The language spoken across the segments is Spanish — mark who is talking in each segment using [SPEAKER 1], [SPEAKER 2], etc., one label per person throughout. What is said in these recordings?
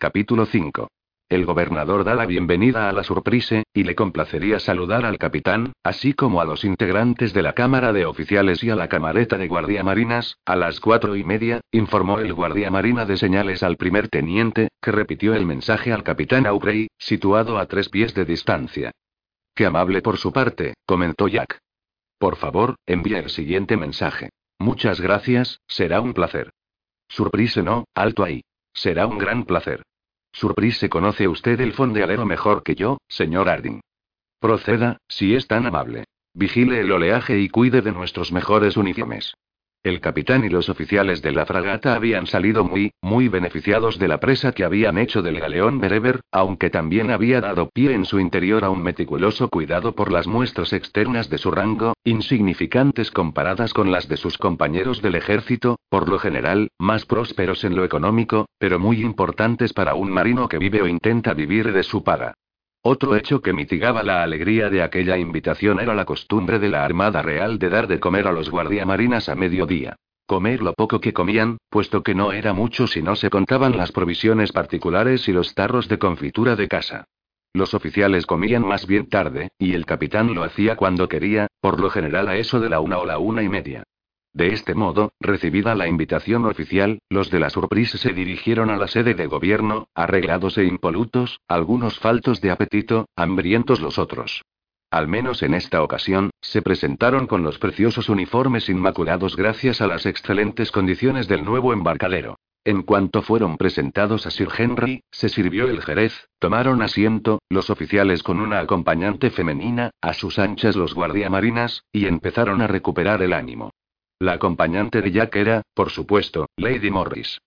[SPEAKER 1] Capítulo 5. El gobernador da la bienvenida a la surprise, y le complacería saludar al capitán, así como a los integrantes de la Cámara de Oficiales y a la camareta de Guardia Marinas, a las cuatro y media, informó el Guardia Marina de señales al primer teniente, que repitió el mensaje al capitán Aubrey, situado a tres pies de distancia. Qué amable por su parte, comentó Jack. Por favor, envíe el siguiente mensaje. Muchas gracias, será un placer. Surprise no, alto ahí. Será un gran placer. Surprise conoce usted el fondealero mejor que yo, señor Harding. Proceda, si es tan amable. Vigile el oleaje y cuide de nuestros mejores uniformes. El capitán y los oficiales de la fragata habían salido muy, muy beneficiados de la presa que habían hecho del galeón Bereber, aunque también había dado pie en su interior a un meticuloso cuidado por las muestras externas de su rango, insignificantes comparadas con las de sus compañeros del ejército, por lo general, más prósperos en lo económico, pero muy importantes para un marino que vive o intenta vivir de su paga. Otro hecho que mitigaba la alegría de aquella invitación era la costumbre de la Armada Real de dar de comer a los guardiamarinas a mediodía. Comer lo poco que comían, puesto que no era mucho si no se contaban las provisiones particulares y los tarros de confitura de casa. Los oficiales comían más bien tarde, y el capitán lo hacía cuando quería, por lo general a eso de la una o la una y media. De este modo, recibida la invitación oficial, los de la Surprise se dirigieron a la sede de gobierno, arreglados e impolutos, algunos faltos de apetito, hambrientos los otros. Al menos en esta ocasión, se presentaron con los preciosos uniformes inmaculados gracias a las excelentes condiciones del nuevo embarcadero. En cuanto fueron presentados a Sir Henry, se sirvió el jerez, tomaron asiento, los oficiales con una acompañante femenina, a sus anchas los guardiamarinas, y empezaron a recuperar el ánimo. La acompañante de Jack era, por supuesto, Lady Morris.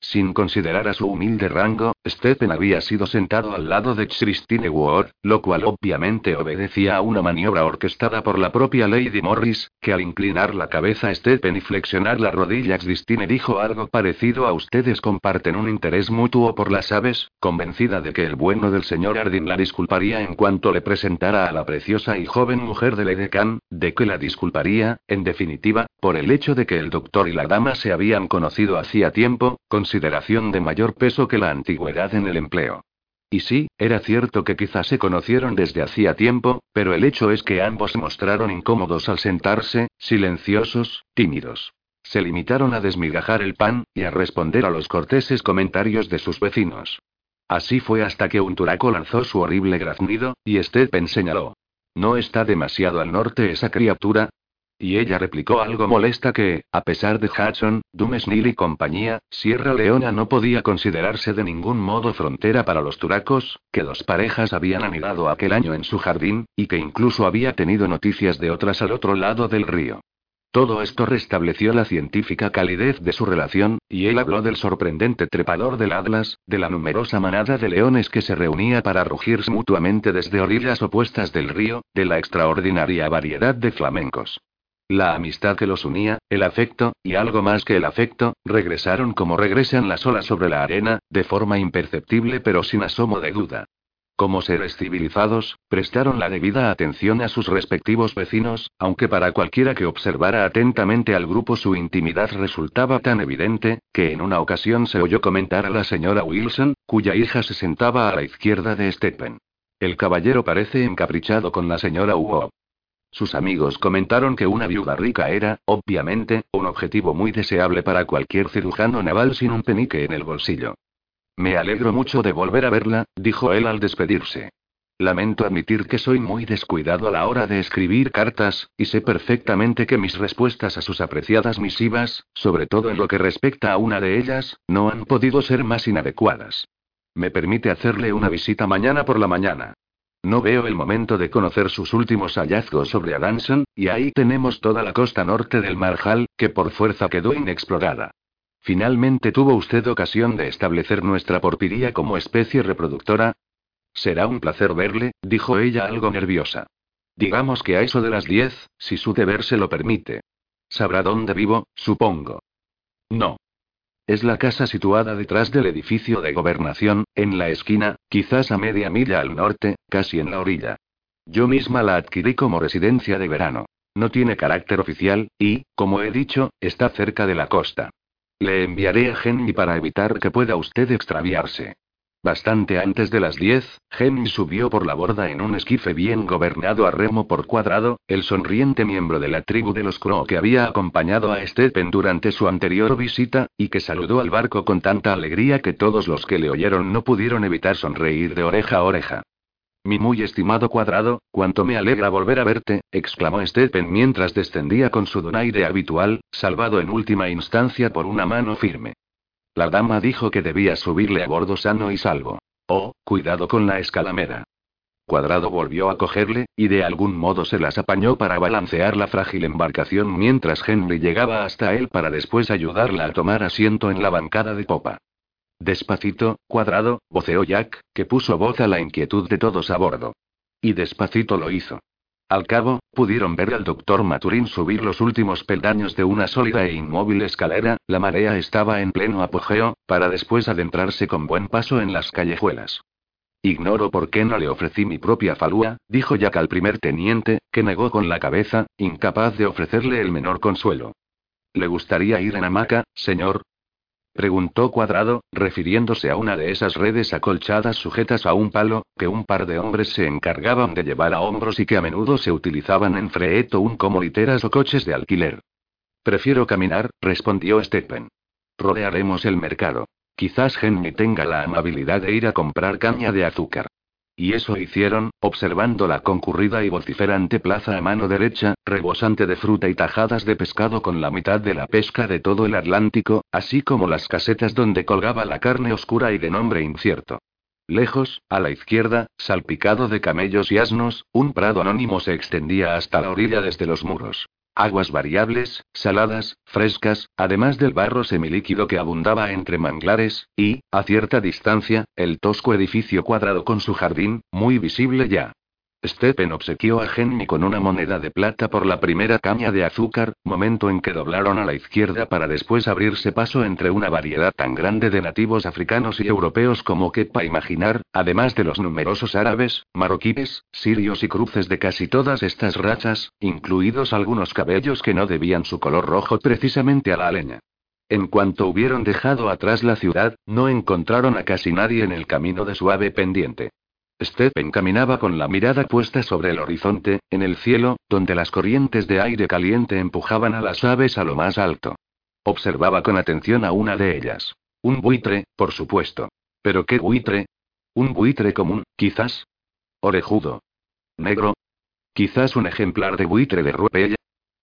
[SPEAKER 1] Sin considerar a su humilde rango, Stephen había sido sentado al lado de Christine Ward, lo cual obviamente obedecía a una maniobra orquestada por la propia Lady Morris, que al inclinar la cabeza Stephen y flexionar las rodillas Christine dijo algo parecido a ustedes comparten un interés mutuo por las aves, convencida de que el bueno del señor Ardin la disculparía en cuanto le presentara a la preciosa y joven mujer de Lady Khan, de que la disculparía, en definitiva, por el hecho de que el doctor y la dama se habían conocido hacía tiempo, consideración de mayor peso que la antigüedad en el empleo. Y sí, era cierto que quizás se conocieron desde hacía tiempo, pero el hecho es que ambos se mostraron incómodos al sentarse, silenciosos, tímidos. Se limitaron a desmigajar el pan, y a responder a los corteses comentarios de sus vecinos. Así fue hasta que un turaco lanzó su horrible graznido, y Stephen señaló. ¿No está demasiado al norte esa criatura? Y ella replicó algo molesta que, a pesar de Hudson, Dumesnil y compañía, Sierra Leona no podía considerarse de ningún modo frontera para los turacos, que dos parejas habían anidado aquel año en su jardín, y que incluso había tenido noticias de otras al otro lado del río. Todo esto restableció la científica calidez de su relación, y él habló del sorprendente trepador del Atlas, de la numerosa manada de leones que se reunía para rugirse mutuamente desde orillas opuestas del río, de la extraordinaria variedad de flamencos. La amistad que los unía, el afecto, y algo más que el afecto, regresaron como regresan las olas sobre la arena, de forma imperceptible pero sin asomo de duda. Como seres civilizados, prestaron la debida atención a sus respectivos vecinos, aunque para cualquiera que observara atentamente al grupo su intimidad resultaba tan evidente, que en una ocasión se oyó comentar a la señora Wilson, cuya hija se sentaba a la izquierda de Stephen. El caballero parece encaprichado con la señora Hugo. Sus amigos comentaron que una viuda rica era, obviamente, un objetivo muy deseable para cualquier cirujano naval sin un penique en el bolsillo. Me alegro mucho de volver a verla, dijo él al despedirse. Lamento admitir que soy muy descuidado a la hora de escribir cartas, y sé perfectamente que mis respuestas a sus apreciadas misivas, sobre todo en lo que respecta a una de ellas, no han podido ser más inadecuadas. Me permite hacerle una visita mañana por la mañana. No veo el momento de conocer sus últimos hallazgos sobre Adanson, y ahí tenemos toda la costa norte del Marjal, que por fuerza quedó inexplorada. Finalmente tuvo usted ocasión de establecer nuestra porpiría como especie reproductora. Será un placer verle, dijo ella algo nerviosa. Digamos que a eso de las diez, si su deber se lo permite. Sabrá dónde vivo, supongo. No. Es la casa situada detrás del edificio de gobernación, en la esquina, quizás a media milla al norte, casi en la orilla. Yo misma la adquirí como residencia de verano. No tiene carácter oficial, y, como he dicho, está cerca de la costa. Le enviaré a Henry para evitar que pueda usted extraviarse. Bastante antes de las 10, Henry subió por la borda en un esquife bien gobernado a remo por cuadrado, el sonriente miembro de la tribu de los Crow que había acompañado a Stephen durante su anterior visita, y que saludó al barco con tanta alegría que todos los que le oyeron no pudieron evitar sonreír de oreja a oreja. Mi muy estimado cuadrado, cuánto me alegra volver a verte, exclamó Stephen mientras descendía con su donaire habitual, salvado en última instancia por una mano firme. La dama dijo que debía subirle a bordo sano y salvo. Oh, cuidado con la escalamera. Cuadrado volvió a cogerle, y de algún modo se las apañó para balancear la frágil embarcación mientras Henry llegaba hasta él para después ayudarla a tomar asiento en la bancada de popa. Despacito, cuadrado, voceó Jack, que puso voz a la inquietud de todos a bordo. Y despacito lo hizo. Al cabo, pudieron ver al doctor Maturín subir los últimos peldaños de una sólida e inmóvil escalera, la marea estaba en pleno apogeo, para después adentrarse con buen paso en las callejuelas. Ignoro por qué no le ofrecí mi propia falúa, dijo Jack al primer teniente, que negó con la cabeza, incapaz de ofrecerle el menor consuelo. ¿Le gustaría ir en hamaca, señor? Preguntó Cuadrado, refiriéndose a una de esas redes acolchadas sujetas a un palo, que un par de hombres se encargaban de llevar a hombros y que a menudo se utilizaban en un como literas o coches de alquiler. Prefiero caminar, respondió Stephen. Rodearemos el mercado. Quizás Henry tenga la amabilidad de ir a comprar caña de azúcar. Y eso hicieron, observando la concurrida y vociferante plaza a mano derecha, rebosante de fruta y tajadas de pescado con la mitad de la pesca de todo el Atlántico, así como las casetas donde colgaba la carne oscura y de nombre incierto. Lejos, a la izquierda, salpicado de camellos y asnos, un prado anónimo se extendía hasta la orilla desde los muros. Aguas variables, saladas, frescas, además del barro semilíquido que abundaba entre manglares, y, a cierta distancia, el tosco edificio cuadrado con su jardín, muy visible ya. Stephen obsequió a Henry con una moneda de plata por la primera caña de azúcar, momento en que doblaron a la izquierda para después abrirse paso entre una variedad tan grande de nativos africanos y europeos como quepa imaginar, además de los numerosos árabes, marroquíes, sirios y cruces de casi todas estas rachas, incluidos algunos cabellos que no debían su color rojo precisamente a la leña. En cuanto hubieron dejado atrás la ciudad, no encontraron a casi nadie en el camino de suave pendiente. Stephen caminaba con la mirada puesta sobre el horizonte, en el cielo, donde las corrientes de aire caliente empujaban a las aves a lo más alto. Observaba con atención a una de ellas. Un buitre, por supuesto. ¿Pero qué buitre? Un buitre común, quizás. Orejudo. Negro. Quizás un ejemplar de buitre de ruepella.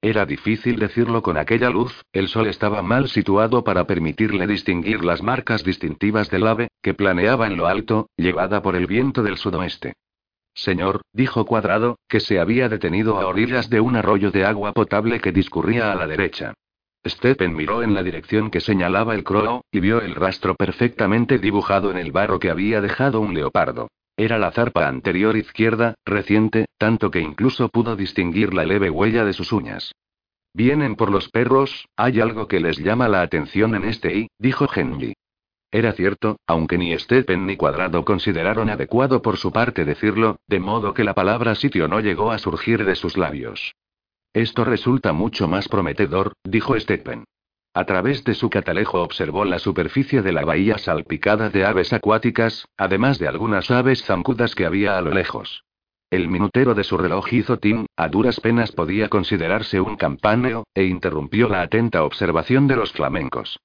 [SPEAKER 1] Era difícil decirlo con aquella luz, el sol estaba mal situado para permitirle distinguir las marcas distintivas del ave, que planeaba en lo alto, llevada por el viento del sudoeste. Señor, dijo Cuadrado, que se había detenido a orillas de un arroyo de agua potable que discurría a la derecha. Stephen miró en la dirección que señalaba el crow, y vio el rastro perfectamente dibujado en el barro que había dejado un leopardo. Era la zarpa anterior izquierda, reciente, tanto que incluso pudo distinguir la leve huella de sus uñas. Vienen por los perros, hay algo que les llama la atención en este y, dijo Henry. Era cierto, aunque ni Stephen ni Cuadrado consideraron adecuado por su parte decirlo, de modo que la palabra sitio no llegó a surgir de sus labios. Esto resulta mucho más prometedor, dijo Stephen. A través de su catalejo observó la superficie de la bahía salpicada de aves acuáticas, además de algunas aves zancudas que había a lo lejos. El minutero de su reloj hizo tin, a duras penas podía considerarse un campaneo, e interrumpió la atenta observación de los flamencos.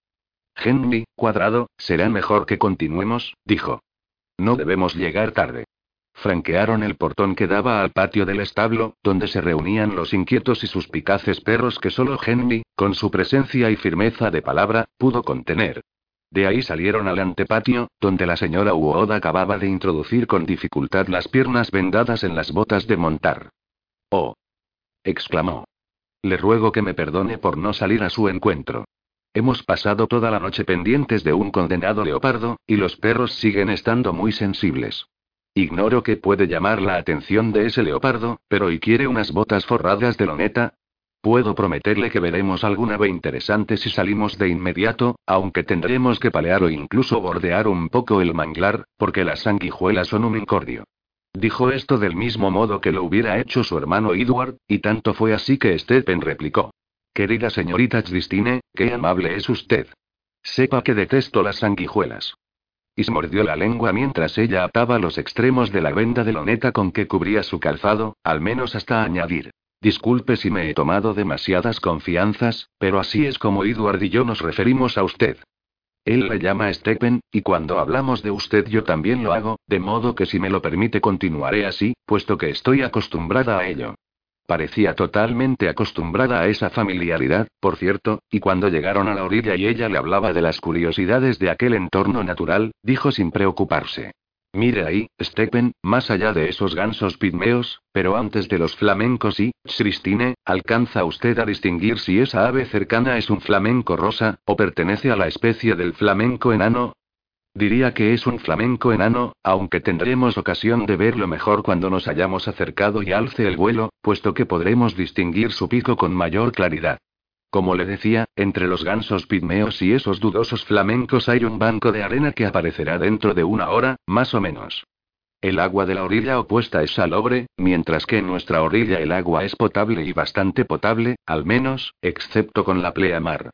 [SPEAKER 1] Henry, cuadrado, será mejor que continuemos, dijo. No debemos llegar tarde. Franquearon el portón que daba al patio del establo, donde se reunían los inquietos y suspicaces perros que solo Henry, con su presencia y firmeza de palabra, pudo contener. De ahí salieron al antepatio, donde la señora Uoda acababa de introducir con dificultad las piernas vendadas en las botas de montar. ¡Oh! exclamó. Le ruego que me perdone por no salir a su encuentro. Hemos pasado toda la noche pendientes de un condenado leopardo, y los perros siguen estando muy sensibles. Ignoro qué puede llamar la atención de ese leopardo, pero ¿y quiere unas botas forradas de loneta? Puedo prometerle que veremos alguna ave interesante si salimos de inmediato, aunque tendremos que palear o incluso bordear un poco el manglar, porque las sanguijuelas son un incordio. Dijo esto del mismo modo que lo hubiera hecho su hermano Edward, y tanto fue así que Stephen replicó. Querida señorita Christine, qué amable es usted. Sepa que detesto las sanguijuelas. Y se mordió la lengua mientras ella ataba los extremos de la venda de loneta con que cubría su calzado, al menos hasta añadir. Disculpe si me he tomado demasiadas confianzas, pero así es como Edward y yo nos referimos a usted. Él le llama Stephen, y cuando hablamos de usted yo también lo hago, de modo que si me lo permite continuaré así, puesto que estoy acostumbrada a ello. Parecía totalmente acostumbrada a esa familiaridad, por cierto, y cuando llegaron a la orilla y ella le hablaba de las curiosidades de aquel entorno natural, dijo sin preocuparse. Mire ahí, Stephen, más allá de esos gansos pigmeos, pero antes de los flamencos y, Christine, ¿alcanza usted a distinguir si esa ave cercana es un flamenco rosa, o pertenece a la especie del flamenco enano? Diría que es un flamenco enano, aunque tendremos ocasión de verlo mejor cuando nos hayamos acercado y alce el vuelo, puesto que podremos distinguir su pico con mayor claridad. Como le decía, entre los gansos pigmeos y esos dudosos flamencos hay un banco de arena que aparecerá dentro de una hora, más o menos. El agua de la orilla opuesta es salobre, mientras que en nuestra orilla el agua es potable y bastante potable, al menos, excepto con la pleamar.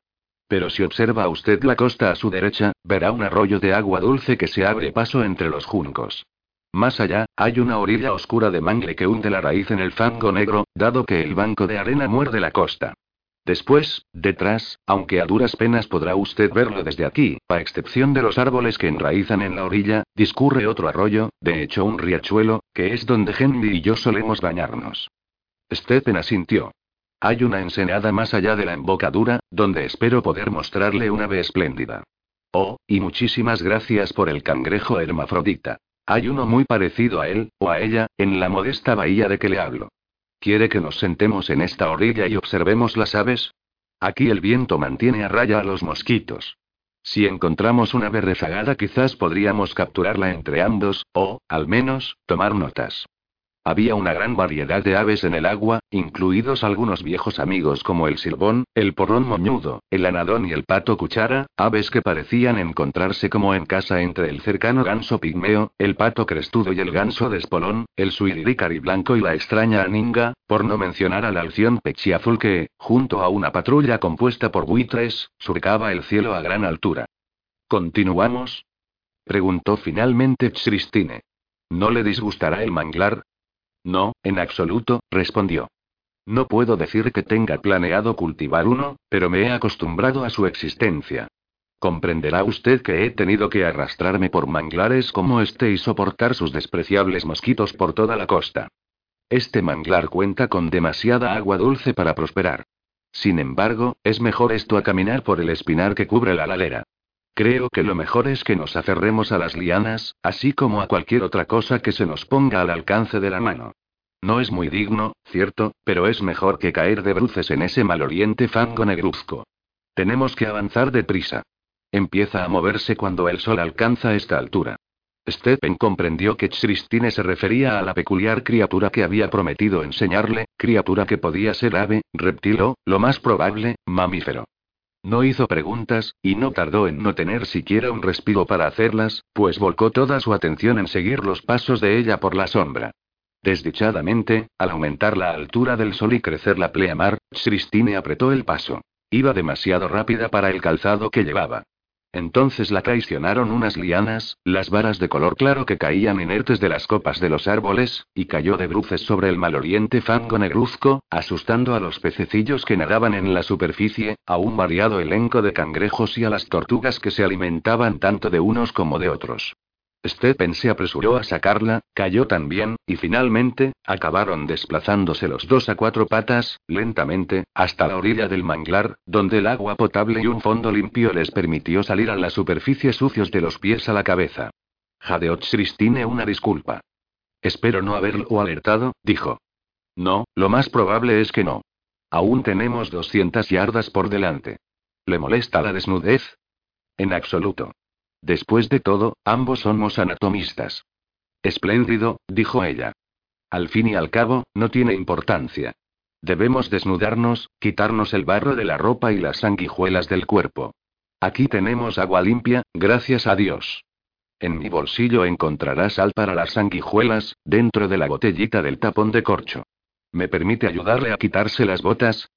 [SPEAKER 1] Pero si observa usted la costa a su derecha, verá un arroyo de agua dulce que se abre paso entre los juncos. Más allá, hay una orilla oscura de mangle que hunde la raíz en el fango negro, dado que el banco de arena muerde la costa. Después, detrás, aunque a duras penas podrá usted verlo desde aquí, a excepción de los árboles que enraizan en la orilla, discurre otro arroyo, de hecho un riachuelo, que es donde Henry y yo solemos bañarnos. Stephen asintió. Hay una ensenada más allá de la embocadura, donde espero poder mostrarle una ave espléndida. Oh, y muchísimas gracias por el cangrejo hermafrodita. Hay uno muy parecido a él, o a ella, en la modesta bahía de que le hablo. ¿Quiere que nos sentemos en esta orilla y observemos las aves? Aquí el viento mantiene a raya a los mosquitos. Si encontramos una ave rezagada quizás podríamos capturarla entre ambos, o, al menos, tomar notas. Había una gran variedad de aves en el agua, incluidos algunos viejos amigos como el silbón, el porrón moñudo, el anadón y el pato cuchara, aves que parecían encontrarse como en casa entre el cercano ganso pigmeo, el pato crestudo y el ganso de espolón, el suiriricari blanco y la extraña aninga, por no mencionar al alción pechiazul que, junto a una patrulla compuesta por buitres, surcaba el cielo a gran altura. ¿Continuamos? preguntó finalmente Christine. ¿No le disgustará el manglar? No, en absoluto, respondió. No puedo decir que tenga planeado cultivar uno, pero me he acostumbrado a su existencia. Comprenderá usted que he tenido que arrastrarme por manglares como este y soportar sus despreciables mosquitos por toda la costa. Este manglar cuenta con demasiada agua dulce para prosperar. Sin embargo, es mejor esto a caminar por el espinar que cubre la ladera. Creo que lo mejor es que nos aferremos a las lianas, así como a cualquier otra cosa que se nos ponga al alcance de la mano. No es muy digno, cierto, pero es mejor que caer de bruces en ese maloriente fango negruzco. Tenemos que avanzar deprisa. Empieza a moverse cuando el sol alcanza esta altura. Stephen comprendió que Christine se refería a la peculiar criatura que había prometido enseñarle, criatura que podía ser ave, reptil o, lo más probable, mamífero. No hizo preguntas, y no tardó en no tener siquiera un respiro para hacerlas, pues volcó toda su atención en seguir los pasos de ella por la sombra. Desdichadamente, al aumentar la altura del sol y crecer la pleamar, Christine apretó el paso. Iba demasiado rápida para el calzado que llevaba. Entonces la traicionaron unas lianas, las varas de color claro que caían inertes de las copas de los árboles, y cayó de bruces sobre el maloriente fango negruzco, asustando a los pececillos que nadaban en la superficie, a un variado elenco de cangrejos y a las tortugas que se alimentaban tanto de unos como de otros. Stephen se apresuró a sacarla, cayó también, y finalmente, acabaron desplazándose los dos a cuatro patas, lentamente, hasta la orilla del manglar, donde el agua potable y un fondo limpio les permitió salir a la superficie sucios de los pies a la cabeza. Jadeot Christine una disculpa. Espero no haberlo alertado, dijo. No, lo más probable es que no. Aún tenemos 200 yardas por delante. ¿Le molesta la desnudez? En absoluto. Después de todo, ambos somos anatomistas. Espléndido, dijo ella. Al fin y al cabo, no tiene importancia. Debemos desnudarnos, quitarnos el barro de la ropa y las sanguijuelas del cuerpo. Aquí tenemos agua limpia, gracias a Dios. En mi bolsillo encontrarás sal para las sanguijuelas, dentro de la botellita del tapón de corcho. ¿Me permite ayudarle a quitarse las botas?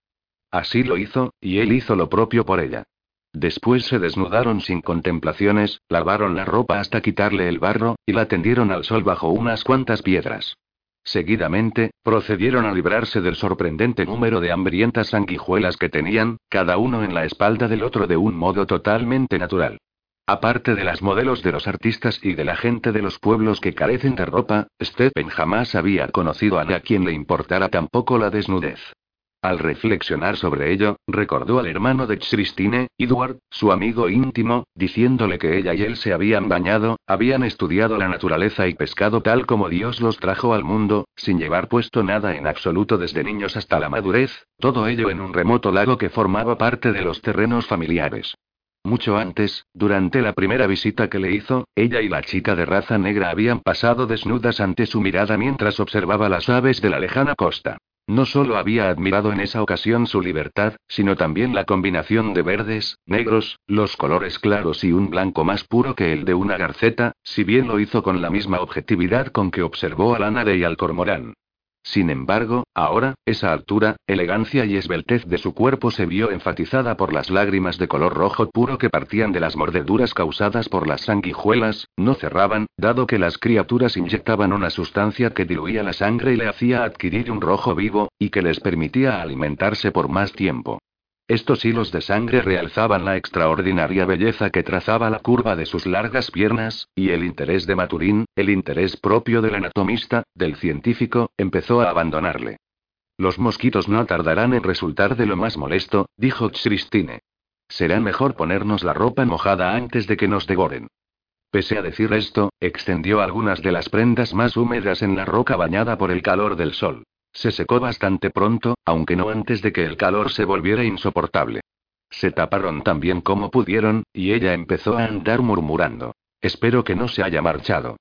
[SPEAKER 1] Así lo hizo, y él hizo lo propio por ella. Después se desnudaron sin contemplaciones, lavaron la ropa hasta quitarle el barro, y la tendieron al sol bajo unas cuantas piedras. Seguidamente, procedieron a librarse del sorprendente número de hambrientas sanguijuelas que tenían, cada uno en la espalda del otro de un modo totalmente natural. Aparte de las modelos de los artistas y de la gente de los pueblos que carecen de ropa, Stephen jamás había conocido a a quien le importara tampoco la desnudez. Al reflexionar sobre ello, recordó al hermano de Christine, Edward, su amigo íntimo, diciéndole que ella y él se habían bañado, habían estudiado la naturaleza y pescado tal como Dios los trajo al mundo, sin llevar puesto nada en absoluto desde niños hasta la madurez, todo ello en un remoto lago que formaba parte de los terrenos familiares. Mucho antes, durante la primera visita que le hizo, ella y la chica de raza negra habían pasado desnudas ante su mirada mientras observaba las aves de la lejana costa. No solo había admirado en esa ocasión su libertad, sino también la combinación de verdes, negros, los colores claros y un blanco más puro que el de una garceta, si bien lo hizo con la misma objetividad con que observó al ánade y al cormorán. Sin embargo, ahora, esa altura, elegancia y esbeltez de su cuerpo se vio enfatizada por las lágrimas de color rojo puro que partían de las mordeduras causadas por las sanguijuelas, no cerraban, dado que las criaturas inyectaban una sustancia que diluía la sangre y le hacía adquirir un rojo vivo, y que les permitía alimentarse por más tiempo. Estos hilos de sangre realzaban la extraordinaria belleza que trazaba la curva de sus largas piernas, y el interés de Maturín, el interés propio del anatomista, del científico, empezó a abandonarle. Los mosquitos no tardarán en resultar de lo más molesto, dijo Christine. Será mejor ponernos la ropa mojada antes de que nos devoren. Pese a decir esto, extendió algunas de las prendas más húmedas en la roca bañada por el calor del sol. Se secó bastante pronto, aunque no antes de que el calor se volviera insoportable. Se taparon tan bien como pudieron, y ella empezó a andar murmurando. Espero que no se haya marchado.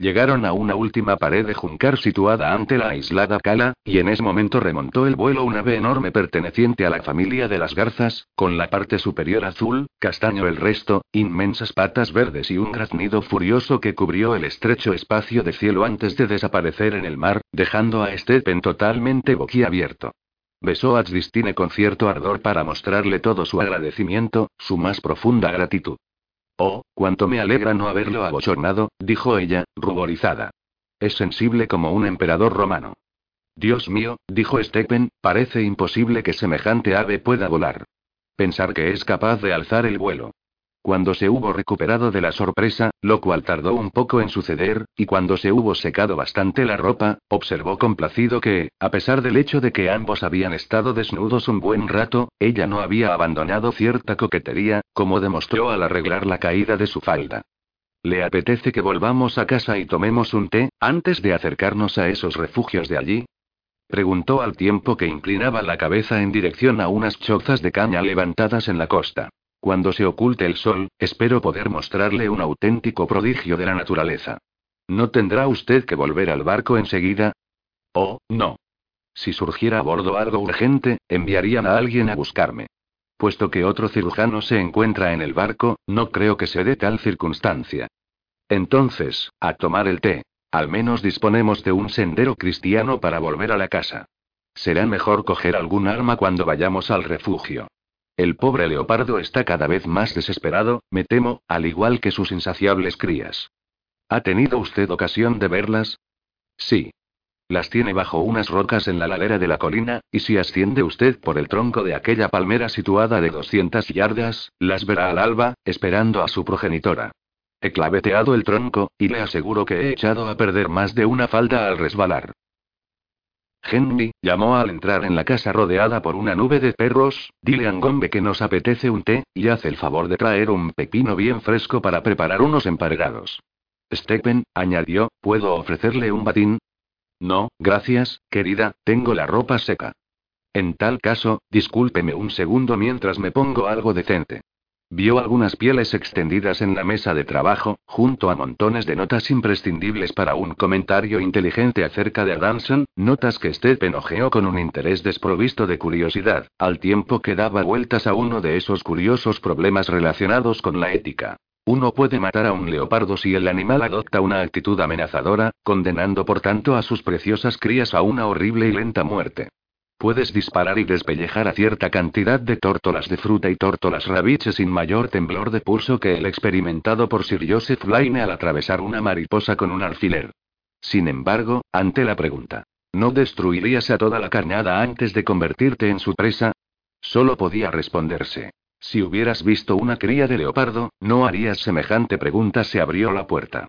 [SPEAKER 1] Llegaron a una última pared de juncar situada ante la aislada cala, y en ese momento remontó el vuelo un ave enorme perteneciente a la familia de las garzas, con la parte superior azul, castaño el resto, inmensas patas verdes y un graznido furioso que cubrió el estrecho espacio de cielo antes de desaparecer en el mar, dejando a Stepen totalmente boquiabierto. Besó a Tristine con cierto ardor para mostrarle todo su agradecimiento, su más profunda gratitud. Oh, cuánto me alegra no haberlo abochornado, dijo ella, ruborizada. Es sensible como un emperador romano. Dios mío, dijo Stephen, parece imposible que semejante ave pueda volar. Pensar que es capaz de alzar el vuelo. Cuando se hubo recuperado de la sorpresa, lo cual tardó un poco en suceder, y cuando se hubo secado bastante la ropa, observó complacido que, a pesar del hecho de que ambos habían estado desnudos un buen rato, ella no había abandonado cierta coquetería, como demostró al arreglar la caída de su falda. ¿Le apetece que volvamos a casa y tomemos un té, antes de acercarnos a esos refugios de allí? Preguntó al tiempo que inclinaba la cabeza en dirección a unas chozas de caña levantadas en la costa. Cuando se oculte el sol, espero poder mostrarle un auténtico prodigio de la naturaleza. ¿No tendrá usted que volver al barco enseguida? Oh, no. Si surgiera a bordo algo urgente, enviarían a alguien a buscarme. Puesto que otro cirujano se encuentra en el barco, no creo que se dé tal circunstancia. Entonces, a tomar el té. Al menos disponemos de un sendero cristiano para volver a la casa. Será mejor coger algún arma cuando vayamos al refugio. El pobre leopardo está cada vez más desesperado, me temo, al igual que sus insaciables crías. ¿Ha tenido usted ocasión de verlas? Sí. Las tiene bajo unas rocas en la ladera de la colina, y si asciende usted por el tronco de aquella palmera situada de 200 yardas, las verá al alba, esperando a su progenitora. He claveteado el tronco, y le aseguro que he echado a perder más de una falda al resbalar. Henry, llamó al entrar en la casa rodeada por una nube de perros, dile a Ngombe que nos apetece un té, y hace el favor de traer un pepino bien fresco para preparar unos emparedados. Stephen, añadió, ¿puedo ofrecerle un batín? No, gracias, querida, tengo la ropa seca. En tal caso, discúlpeme un segundo mientras me pongo algo decente. Vio algunas pieles extendidas en la mesa de trabajo, junto a montones de notas imprescindibles para un comentario inteligente acerca de Adamson, notas que Stephen ojeó con un interés desprovisto de curiosidad, al tiempo que daba vueltas a uno de esos curiosos problemas relacionados con la ética. Uno puede matar a un leopardo si el animal adopta una actitud amenazadora, condenando por tanto a sus preciosas crías a una horrible y lenta muerte. Puedes disparar y despellejar a cierta cantidad de tórtolas de fruta y tórtolas rabiche sin mayor temblor de pulso que el experimentado por Sir Joseph Laine al atravesar una mariposa con un alfiler. Sin embargo, ante la pregunta, ¿no destruirías a toda la carnada antes de convertirte en su presa? Solo podía responderse. Si hubieras visto una cría de leopardo, no harías semejante pregunta. Se abrió la puerta.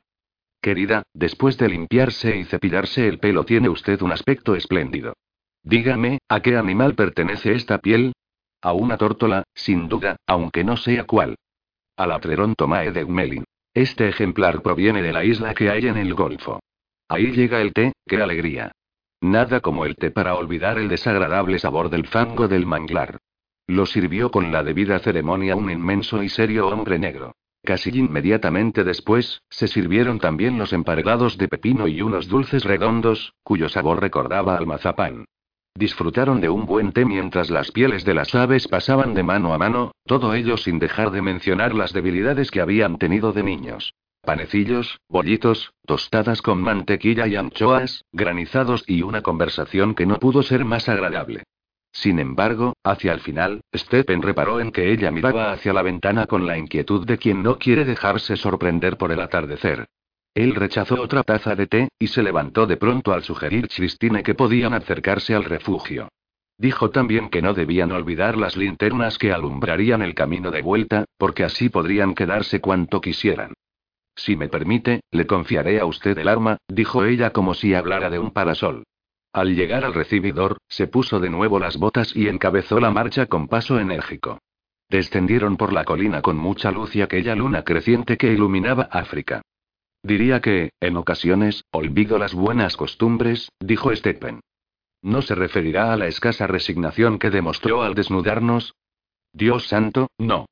[SPEAKER 1] Querida, después de limpiarse y cepillarse el pelo tiene usted un aspecto espléndido. Dígame, ¿a qué animal pertenece esta piel? A una tórtola, sin duda, aunque no sea cuál. Al Atreron tomae de Gmelin. Este ejemplar proviene de la isla que hay en el Golfo. Ahí llega el té, qué alegría. Nada como el té para olvidar el desagradable sabor del fango del manglar. Lo sirvió con la debida ceremonia un inmenso y serio hombre negro. Casi inmediatamente después, se sirvieron también los emparedados de pepino y unos dulces redondos, cuyo sabor recordaba al mazapán. Disfrutaron de un buen té mientras las pieles de las aves pasaban de mano a mano, todo ello sin dejar de mencionar las debilidades que habían tenido de niños. Panecillos, bollitos, tostadas con mantequilla y anchoas, granizados y una conversación que no pudo ser más agradable. Sin embargo, hacia el final, Stephen reparó en que ella miraba hacia la ventana con la inquietud de quien no quiere dejarse sorprender por el atardecer. Él rechazó otra taza de té, y se levantó de pronto al sugerir Christine que podían acercarse al refugio. Dijo también que no debían olvidar las linternas que alumbrarían el camino de vuelta, porque así podrían quedarse cuanto quisieran. Si me permite, le confiaré a usted el arma, dijo ella como si hablara de un parasol. Al llegar al recibidor, se puso de nuevo las botas y encabezó la marcha con paso enérgico. Descendieron por la colina con mucha luz y aquella luna creciente que iluminaba África. Diría que, en ocasiones, olvido las buenas costumbres, dijo Stephen. ¿No se referirá a la escasa resignación que demostró al desnudarnos? Dios santo, no.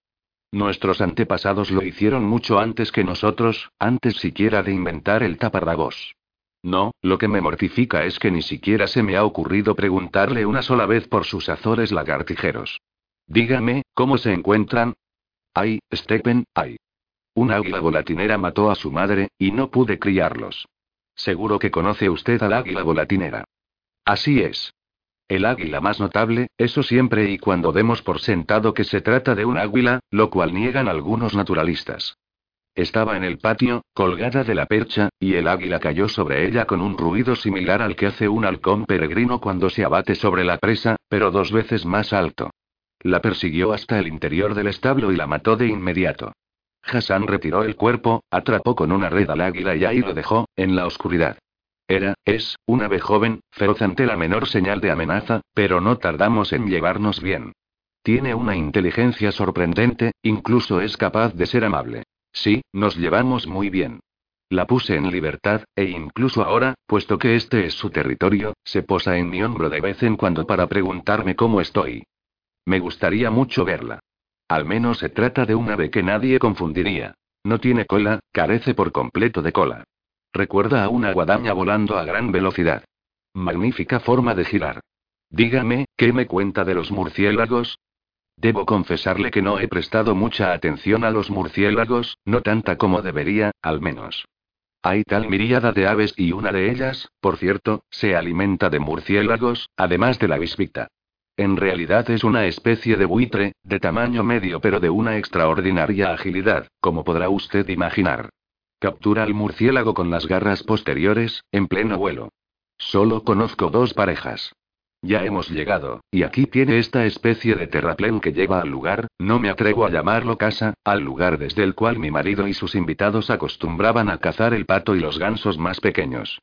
[SPEAKER 1] Nuestros antepasados lo hicieron mucho antes que nosotros, antes siquiera de inventar el taparrabos. No, lo que me mortifica es que ni siquiera se me ha ocurrido preguntarle una sola vez por sus azores lagartijeros. Dígame, ¿cómo se encuentran? Ay, Stephen, ay. Un águila volatinera mató a su madre, y no pude criarlos. Seguro que conoce usted al águila volatinera. Así es. El águila más notable, eso siempre y cuando demos por sentado que se trata de un águila, lo cual niegan algunos naturalistas. Estaba en el patio, colgada de la percha, y el águila cayó sobre ella con un ruido similar al que hace un halcón peregrino cuando se abate sobre la presa, pero dos veces más alto. La persiguió hasta el interior del establo y la mató de inmediato. Hassan retiró el cuerpo, atrapó con una red al águila y ahí lo dejó, en la oscuridad. Era, es, un ave joven, feroz ante la menor señal de amenaza, pero no tardamos en llevarnos bien. Tiene una inteligencia sorprendente, incluso es capaz de ser amable. Sí, nos llevamos muy bien. La puse en libertad, e incluso ahora, puesto que este es su territorio, se posa en mi hombro de vez en cuando para preguntarme cómo estoy. Me gustaría mucho verla. Al menos se trata de un ave que nadie confundiría. No tiene cola, carece por completo de cola. Recuerda a una guadaña volando a gran velocidad. Magnífica forma de girar. Dígame, ¿qué me cuenta de los murciélagos? Debo confesarle que no he prestado mucha atención a los murciélagos, no tanta como debería, al menos. Hay tal miríada de aves y una de ellas, por cierto, se alimenta de murciélagos, además de la bisbita. En realidad es una especie de buitre, de tamaño medio pero de una extraordinaria agilidad, como podrá usted imaginar. Captura al murciélago con las garras posteriores, en pleno vuelo. Solo conozco dos parejas. Ya hemos llegado, y aquí tiene esta especie de terraplén que lleva al lugar, no me atrevo a llamarlo casa, al lugar desde el cual mi marido y sus invitados acostumbraban a cazar el pato y los gansos más pequeños.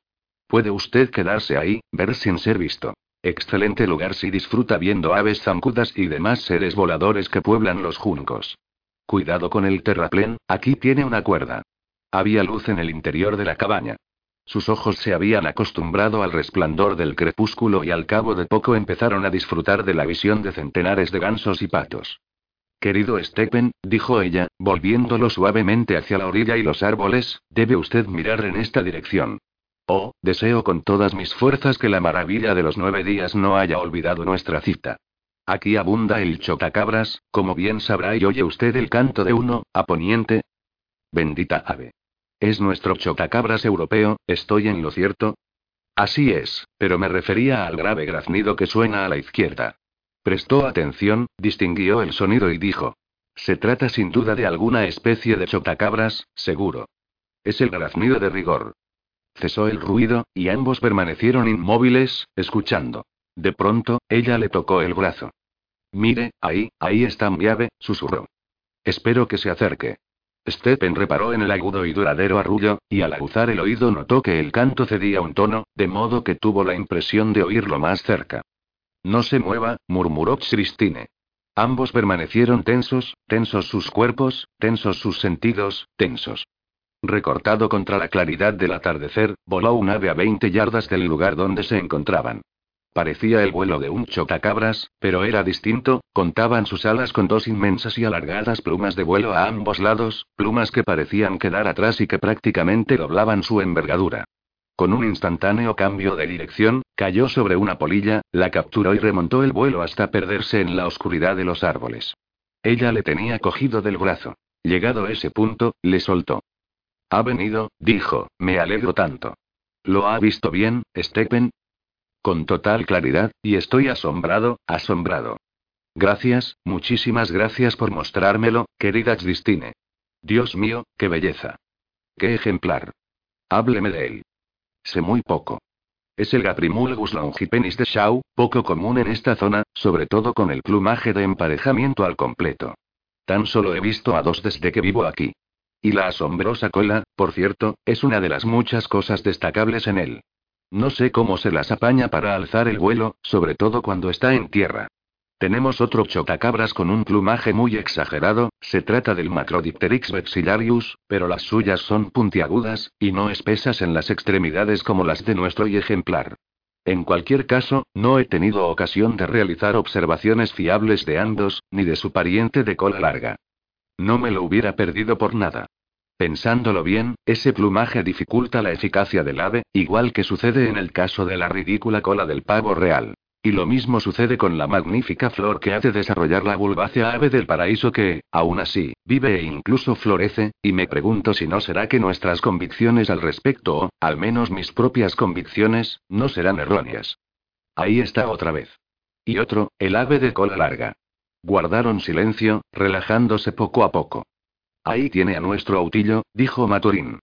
[SPEAKER 1] Puede usted quedarse ahí, ver sin ser visto. Excelente lugar si disfruta viendo aves zancudas y demás seres voladores que pueblan los juncos. Cuidado con el terraplén, aquí tiene una cuerda. Había luz en el interior de la cabaña. Sus ojos se habían acostumbrado al resplandor del crepúsculo y al cabo de poco empezaron a disfrutar de la visión de centenares de gansos y patos. Querido Stephen, dijo ella, volviéndolo suavemente hacia la orilla y los árboles, debe usted mirar en esta dirección. Oh, deseo con todas mis fuerzas que la maravilla de los nueve días no haya olvidado nuestra cita. Aquí abunda el chotacabras, como bien sabrá y oye usted el canto de uno, a poniente. Bendita ave. Es nuestro chotacabras europeo, ¿estoy en lo cierto? Así es, pero me refería al grave graznido que suena a la izquierda. Prestó atención, distinguió el sonido y dijo. Se trata sin duda de alguna especie de chotacabras, seguro. Es el graznido de rigor. Cesó el ruido, y ambos permanecieron inmóviles, escuchando. De pronto, ella le tocó el brazo. Mire, ahí, ahí está mi ave, susurró. Espero que se acerque. Stephen reparó en el agudo y duradero arrullo, y al aguzar el oído notó que el canto cedía un tono, de modo que tuvo la impresión de oírlo más cerca. No se mueva, murmuró Christine. Ambos permanecieron tensos, tensos sus cuerpos, tensos sus sentidos, tensos. Recortado contra la claridad del atardecer, voló un ave a 20 yardas del lugar donde se encontraban. Parecía el vuelo de un chotacabras, pero era distinto, contaban sus alas con dos inmensas y alargadas plumas de vuelo a ambos lados, plumas que parecían quedar atrás y que prácticamente doblaban su envergadura. Con un instantáneo cambio de dirección, cayó sobre una polilla, la capturó y remontó el vuelo hasta perderse en la oscuridad de los árboles. Ella le tenía cogido del brazo. Llegado ese punto, le soltó. Ha venido, dijo, me alegro tanto. ¿Lo ha visto bien, Stephen? Con total claridad, y estoy asombrado, asombrado. Gracias, muchísimas gracias por mostrármelo, querida Christine. Dios mío, qué belleza. Qué ejemplar. Hábleme de él. Sé muy poco. Es el Gaprimulgus longipenis de Shaw, poco común en esta zona, sobre todo con el plumaje de emparejamiento al completo. Tan solo he visto a dos desde que vivo aquí. Y la asombrosa cola, por cierto, es una de las muchas cosas destacables en él. No sé cómo se las apaña para alzar el vuelo, sobre todo cuando está en tierra. Tenemos otro chotacabras con un plumaje muy exagerado, se trata del Macrodipteryx vexillarius, pero las suyas son puntiagudas, y no espesas en las extremidades como las de nuestro y ejemplar. En cualquier caso, no he tenido ocasión de realizar observaciones fiables de ambos, ni de su pariente de cola larga. No me lo hubiera perdido por nada. Pensándolo bien, ese plumaje dificulta la eficacia del ave, igual que sucede en el caso de la ridícula cola del pavo real. Y lo mismo sucede con la magnífica flor que hace desarrollar la bulbácea ave del paraíso que, aún así, vive e incluso florece, y me pregunto si no será que nuestras convicciones al respecto, o, al menos mis propias convicciones, no serán erróneas. Ahí está otra vez. Y otro, el ave de cola larga. Guardaron silencio, relajándose poco a poco. Ahí tiene a nuestro autillo, dijo Maturín.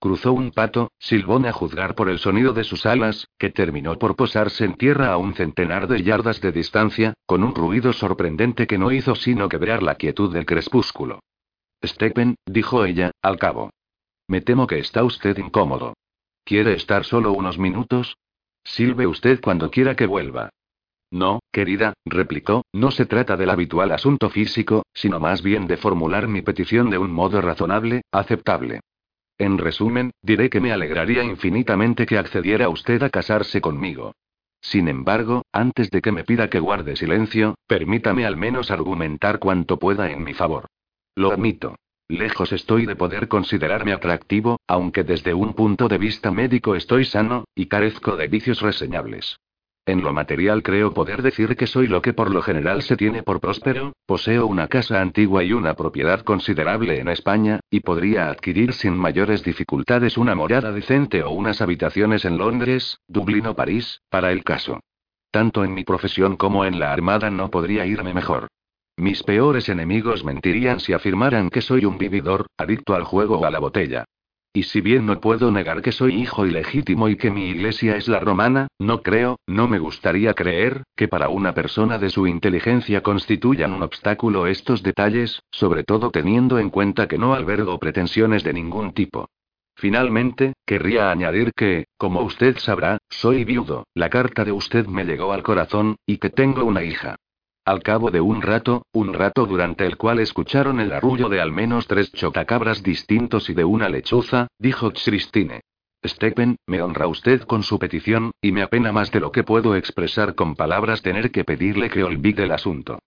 [SPEAKER 1] Cruzó un pato, silbón a juzgar por el sonido de sus alas, que terminó por posarse en tierra a un centenar de yardas de distancia, con un ruido sorprendente que no hizo sino quebrar la quietud del crepúsculo. Stephen, dijo ella, al cabo. Me temo que está usted incómodo. ¿Quiere estar solo unos minutos? Silbe usted cuando quiera que vuelva. No, querida, replicó, no se trata del habitual asunto físico, sino más bien de formular mi petición de un modo razonable, aceptable. En resumen, diré que me alegraría infinitamente que accediera usted a casarse conmigo. Sin embargo, antes de que me pida que guarde silencio, permítame al menos argumentar cuanto pueda en mi favor. Lo admito. Lejos estoy de poder considerarme atractivo, aunque desde un punto de vista médico estoy sano, y carezco de vicios reseñables. En lo material creo poder decir que soy lo que por lo general se tiene por próspero, poseo una casa antigua y una propiedad considerable en España, y podría adquirir sin mayores dificultades una morada decente o unas habitaciones en Londres, Dublín o París, para el caso. Tanto en mi profesión como en la Armada no podría irme mejor. Mis peores enemigos mentirían si afirmaran que soy un vividor, adicto al juego o a la botella. Y si bien no puedo negar que soy hijo ilegítimo y que mi iglesia es la romana, no creo, no me gustaría creer, que para una persona de su inteligencia constituyan un obstáculo estos detalles, sobre todo teniendo en cuenta que no albergo pretensiones de ningún tipo. Finalmente, querría añadir que, como usted sabrá, soy viudo, la carta de usted me llegó al corazón, y que tengo una hija. Al cabo de un rato, un rato durante el cual escucharon el arrullo de al menos tres chotacabras distintos y de una lechuza, dijo Christine. Stephen, me honra usted con su petición, y me apena más de lo que puedo expresar con palabras tener que pedirle que olvide el asunto.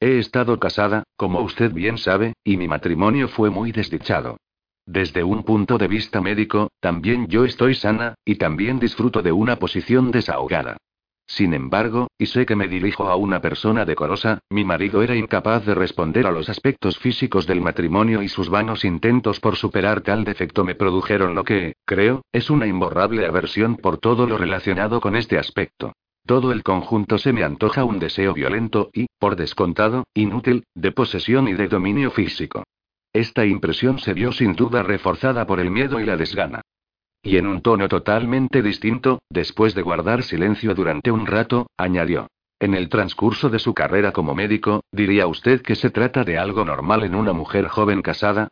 [SPEAKER 1] He estado casada, como usted bien sabe, y mi matrimonio fue muy desdichado. Desde un punto de vista médico, también yo estoy sana, y también disfruto de una posición desahogada. Sin embargo, y sé que me dirijo a una persona decorosa, mi marido era incapaz de responder a los aspectos físicos del matrimonio y sus vanos intentos por superar tal defecto me produjeron lo que, creo, es una imborrable aversión por todo lo relacionado con este aspecto. Todo el conjunto se me antoja un deseo violento y, por descontado, inútil, de posesión y de dominio físico. Esta impresión se vio sin duda reforzada por el miedo y la desgana. Y en un tono totalmente distinto, después de guardar silencio durante un rato, añadió. En el transcurso de su carrera como médico, ¿diría usted que se trata de algo normal en una mujer joven casada?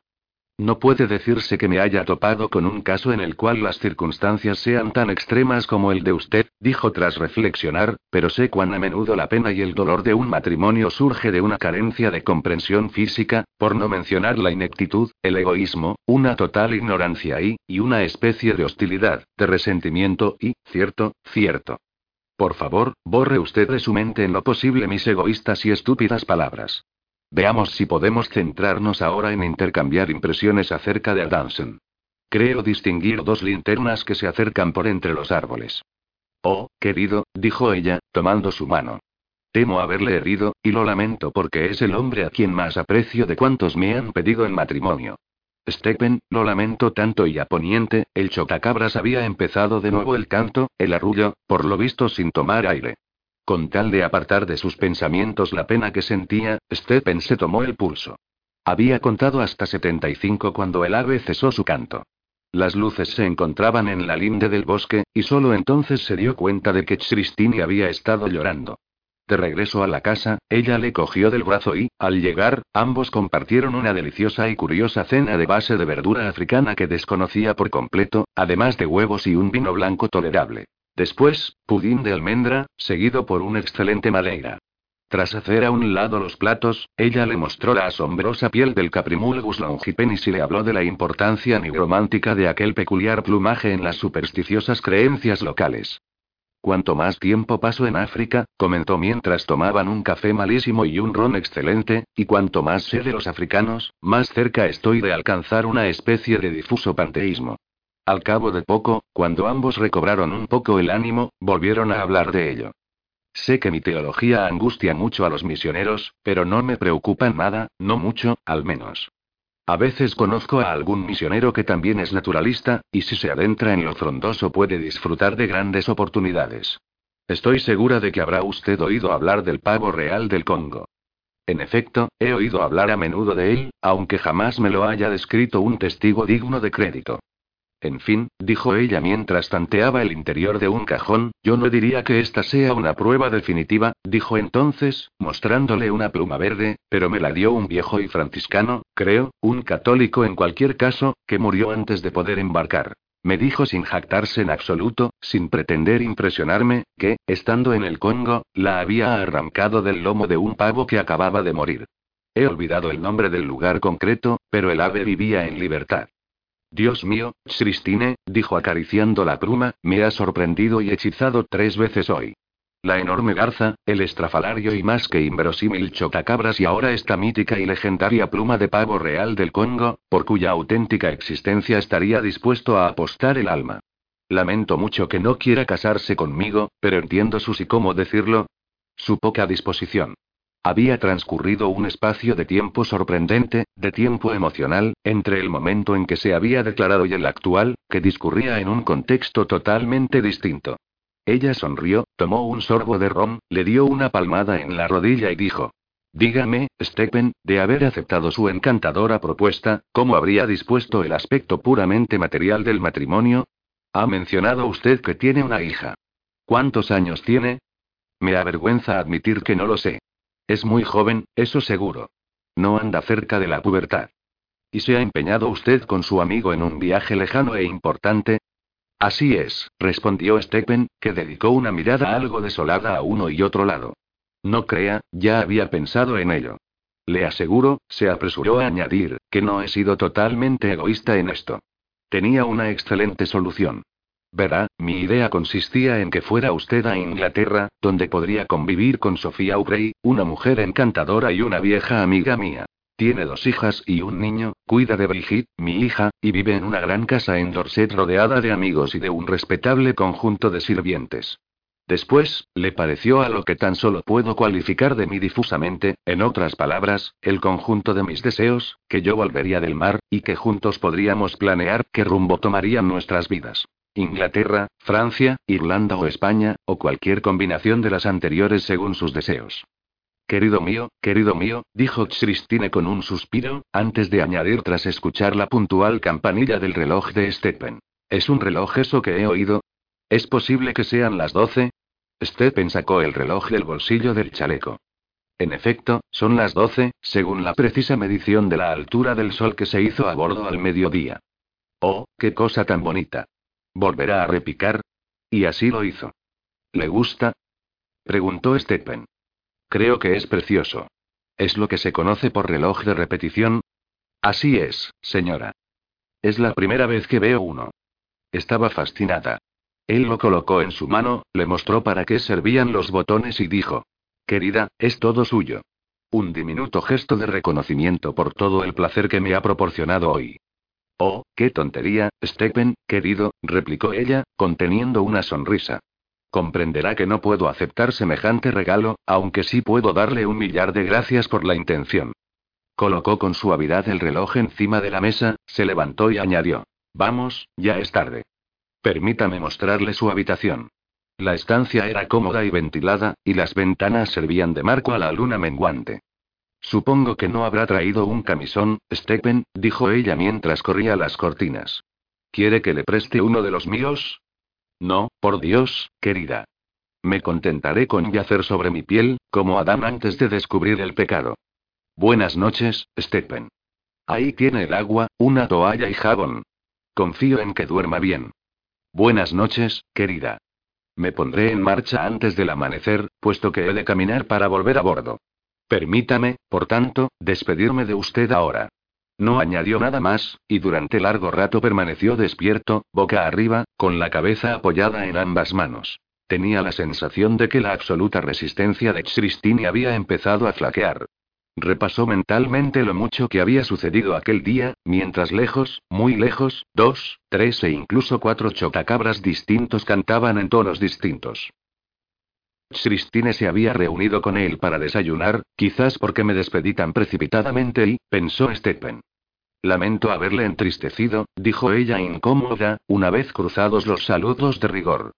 [SPEAKER 1] No puede decirse que me haya topado con un caso en el cual las circunstancias sean tan extremas como el de usted, dijo tras reflexionar, pero sé cuán a menudo la pena y el dolor de un matrimonio surge de una carencia de comprensión física, por no mencionar la ineptitud, el egoísmo, una total ignorancia y, y una especie de hostilidad, de resentimiento y, cierto, cierto. Por favor, borre usted de su mente en lo posible mis egoístas y estúpidas palabras. Veamos si podemos centrarnos ahora en intercambiar impresiones acerca de Adanson. Creo distinguir dos linternas que se acercan por entre los árboles. Oh, querido, dijo ella, tomando su mano. Temo haberle herido, y lo lamento porque es el hombre a quien más aprecio de cuantos me han pedido en matrimonio. Stephen, lo lamento tanto y a poniente, el chotacabras había empezado de nuevo el canto, el arrullo, por lo visto sin tomar aire. Con tal de apartar de sus pensamientos la pena que sentía, Stephen se tomó el pulso. Había contado hasta 75 cuando el ave cesó su canto. Las luces se encontraban en la linde del bosque, y solo entonces se dio cuenta de que Christine había estado llorando. De regreso a la casa, ella le cogió del brazo y, al llegar, ambos compartieron una deliciosa y curiosa cena de base de verdura africana que desconocía por completo, además de huevos y un vino blanco tolerable. Después, pudín de almendra, seguido por un excelente madeira. Tras hacer a un lado los platos, ella le mostró la asombrosa piel del Caprimulgus longipenis y le habló de la importancia nigromántica de aquel peculiar plumaje en las supersticiosas creencias locales. Cuanto más tiempo paso en África, comentó mientras tomaban un café malísimo y un ron excelente, y cuanto más sé de los africanos, más cerca estoy de alcanzar una especie de difuso panteísmo. Al cabo de poco, cuando ambos recobraron un poco el ánimo, volvieron a hablar de ello. Sé que mi teología angustia mucho a los misioneros, pero no me preocupa nada, no mucho, al menos. A veces conozco a algún misionero que también es naturalista, y si se adentra en lo frondoso puede disfrutar de grandes oportunidades. Estoy segura de que habrá usted oído hablar del pavo real del Congo. En efecto, he oído hablar a menudo de él, aunque jamás me lo haya descrito un testigo digno de crédito. En fin, dijo ella mientras tanteaba el interior de un cajón, yo no diría que esta sea una prueba definitiva, dijo entonces, mostrándole una pluma verde, pero me la dio un viejo y franciscano, creo, un católico en cualquier caso, que murió antes de poder embarcar. Me dijo sin jactarse en absoluto, sin pretender impresionarme, que, estando en el Congo, la había arrancado del lomo de un pavo que acababa de morir. He olvidado el nombre del lugar concreto, pero el ave vivía en libertad. Dios mío, Christine, dijo acariciando la pluma, me ha sorprendido y hechizado tres veces hoy. La enorme garza, el estrafalario y más que inverosímil chocacabras y ahora esta mítica y legendaria pluma de pavo real del Congo, por cuya auténtica existencia estaría dispuesto a apostar el alma. Lamento mucho que no quiera casarse conmigo, pero entiendo su y cómo decirlo. Su poca disposición. Había transcurrido un espacio de tiempo sorprendente, de tiempo emocional, entre el momento en que se había declarado y el actual, que discurría en un contexto totalmente distinto. Ella sonrió, tomó un sorbo de ron, le dio una palmada en la rodilla y dijo. Dígame, Stephen, de haber aceptado su encantadora propuesta, ¿cómo habría dispuesto el aspecto puramente material del matrimonio? Ha mencionado usted que tiene una hija. ¿Cuántos años tiene? Me avergüenza admitir que no lo sé. Es muy joven, eso seguro. No anda cerca de la pubertad. ¿Y se ha empeñado usted con su amigo en un viaje lejano e importante? Así es, respondió Stephen, que dedicó una mirada algo desolada a uno y otro lado. No crea, ya había pensado en ello. Le aseguro, se apresuró a añadir, que no he sido totalmente egoísta en esto. Tenía una excelente solución. Verá, mi idea consistía en que fuera usted a Inglaterra, donde podría convivir con Sofía Aubrey, una mujer encantadora y una vieja amiga mía. Tiene dos hijas y un niño, cuida de Brigitte, mi hija, y vive en una gran casa en Dorset rodeada de amigos y de un respetable conjunto de sirvientes. Después, le pareció a lo que tan solo puedo cualificar de mí difusamente, en otras palabras, el conjunto de mis deseos, que yo volvería del mar, y que juntos podríamos planear qué rumbo tomarían nuestras vidas. Inglaterra, Francia, Irlanda o España, o cualquier combinación de las anteriores según sus deseos. Querido mío, querido mío, dijo Christine con un suspiro, antes de añadir tras escuchar la puntual campanilla del reloj de Stephen. ¿Es un reloj eso que he oído? ¿Es posible que sean las doce? Stephen sacó el reloj del bolsillo del chaleco. En efecto, son las doce, según la precisa medición de la altura del sol que se hizo a bordo al mediodía. Oh, qué cosa tan bonita. ¿Volverá a repicar? Y así lo hizo. ¿Le gusta? preguntó Stephen. Creo que es precioso. ¿Es lo que se conoce por reloj de repetición? Así es, señora. Es la primera vez que veo uno. Estaba fascinada. Él lo colocó en su mano, le mostró para qué servían los botones y dijo. Querida, es todo suyo. Un diminuto gesto de reconocimiento por todo el placer que me ha proporcionado hoy. Oh, qué tontería, Stephen, querido, replicó ella, conteniendo una sonrisa. Comprenderá que no puedo aceptar semejante regalo, aunque sí puedo darle un millar de gracias por la intención. Colocó con suavidad el reloj encima de la mesa, se levantó y añadió. Vamos, ya es tarde. Permítame mostrarle su habitación. La estancia era cómoda y ventilada, y las ventanas servían de marco a la luna menguante. Supongo que no habrá traído un camisón, Stephen, dijo ella mientras corría las cortinas. ¿Quiere que le preste uno de los míos? No, por Dios, querida. Me contentaré con yacer sobre mi piel, como Adán antes de descubrir el pecado. Buenas noches, Stephen. Ahí tiene el agua, una toalla y jabón. Confío en que duerma bien. Buenas noches, querida. Me pondré en marcha antes del amanecer, puesto que he de caminar para volver a bordo. Permítame, por tanto, despedirme de usted ahora. No añadió nada más, y durante largo rato permaneció despierto, boca arriba, con la cabeza apoyada en ambas manos. Tenía la sensación de que la absoluta resistencia de Christine había empezado a flaquear. Repasó mentalmente lo mucho que había sucedido aquel día, mientras lejos, muy lejos, dos, tres e incluso cuatro chotacabras distintos cantaban en tonos distintos. Christine se había reunido con él para desayunar, quizás porque me despedí tan precipitadamente y, pensó Stephen. Lamento haberle entristecido, dijo ella incómoda, una vez cruzados los saludos de rigor.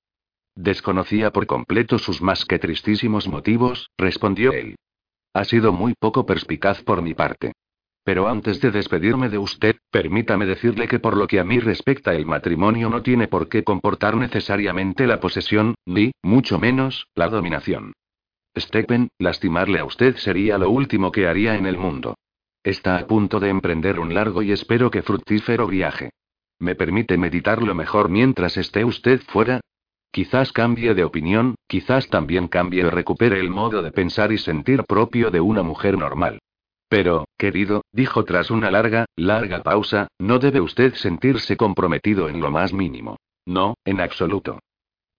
[SPEAKER 1] Desconocía por completo sus más que tristísimos motivos, respondió él. Ha sido muy poco perspicaz por mi parte. Pero antes de despedirme de usted, permítame decirle que por lo que a mí respecta el matrimonio no tiene por qué comportar necesariamente la posesión, ni, mucho menos, la dominación. Stephen, lastimarle a usted sería lo último que haría en el mundo. Está a punto de emprender un largo y espero que fructífero viaje. ¿Me permite meditarlo mejor mientras esté usted fuera? Quizás cambie de opinión, quizás también cambie o recupere el modo de pensar y sentir propio de una mujer normal. Pero, querido, dijo tras una larga, larga pausa, no debe usted sentirse comprometido en lo más mínimo. No, en absoluto.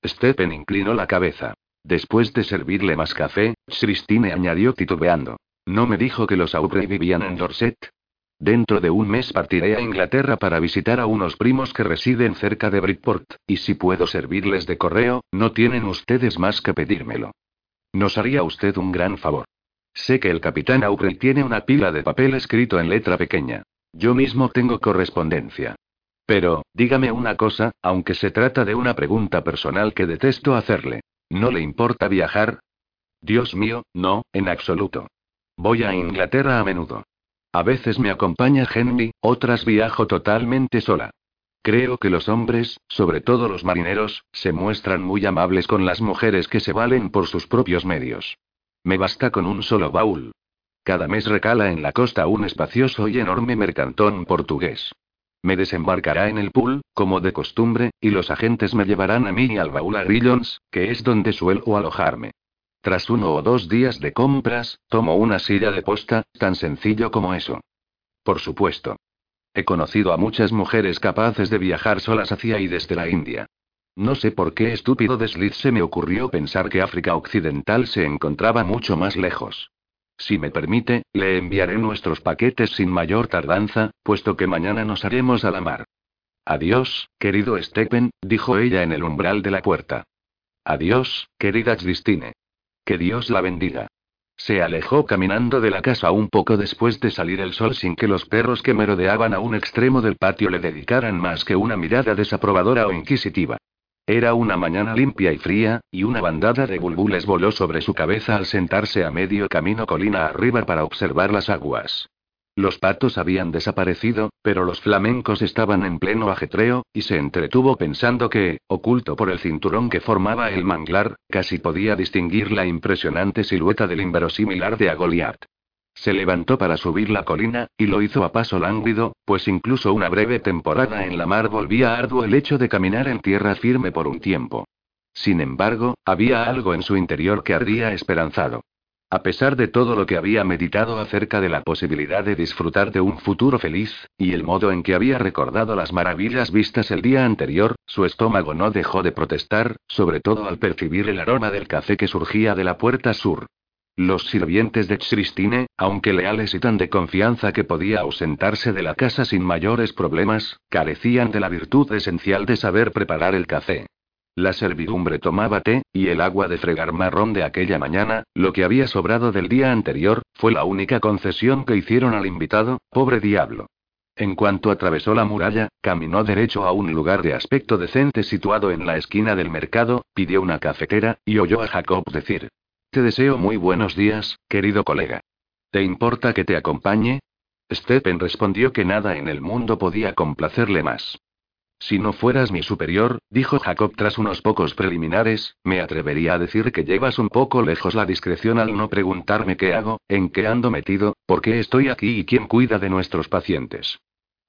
[SPEAKER 1] Stephen inclinó la cabeza. Después de servirle más café, Christine añadió titubeando. ¿No me dijo que los Aubrey vivían en Dorset? Dentro de un mes partiré a Inglaterra para visitar a unos primos que residen cerca de Bridport, y si puedo servirles de correo, no tienen ustedes más que pedírmelo. Nos haría usted un gran favor. Sé que el capitán Aubrey tiene una pila de papel escrito en letra pequeña. Yo mismo tengo correspondencia. Pero, dígame una cosa, aunque se trata de una pregunta personal que detesto hacerle. ¿No le importa viajar? Dios mío, no, en absoluto. Voy a Inglaterra a menudo. A veces me acompaña Henry, otras viajo totalmente sola. Creo que los hombres, sobre todo los marineros, se muestran muy amables con las mujeres que se valen por sus propios medios. Me basta con un solo baúl. Cada mes recala en la costa un espacioso y enorme mercantón portugués. Me desembarcará en el pool, como de costumbre, y los agentes me llevarán a mí y al baúl a Grillons, que es donde suelo alojarme. Tras uno o dos días de compras, tomo una silla de posta, tan sencillo como eso. Por supuesto. He conocido a muchas mujeres capaces de viajar solas hacia y desde la India. No sé por qué estúpido desliz se me ocurrió pensar que África Occidental se encontraba mucho más lejos. Si me permite, le enviaré nuestros paquetes sin mayor tardanza, puesto que mañana nos haremos a la mar. Adiós, querido Stephen, dijo ella en el umbral de la puerta. Adiós, querida Christine. Que Dios la bendiga. Se alejó caminando de la casa un poco después de salir el sol sin que los perros que merodeaban a un extremo del patio le dedicaran más que una mirada desaprobadora o inquisitiva. Era una mañana limpia y fría, y una bandada de bulbules voló sobre su cabeza al sentarse a medio camino colina arriba para observar las aguas. Los patos habían desaparecido, pero los flamencos estaban en pleno ajetreo, y se entretuvo pensando que, oculto por el cinturón que formaba el manglar, casi podía distinguir la impresionante silueta del inverosímil de Agoliat. Se levantó para subir la colina, y lo hizo a paso lánguido, pues incluso una breve temporada en la mar volvía arduo el hecho de caminar en tierra firme por un tiempo. Sin embargo, había algo en su interior que ardía esperanzado. A pesar de todo lo que había meditado acerca de la posibilidad de disfrutar de un futuro feliz, y el modo en que había recordado las maravillas vistas el día anterior, su estómago no dejó de protestar, sobre todo al percibir el aroma del café que surgía de la puerta sur. Los sirvientes de Christine, aunque leales y tan de confianza que podía ausentarse de la casa sin mayores problemas, carecían de la virtud esencial de saber preparar el café. La servidumbre tomaba té, y el agua de fregar marrón de aquella mañana, lo que había sobrado del día anterior, fue la única concesión que hicieron al invitado, pobre diablo. En cuanto atravesó la muralla, caminó derecho a un lugar de aspecto decente situado en la esquina del mercado, pidió una cafetera, y oyó a Jacob decir. Te deseo muy buenos días, querido colega. ¿Te importa que te acompañe? Stephen respondió que nada en el mundo podía complacerle más. Si no fueras mi superior, dijo Jacob tras unos pocos preliminares, me atrevería a decir que llevas un poco lejos la discreción al no preguntarme qué hago, en qué ando metido, por qué estoy aquí y quién cuida de nuestros pacientes.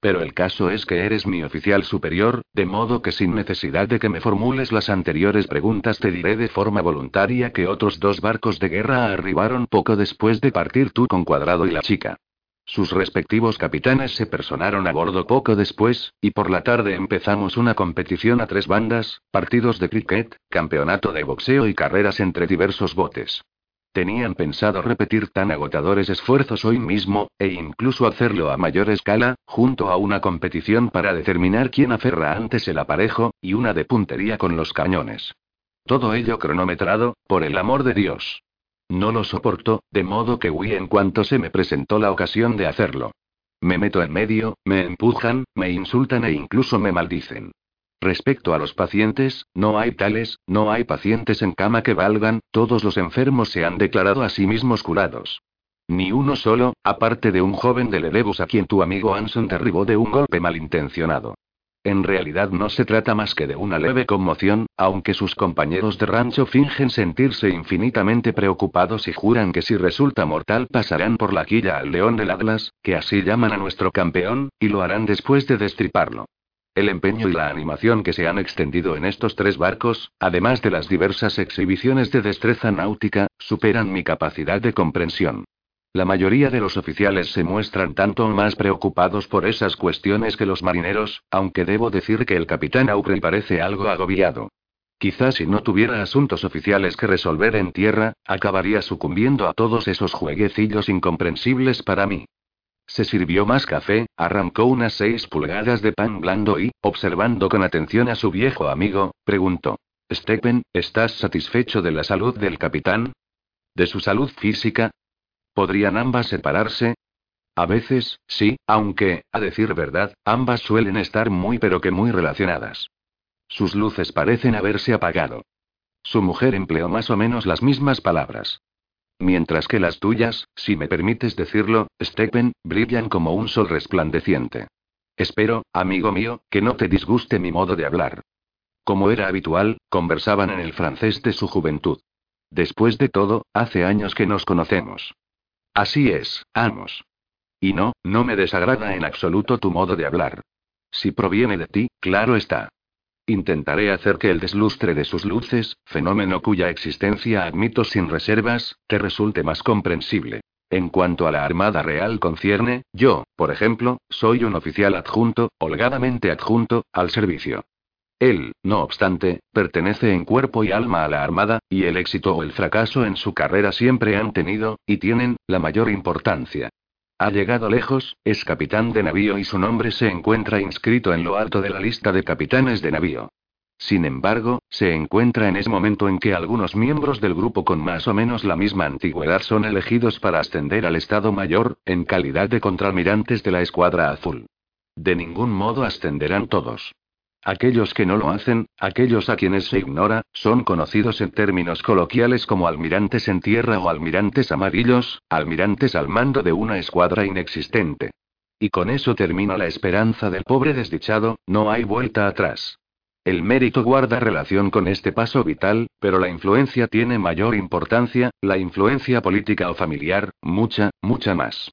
[SPEAKER 1] Pero el caso es que eres mi oficial superior, de modo que sin necesidad de que me formules las anteriores preguntas te diré de forma voluntaria que otros dos barcos de guerra arribaron poco después de partir tú con Cuadrado y la chica. Sus respectivos capitanes se personaron a bordo poco después, y por la tarde empezamos una competición a tres bandas, partidos de cricket, campeonato de boxeo y carreras entre diversos botes. Tenían pensado repetir tan agotadores esfuerzos hoy mismo, e incluso hacerlo a mayor escala, junto a una competición para determinar quién aferra antes el aparejo, y una de puntería con los cañones. Todo ello cronometrado, por el amor de Dios. No lo soporto, de modo que huí en cuanto se me presentó la ocasión de hacerlo. Me meto en medio, me empujan, me insultan e incluso me maldicen. Respecto a los pacientes, no hay tales, no hay pacientes en cama que valgan, todos los enfermos se han declarado a sí mismos curados. Ni uno solo, aparte de un joven del Erebus a quien tu amigo Anson derribó de un golpe malintencionado. En realidad no se trata más que de una leve conmoción, aunque sus compañeros de rancho fingen sentirse infinitamente preocupados y juran que si resulta mortal pasarán por la quilla al león del Atlas, que así llaman a nuestro campeón, y lo harán después de destriparlo. El empeño y la animación que se han extendido en estos tres barcos, además de las diversas exhibiciones de destreza náutica, superan mi capacidad de comprensión. La mayoría de los oficiales se muestran tanto más preocupados por esas cuestiones que los marineros, aunque debo decir que el capitán Aubrey parece algo agobiado. Quizás si no tuviera asuntos oficiales que resolver en tierra, acabaría sucumbiendo a todos esos jueguecillos incomprensibles para mí. Se sirvió más café, arrancó unas seis pulgadas de pan blando y, observando con atención a su viejo amigo, preguntó: Stephen, ¿estás satisfecho de la salud del capitán? ¿De su salud física? ¿Podrían ambas separarse? A veces, sí, aunque, a decir verdad, ambas suelen estar muy pero que muy relacionadas. Sus luces parecen haberse apagado. Su mujer empleó más o menos las mismas palabras. Mientras que las tuyas, si me permites decirlo, Stephen, brillan como un sol resplandeciente. Espero, amigo mío, que no te disguste mi modo de hablar. Como era habitual, conversaban en el francés de su juventud. Después de todo, hace años que nos conocemos. Así es, Amos. Y no, no me desagrada en absoluto tu modo de hablar. Si proviene de ti, claro está. Intentaré hacer que el deslustre de sus luces, fenómeno cuya existencia admito sin reservas, te resulte más comprensible. En cuanto a la Armada Real concierne, yo, por ejemplo, soy un oficial adjunto, holgadamente adjunto, al servicio. Él, no obstante, pertenece en cuerpo y alma a la Armada, y el éxito o el fracaso en su carrera siempre han tenido, y tienen, la mayor importancia. Ha llegado lejos, es capitán de navío y su nombre se encuentra inscrito en lo alto de la lista de capitanes de navío. Sin embargo, se encuentra en ese momento en que algunos miembros del grupo con más o menos la misma antigüedad son elegidos para ascender al Estado Mayor, en calidad de contraalmirantes de la Escuadra Azul. De ningún modo ascenderán todos. Aquellos que no lo hacen, aquellos a quienes se ignora, son conocidos en términos coloquiales como almirantes en tierra o almirantes amarillos, almirantes al mando de una escuadra inexistente. Y con eso termina la esperanza del pobre desdichado, no hay vuelta atrás. El mérito guarda relación con este paso vital, pero la influencia tiene mayor importancia, la influencia política o familiar, mucha, mucha más.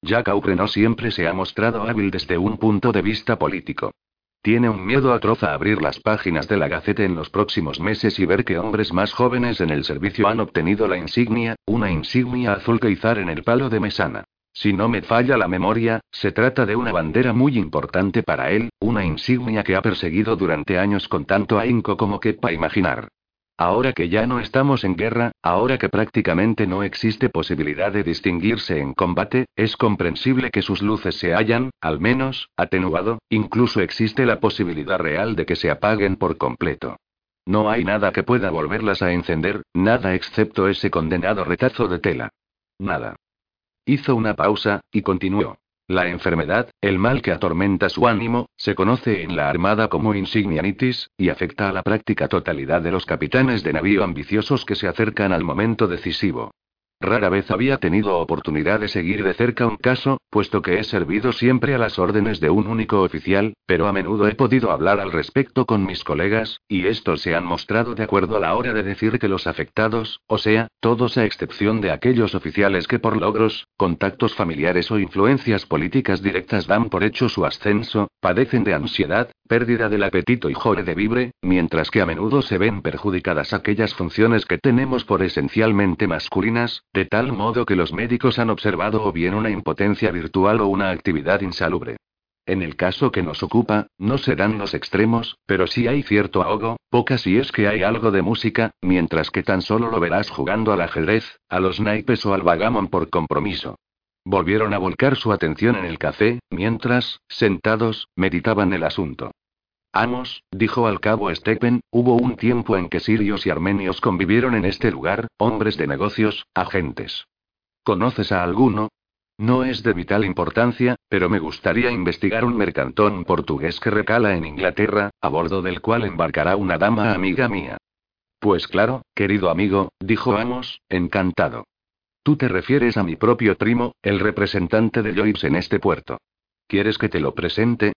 [SPEAKER 1] Jack Aubrey no siempre se ha mostrado hábil desde un punto de vista político. Tiene un miedo atroz a abrir las páginas de la Gaceta en los próximos meses y ver que hombres más jóvenes en el servicio han obtenido la insignia, una insignia azul que izar en el palo de mesana. Si no me falla la memoria, se trata de una bandera muy importante para él, una insignia que ha perseguido durante años con tanto ahínco como quepa imaginar. Ahora que ya no estamos en guerra, ahora que prácticamente no existe posibilidad de distinguirse en combate, es comprensible que sus luces se hayan, al menos, atenuado, incluso existe la posibilidad real de que se apaguen por completo. No hay nada que pueda volverlas a encender, nada excepto ese condenado retazo de tela. Nada. Hizo una pausa, y continuó. La enfermedad, el mal que atormenta su ánimo, se conoce en la Armada como insignianitis, y afecta a la práctica totalidad de los capitanes de navío ambiciosos que se acercan al momento decisivo. Rara vez había tenido oportunidad de seguir de cerca un caso, puesto que he servido siempre a las órdenes de un único oficial, pero a menudo he podido hablar al respecto con mis colegas, y estos se han mostrado de acuerdo a la hora de decir que los afectados, o sea, todos a excepción de aquellos oficiales que por logros, contactos familiares o influencias políticas directas dan por hecho su ascenso, padecen de ansiedad, pérdida del apetito y jore de vibre, mientras que a menudo se ven perjudicadas aquellas funciones que tenemos por esencialmente masculinas, de tal modo que los médicos han observado o bien una impotencia virtual o una actividad insalubre. En el caso que nos ocupa, no serán los extremos, pero sí hay cierto ahogo, poca si es que hay algo de música, mientras que tan solo lo verás jugando al ajedrez, a los naipes o al vagamon por compromiso. Volvieron a volcar su atención en el café, mientras, sentados, meditaban el asunto. Amos, dijo al cabo Stepen, hubo un tiempo en que sirios y armenios convivieron en este lugar, hombres de negocios, agentes. ¿Conoces a alguno? No es de vital importancia, pero me gustaría investigar un mercantón portugués que recala en Inglaterra, a bordo del cual embarcará una dama amiga mía. Pues claro, querido amigo, dijo Amos, encantado. Tú te refieres a mi propio primo, el representante de Joyce en este puerto. ¿Quieres que te lo presente?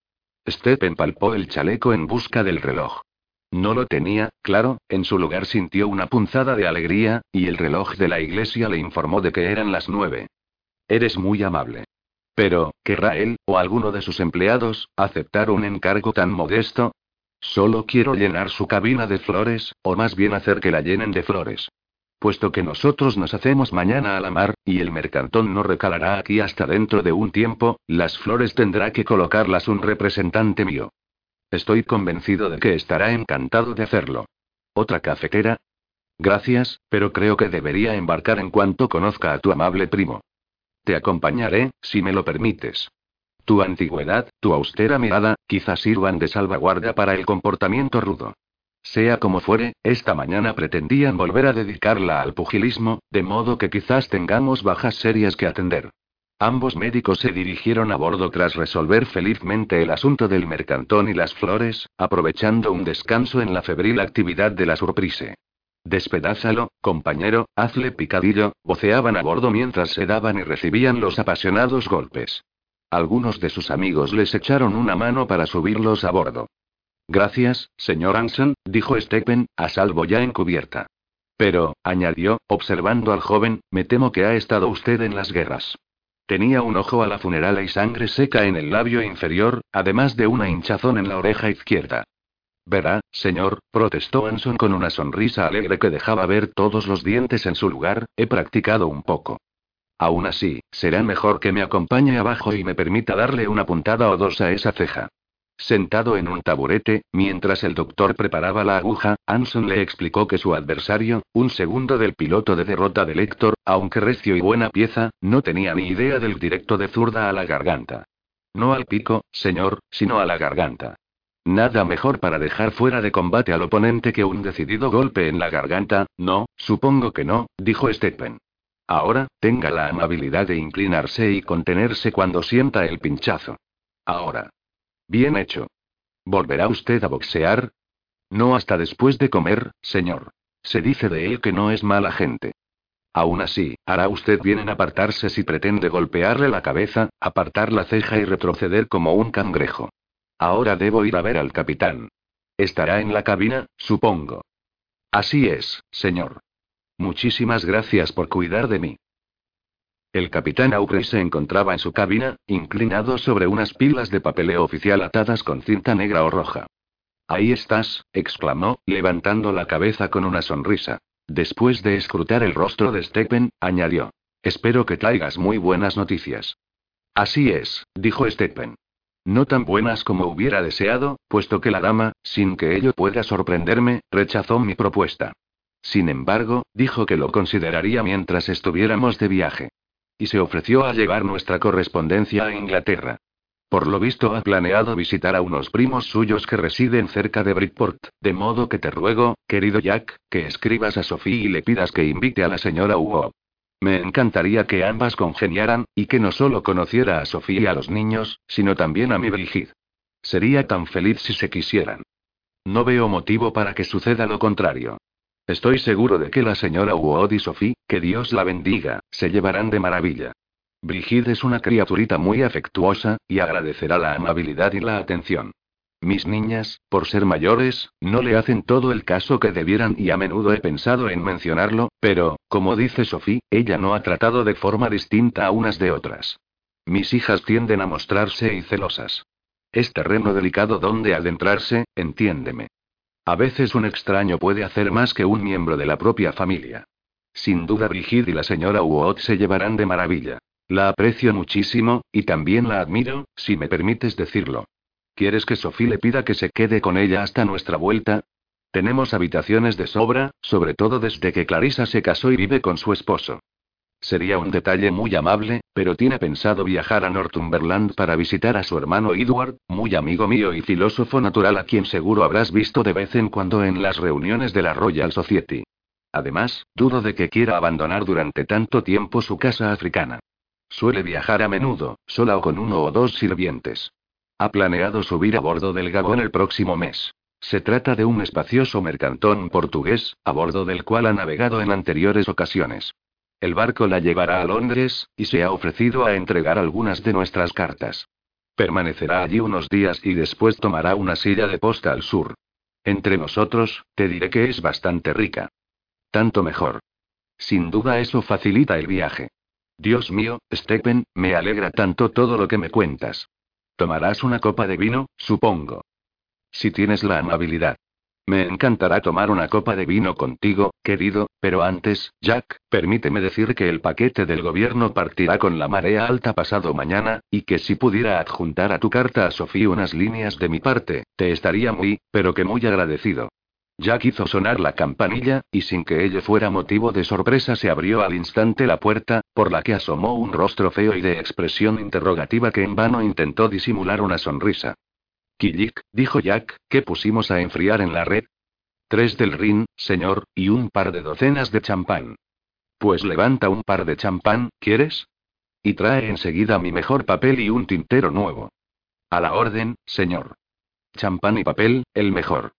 [SPEAKER 1] Stephen palpó el chaleco en busca del reloj. No lo tenía, claro, en su lugar sintió una punzada de alegría, y el reloj de la iglesia le informó de que eran las nueve. Eres muy amable. Pero, ¿querrá él, o alguno de sus empleados, aceptar un encargo tan modesto? Solo quiero llenar su cabina de flores, o más bien hacer que la llenen de flores. Puesto que nosotros nos hacemos mañana a la mar, y el mercantón no recalará aquí hasta dentro de un tiempo, las flores tendrá que colocarlas un representante mío. Estoy convencido de que estará encantado de hacerlo. ¿Otra cafetera? Gracias, pero creo que debería embarcar en cuanto conozca a tu amable primo. Te acompañaré, si me lo permites. Tu antigüedad, tu austera mirada, quizás sirvan de salvaguardia para el comportamiento rudo. Sea como fuere, esta mañana pretendían volver a dedicarla al pugilismo, de modo que quizás tengamos bajas serias que atender. Ambos médicos se dirigieron a bordo tras resolver felizmente el asunto del mercantón y las flores, aprovechando un descanso en la febril actividad de la surprise. Despedázalo, compañero, hazle picadillo, voceaban a bordo mientras se daban y recibían los apasionados golpes. Algunos de sus amigos les echaron una mano para subirlos a bordo. Gracias, señor Anson, dijo Stephen, a salvo ya en cubierta. Pero, añadió, observando al joven, me temo que ha estado usted en las guerras. Tenía un ojo a la funeral y sangre seca en el labio inferior, además de una hinchazón en la oreja izquierda. Verá, señor, protestó Anson con una sonrisa alegre que dejaba ver todos los dientes en su lugar, he practicado un poco. Aún así, será mejor que me acompañe abajo y me permita darle una puntada o dos a esa ceja. Sentado en un taburete, mientras el doctor preparaba la aguja, Anson le explicó que su adversario, un segundo del piloto de derrota de Héctor, aunque recio y buena pieza, no tenía ni idea del directo de zurda a la garganta. No al pico, señor, sino a la garganta. Nada mejor para dejar fuera de combate al oponente que un decidido golpe en la garganta, no, supongo que no, dijo Stephen. Ahora, tenga la amabilidad de inclinarse y contenerse cuando sienta el pinchazo. Ahora. Bien hecho. ¿Volverá usted a boxear? No hasta después de comer, señor. Se dice de él que no es mala gente. Aún así, hará usted bien en apartarse si pretende golpearle la cabeza, apartar la ceja y retroceder como un cangrejo. Ahora debo ir a ver al capitán. Estará en la cabina, supongo. Así es, señor. Muchísimas gracias por cuidar de mí. El capitán Aubrey se encontraba en su cabina, inclinado sobre unas pilas de papeleo oficial atadas con cinta negra o roja. Ahí estás, exclamó, levantando la cabeza con una sonrisa. Después de escrutar el rostro de Stephen, añadió. Espero que traigas muy buenas noticias. Así es, dijo Stephen. No tan buenas como hubiera deseado, puesto que la dama, sin que ello pueda sorprenderme, rechazó mi propuesta. Sin embargo, dijo que lo consideraría mientras estuviéramos de viaje. Y se ofreció a llevar nuestra correspondencia a Inglaterra. Por lo visto ha planeado visitar a unos primos suyos que residen cerca de Bridport, de modo que te ruego, querido Jack, que escribas a Sophie y le pidas que invite a la señora Hugo. Me encantaría que ambas congeniaran, y que no solo conociera a Sophie y a los niños, sino también a mi Brigitte. Sería tan feliz si se quisieran. No veo motivo para que suceda lo contrario. Estoy seguro de que la señora Wood y Sophie, que Dios la bendiga, se llevarán de maravilla. Brigitte es una criaturita muy afectuosa, y agradecerá la amabilidad y la atención. Mis niñas, por ser mayores, no le hacen todo el caso que debieran y a menudo he pensado en mencionarlo, pero, como dice Sophie, ella no ha tratado de forma distinta a unas de otras. Mis hijas tienden a mostrarse y celosas. Es terreno delicado donde adentrarse, entiéndeme. A veces un extraño puede hacer más que un miembro de la propia familia. Sin duda Brigitte y la señora Wood se llevarán de maravilla. La aprecio muchísimo, y también la admiro, si me permites decirlo. ¿Quieres que Sophie le pida que se quede con ella hasta nuestra vuelta? Tenemos habitaciones de sobra, sobre todo desde que Clarissa se casó y vive con su esposo. Sería un detalle muy amable, pero tiene pensado viajar a Northumberland para visitar a su hermano Edward, muy amigo mío y filósofo natural a quien seguro habrás visto de vez en cuando en las reuniones de la Royal Society. Además, dudo de que quiera abandonar durante tanto tiempo su casa africana. Suele viajar a menudo, sola o con uno o dos sirvientes. Ha planeado subir a bordo del Gabón el próximo mes. Se trata de un espacioso mercantón portugués, a bordo del cual ha navegado en anteriores ocasiones. El barco la llevará a Londres, y se ha ofrecido a entregar algunas de nuestras cartas. Permanecerá allí unos días y después tomará una silla de posta al sur. Entre nosotros, te diré que es bastante rica. Tanto mejor. Sin duda eso facilita el viaje. Dios mío, Stephen, me alegra tanto todo lo que me cuentas. Tomarás una copa de vino, supongo. Si tienes la amabilidad. Me encantará tomar una copa de vino contigo, querido, pero antes, Jack, permíteme decir que el paquete del gobierno partirá con la marea alta pasado mañana, y que si pudiera adjuntar a tu carta a Sofía unas líneas de mi parte, te estaría muy, pero que muy agradecido. Jack hizo sonar la campanilla, y sin que ello fuera motivo de sorpresa se abrió al instante la puerta, por la que asomó un rostro feo y de expresión interrogativa que en vano intentó disimular una sonrisa. Killik, dijo Jack, ¿qué pusimos a enfriar en la red? Tres del Rin, señor, y un par de docenas de champán. Pues levanta un par de champán, ¿quieres? Y trae enseguida mi mejor papel y un tintero nuevo. A la orden, señor. Champán y papel, el mejor.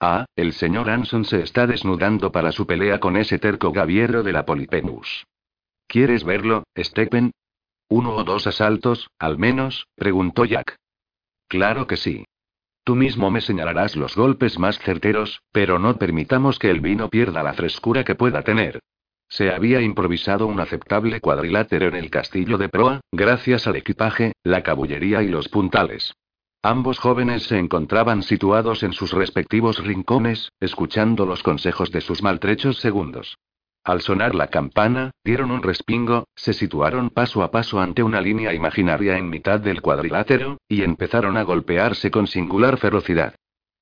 [SPEAKER 1] Ah, el señor Anson se está desnudando para su pelea con ese terco gaviero de la Polipenus. ¿Quieres verlo, Stephen? ¿Uno o dos asaltos, al menos? preguntó Jack. Claro que sí. Tú mismo me señalarás los golpes más certeros, pero no permitamos que el vino pierda la frescura que pueda tener. Se había improvisado un aceptable cuadrilátero en el castillo de proa, gracias al equipaje, la cabullería y los puntales. Ambos jóvenes se encontraban situados en sus respectivos rincones, escuchando los consejos de sus maltrechos segundos. Al sonar la campana, dieron un respingo, se situaron paso a paso ante una línea imaginaria en mitad del cuadrilátero, y empezaron a golpearse con singular ferocidad.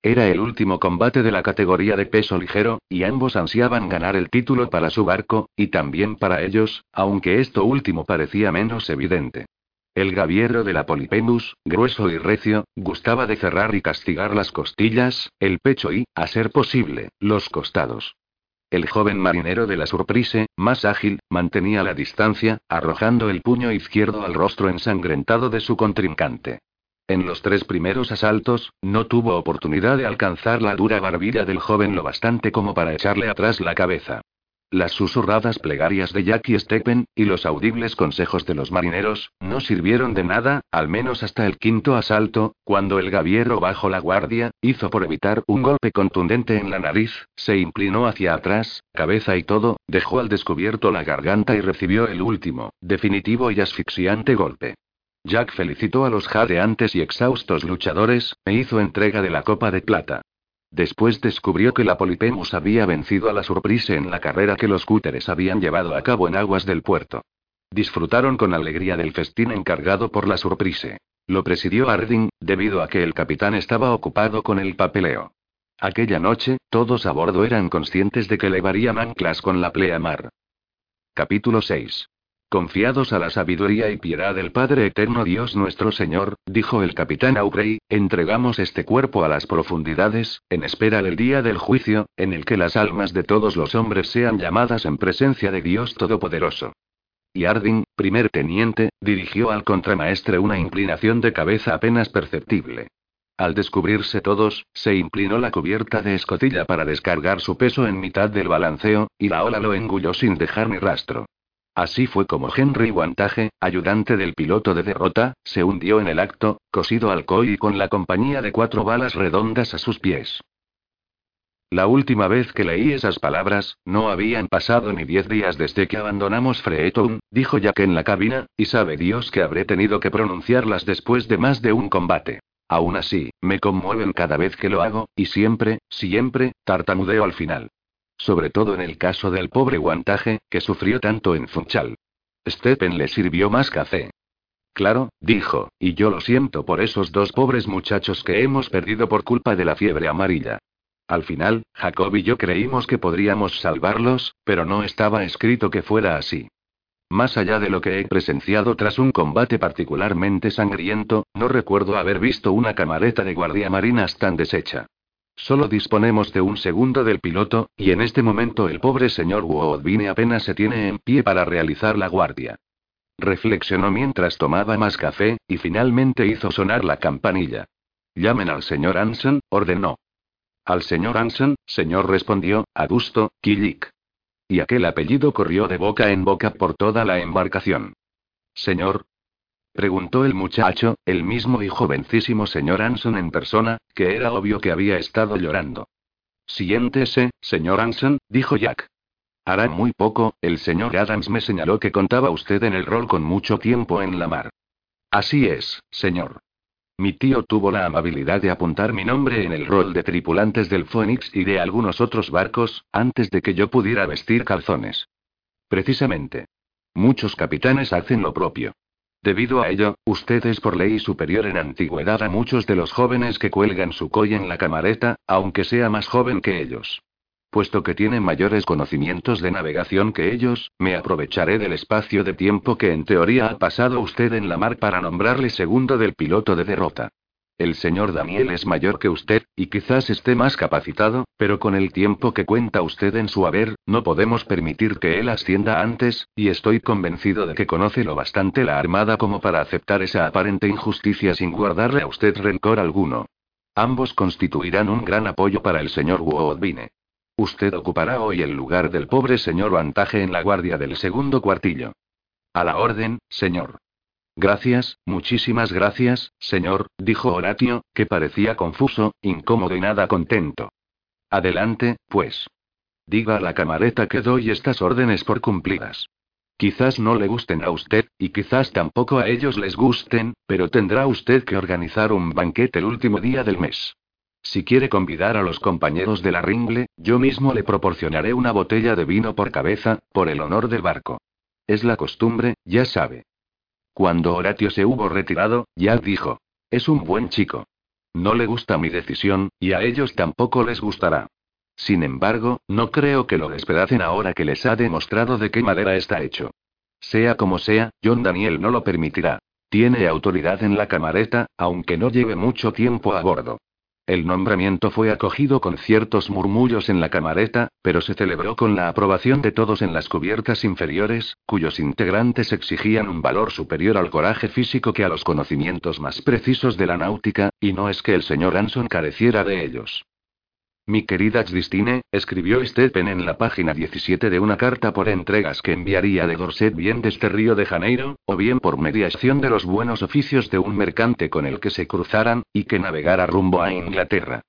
[SPEAKER 1] Era el último combate de la categoría de peso ligero, y ambos ansiaban ganar el título para su barco, y también para ellos, aunque esto último parecía menos evidente. El gaviero de la Polipemus, grueso y recio, gustaba de cerrar y castigar las costillas, el pecho y, a ser posible, los costados. El joven marinero de la Surprise, más ágil, mantenía la distancia, arrojando el puño izquierdo al rostro ensangrentado de su contrincante. En los tres primeros asaltos, no tuvo oportunidad de alcanzar la dura barbilla del joven lo bastante como para echarle atrás la cabeza. Las susurradas plegarias de Jackie Steppen, y los audibles consejos de los marineros, no sirvieron de nada, al menos hasta el quinto asalto, cuando el gaviero bajo la guardia, hizo por evitar un golpe contundente en la nariz, se inclinó hacia atrás, cabeza y todo, dejó al descubierto la garganta y recibió el último, definitivo y asfixiante golpe. Jack felicitó a los jadeantes y exhaustos luchadores, e hizo entrega de la copa de plata. Después descubrió que la Polipemus había vencido a la Surprise en la carrera que los cúteres habían llevado a cabo en aguas del puerto. Disfrutaron con alegría del festín encargado por la Surprise. Lo presidió Harding, debido a que el capitán estaba ocupado con el papeleo. Aquella noche, todos a bordo eran conscientes de que levarían anclas con la pleamar. Capítulo 6. Confiados a la sabiduría y piedad del Padre Eterno Dios nuestro Señor, dijo el capitán Aubrey, entregamos este cuerpo a las profundidades, en espera del día del juicio, en el que las almas de todos los hombres sean llamadas en presencia de Dios Todopoderoso. Y Harding, primer teniente, dirigió al contramaestre una inclinación de cabeza apenas perceptible. Al descubrirse todos, se inclinó la cubierta de escotilla para descargar su peso en mitad del balanceo, y la ola lo engulló sin dejar ni rastro. Así fue como Henry Wantage, ayudante del piloto de derrota, se hundió en el acto, cosido al y con la compañía de cuatro balas redondas a sus pies. La última vez que leí esas palabras, no habían pasado ni diez días desde que abandonamos Freetown, dijo Jack en la cabina, y sabe Dios que habré tenido que pronunciarlas después de más de un combate. Aún así, me conmueven cada vez que lo hago, y siempre, siempre, tartamudeo al final. Sobre todo en el caso del pobre Guantaje, que sufrió tanto en Funchal. Steppen le sirvió más café. Claro, dijo, y yo lo siento por esos dos pobres muchachos que hemos perdido por culpa de la fiebre amarilla. Al final, Jacob y yo creímos que podríamos salvarlos, pero no estaba escrito que fuera así. Más allá de lo que he presenciado tras un combate particularmente sangriento, no recuerdo haber visto una camareta de guardiamarinas tan deshecha. Solo disponemos de un segundo del piloto, y en este momento el pobre señor Woodbine apenas se tiene en pie para realizar la guardia. Reflexionó mientras tomaba más café, y finalmente hizo sonar la campanilla. Llamen al señor Anson, ordenó. Al señor Anson, señor respondió, Augusto, Killik. Y aquel apellido corrió de boca en boca por toda la embarcación. Señor, Preguntó el muchacho, el mismo y jovencísimo señor Anson en persona, que era obvio que había estado llorando. Siéntese, señor Anson, dijo Jack. Hará muy poco, el señor Adams me señaló que contaba usted en el rol con mucho tiempo en la mar. Así es, señor. Mi tío tuvo la amabilidad de apuntar mi nombre en el rol de tripulantes del Phoenix y de algunos otros barcos, antes de que yo pudiera vestir calzones. Precisamente. Muchos capitanes hacen lo propio. Debido a ello, usted es por ley superior en antigüedad a muchos de los jóvenes que cuelgan su colla en la camareta, aunque sea más joven que ellos. Puesto que tiene mayores conocimientos de navegación que ellos, me aprovecharé del espacio de tiempo que en teoría ha pasado usted en la mar para nombrarle segundo del piloto de derrota. El señor Daniel es mayor que usted, y quizás esté más capacitado, pero con el tiempo que cuenta usted en su haber, no podemos permitir que él ascienda antes, y estoy convencido de que conoce lo bastante la Armada como para aceptar esa aparente injusticia sin guardarle a usted rencor alguno. Ambos constituirán un gran apoyo para el señor Woodbine. Usted ocupará hoy el lugar del pobre señor Vantaje en la guardia del segundo cuartillo. A la orden, señor. Gracias, muchísimas gracias, señor, dijo Horatio, que parecía confuso, incómodo y nada contento. Adelante, pues. Diga a la camareta que doy estas órdenes por cumplidas. Quizás no le gusten a usted, y quizás tampoco a ellos les gusten, pero tendrá usted que organizar un banquete el último día del mes. Si quiere convidar a los compañeros de la Ringle, yo mismo le proporcionaré una botella de vino por cabeza, por el honor del barco. Es la costumbre, ya sabe. Cuando Horatio se hubo retirado, Jack dijo. Es un buen chico. No le gusta mi decisión, y a ellos tampoco les gustará. Sin embargo, no creo que lo despedacen ahora que les ha demostrado de qué madera está hecho. Sea como sea, John Daniel no lo permitirá. Tiene autoridad en la camareta, aunque no lleve mucho tiempo a bordo. El nombramiento fue acogido con ciertos murmullos en la camareta, pero se celebró con la aprobación de todos en las cubiertas inferiores, cuyos integrantes exigían un valor superior al coraje físico que a los conocimientos más precisos de la náutica, y no es que el señor Anson careciera de ellos. Mi querida Christine, escribió Stephen en la página 17 de una carta por entregas que enviaría de Dorset bien desde Río de Janeiro, o bien por mediación de los buenos oficios de un mercante con el que se cruzaran, y que navegara rumbo a Inglaterra.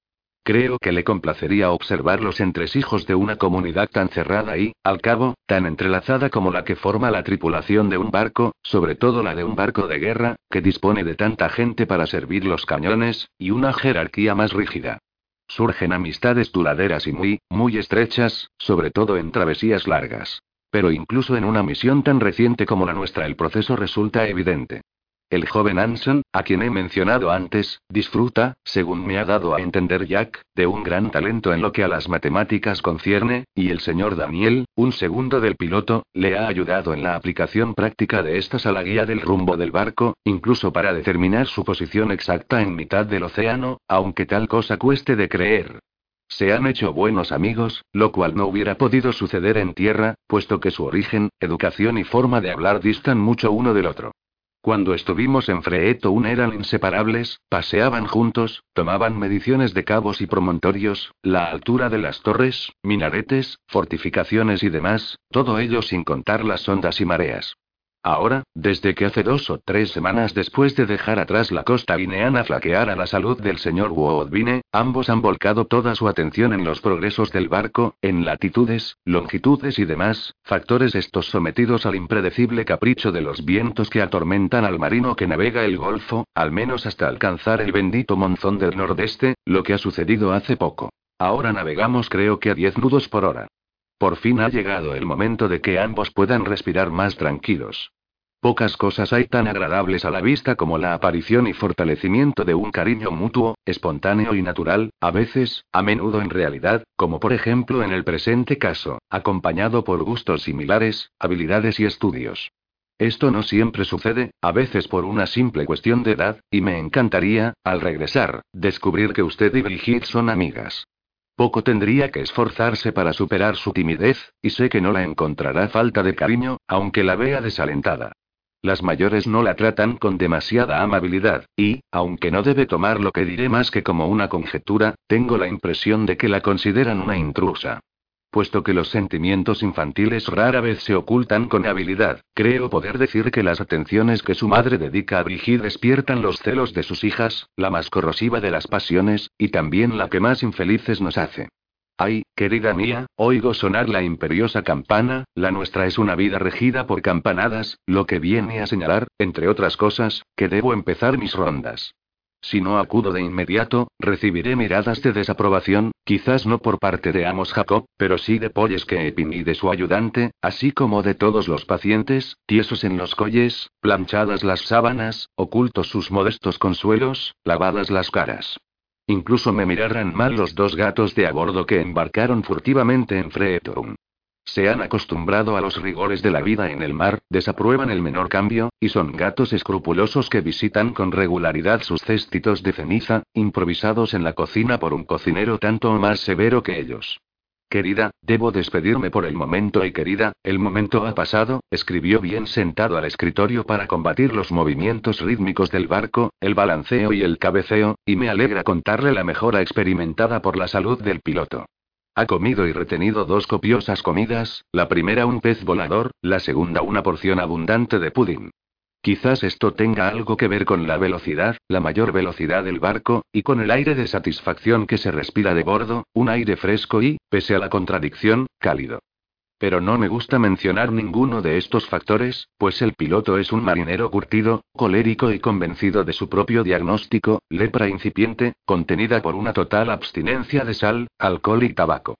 [SPEAKER 1] Creo que le complacería observar los entresijos de una comunidad tan cerrada y, al cabo, tan entrelazada como la que forma la tripulación de un barco, sobre todo la de un barco de guerra, que dispone de tanta gente para servir los cañones, y una jerarquía más rígida. Surgen amistades duraderas y muy, muy estrechas, sobre todo en travesías largas. Pero incluso en una misión tan reciente como la nuestra el proceso resulta evidente. El joven Anson, a quien he mencionado antes, disfruta, según me ha dado a entender Jack, de un gran talento en lo que a las matemáticas concierne, y el señor Daniel, un segundo del piloto, le ha ayudado en la aplicación práctica de estas a la guía del rumbo del barco, incluso para determinar su posición exacta en mitad del océano, aunque tal cosa cueste de creer. Se han hecho buenos amigos, lo cual no hubiera podido suceder en tierra, puesto que su origen, educación y forma de hablar distan mucho uno del otro. Cuando estuvimos en Freetown eran inseparables, paseaban juntos, tomaban mediciones de cabos y promontorios, la altura de las torres, minaretes, fortificaciones y demás, todo ello sin contar las ondas y mareas. Ahora, desde que hace dos o tres semanas después de dejar atrás la costa guineana flaquear a la salud del señor Woodbine, ambos han volcado toda su atención en los progresos del barco, en latitudes, longitudes y demás, factores estos sometidos al impredecible capricho de los vientos que atormentan al marino que navega el Golfo, al menos hasta alcanzar el bendito monzón del nordeste, lo que ha sucedido hace poco. Ahora navegamos creo que a 10 nudos por hora. Por fin ha llegado el momento de que ambos puedan respirar más tranquilos. Pocas cosas hay tan agradables a la vista como la aparición y fortalecimiento de un cariño mutuo, espontáneo y natural, a veces, a menudo en realidad, como por ejemplo en el presente caso, acompañado por gustos similares, habilidades y estudios. Esto no siempre sucede, a veces por una simple cuestión de edad, y me encantaría, al regresar, descubrir que usted y Brigitte son amigas. Poco tendría que esforzarse para superar su timidez, y sé que no la encontrará falta de cariño, aunque la vea desalentada. Las mayores no la tratan con demasiada amabilidad, y, aunque no debe tomar lo que diré más que como una conjetura, tengo la impresión de que la consideran una intrusa. Puesto que los sentimientos infantiles rara vez se ocultan con habilidad, creo poder decir que las atenciones que su madre dedica a Brigitte despiertan los celos de sus hijas, la más corrosiva de las pasiones, y también la que más infelices nos hace. Ay, querida mía, oigo sonar la imperiosa campana, la nuestra es una vida regida por campanadas, lo que viene a señalar, entre otras cosas, que debo empezar mis rondas. Si no acudo de inmediato, recibiré miradas de desaprobación, quizás no por parte de Amos Jacob, pero sí de Polles que y de su ayudante, así como de todos los pacientes, tiesos en los colles, planchadas las sábanas, ocultos sus modestos consuelos, lavadas las caras. Incluso me mirarán mal los dos gatos de a bordo que embarcaron furtivamente en Freetown. Se han acostumbrado a los rigores de la vida en el mar, desaprueban el menor cambio, y son gatos escrupulosos que visitan con regularidad sus cestitos de ceniza, improvisados en la cocina por un cocinero tanto más severo que ellos. Querida, debo despedirme por el momento y querida, el momento ha pasado, escribió bien sentado al escritorio para combatir los movimientos rítmicos del barco, el balanceo y el cabeceo, y me alegra contarle la mejora experimentada por la salud del piloto. Ha comido y retenido dos copiosas comidas, la primera un pez volador, la segunda una porción abundante de pudín. Quizás esto tenga algo que ver con la velocidad, la mayor velocidad del barco, y con el aire de satisfacción que se respira de bordo, un aire fresco y, pese a la contradicción, cálido. Pero no me gusta mencionar ninguno de estos factores, pues el piloto es un marinero curtido, colérico y convencido de su propio diagnóstico, lepra incipiente, contenida por una total abstinencia de sal, alcohol y tabaco.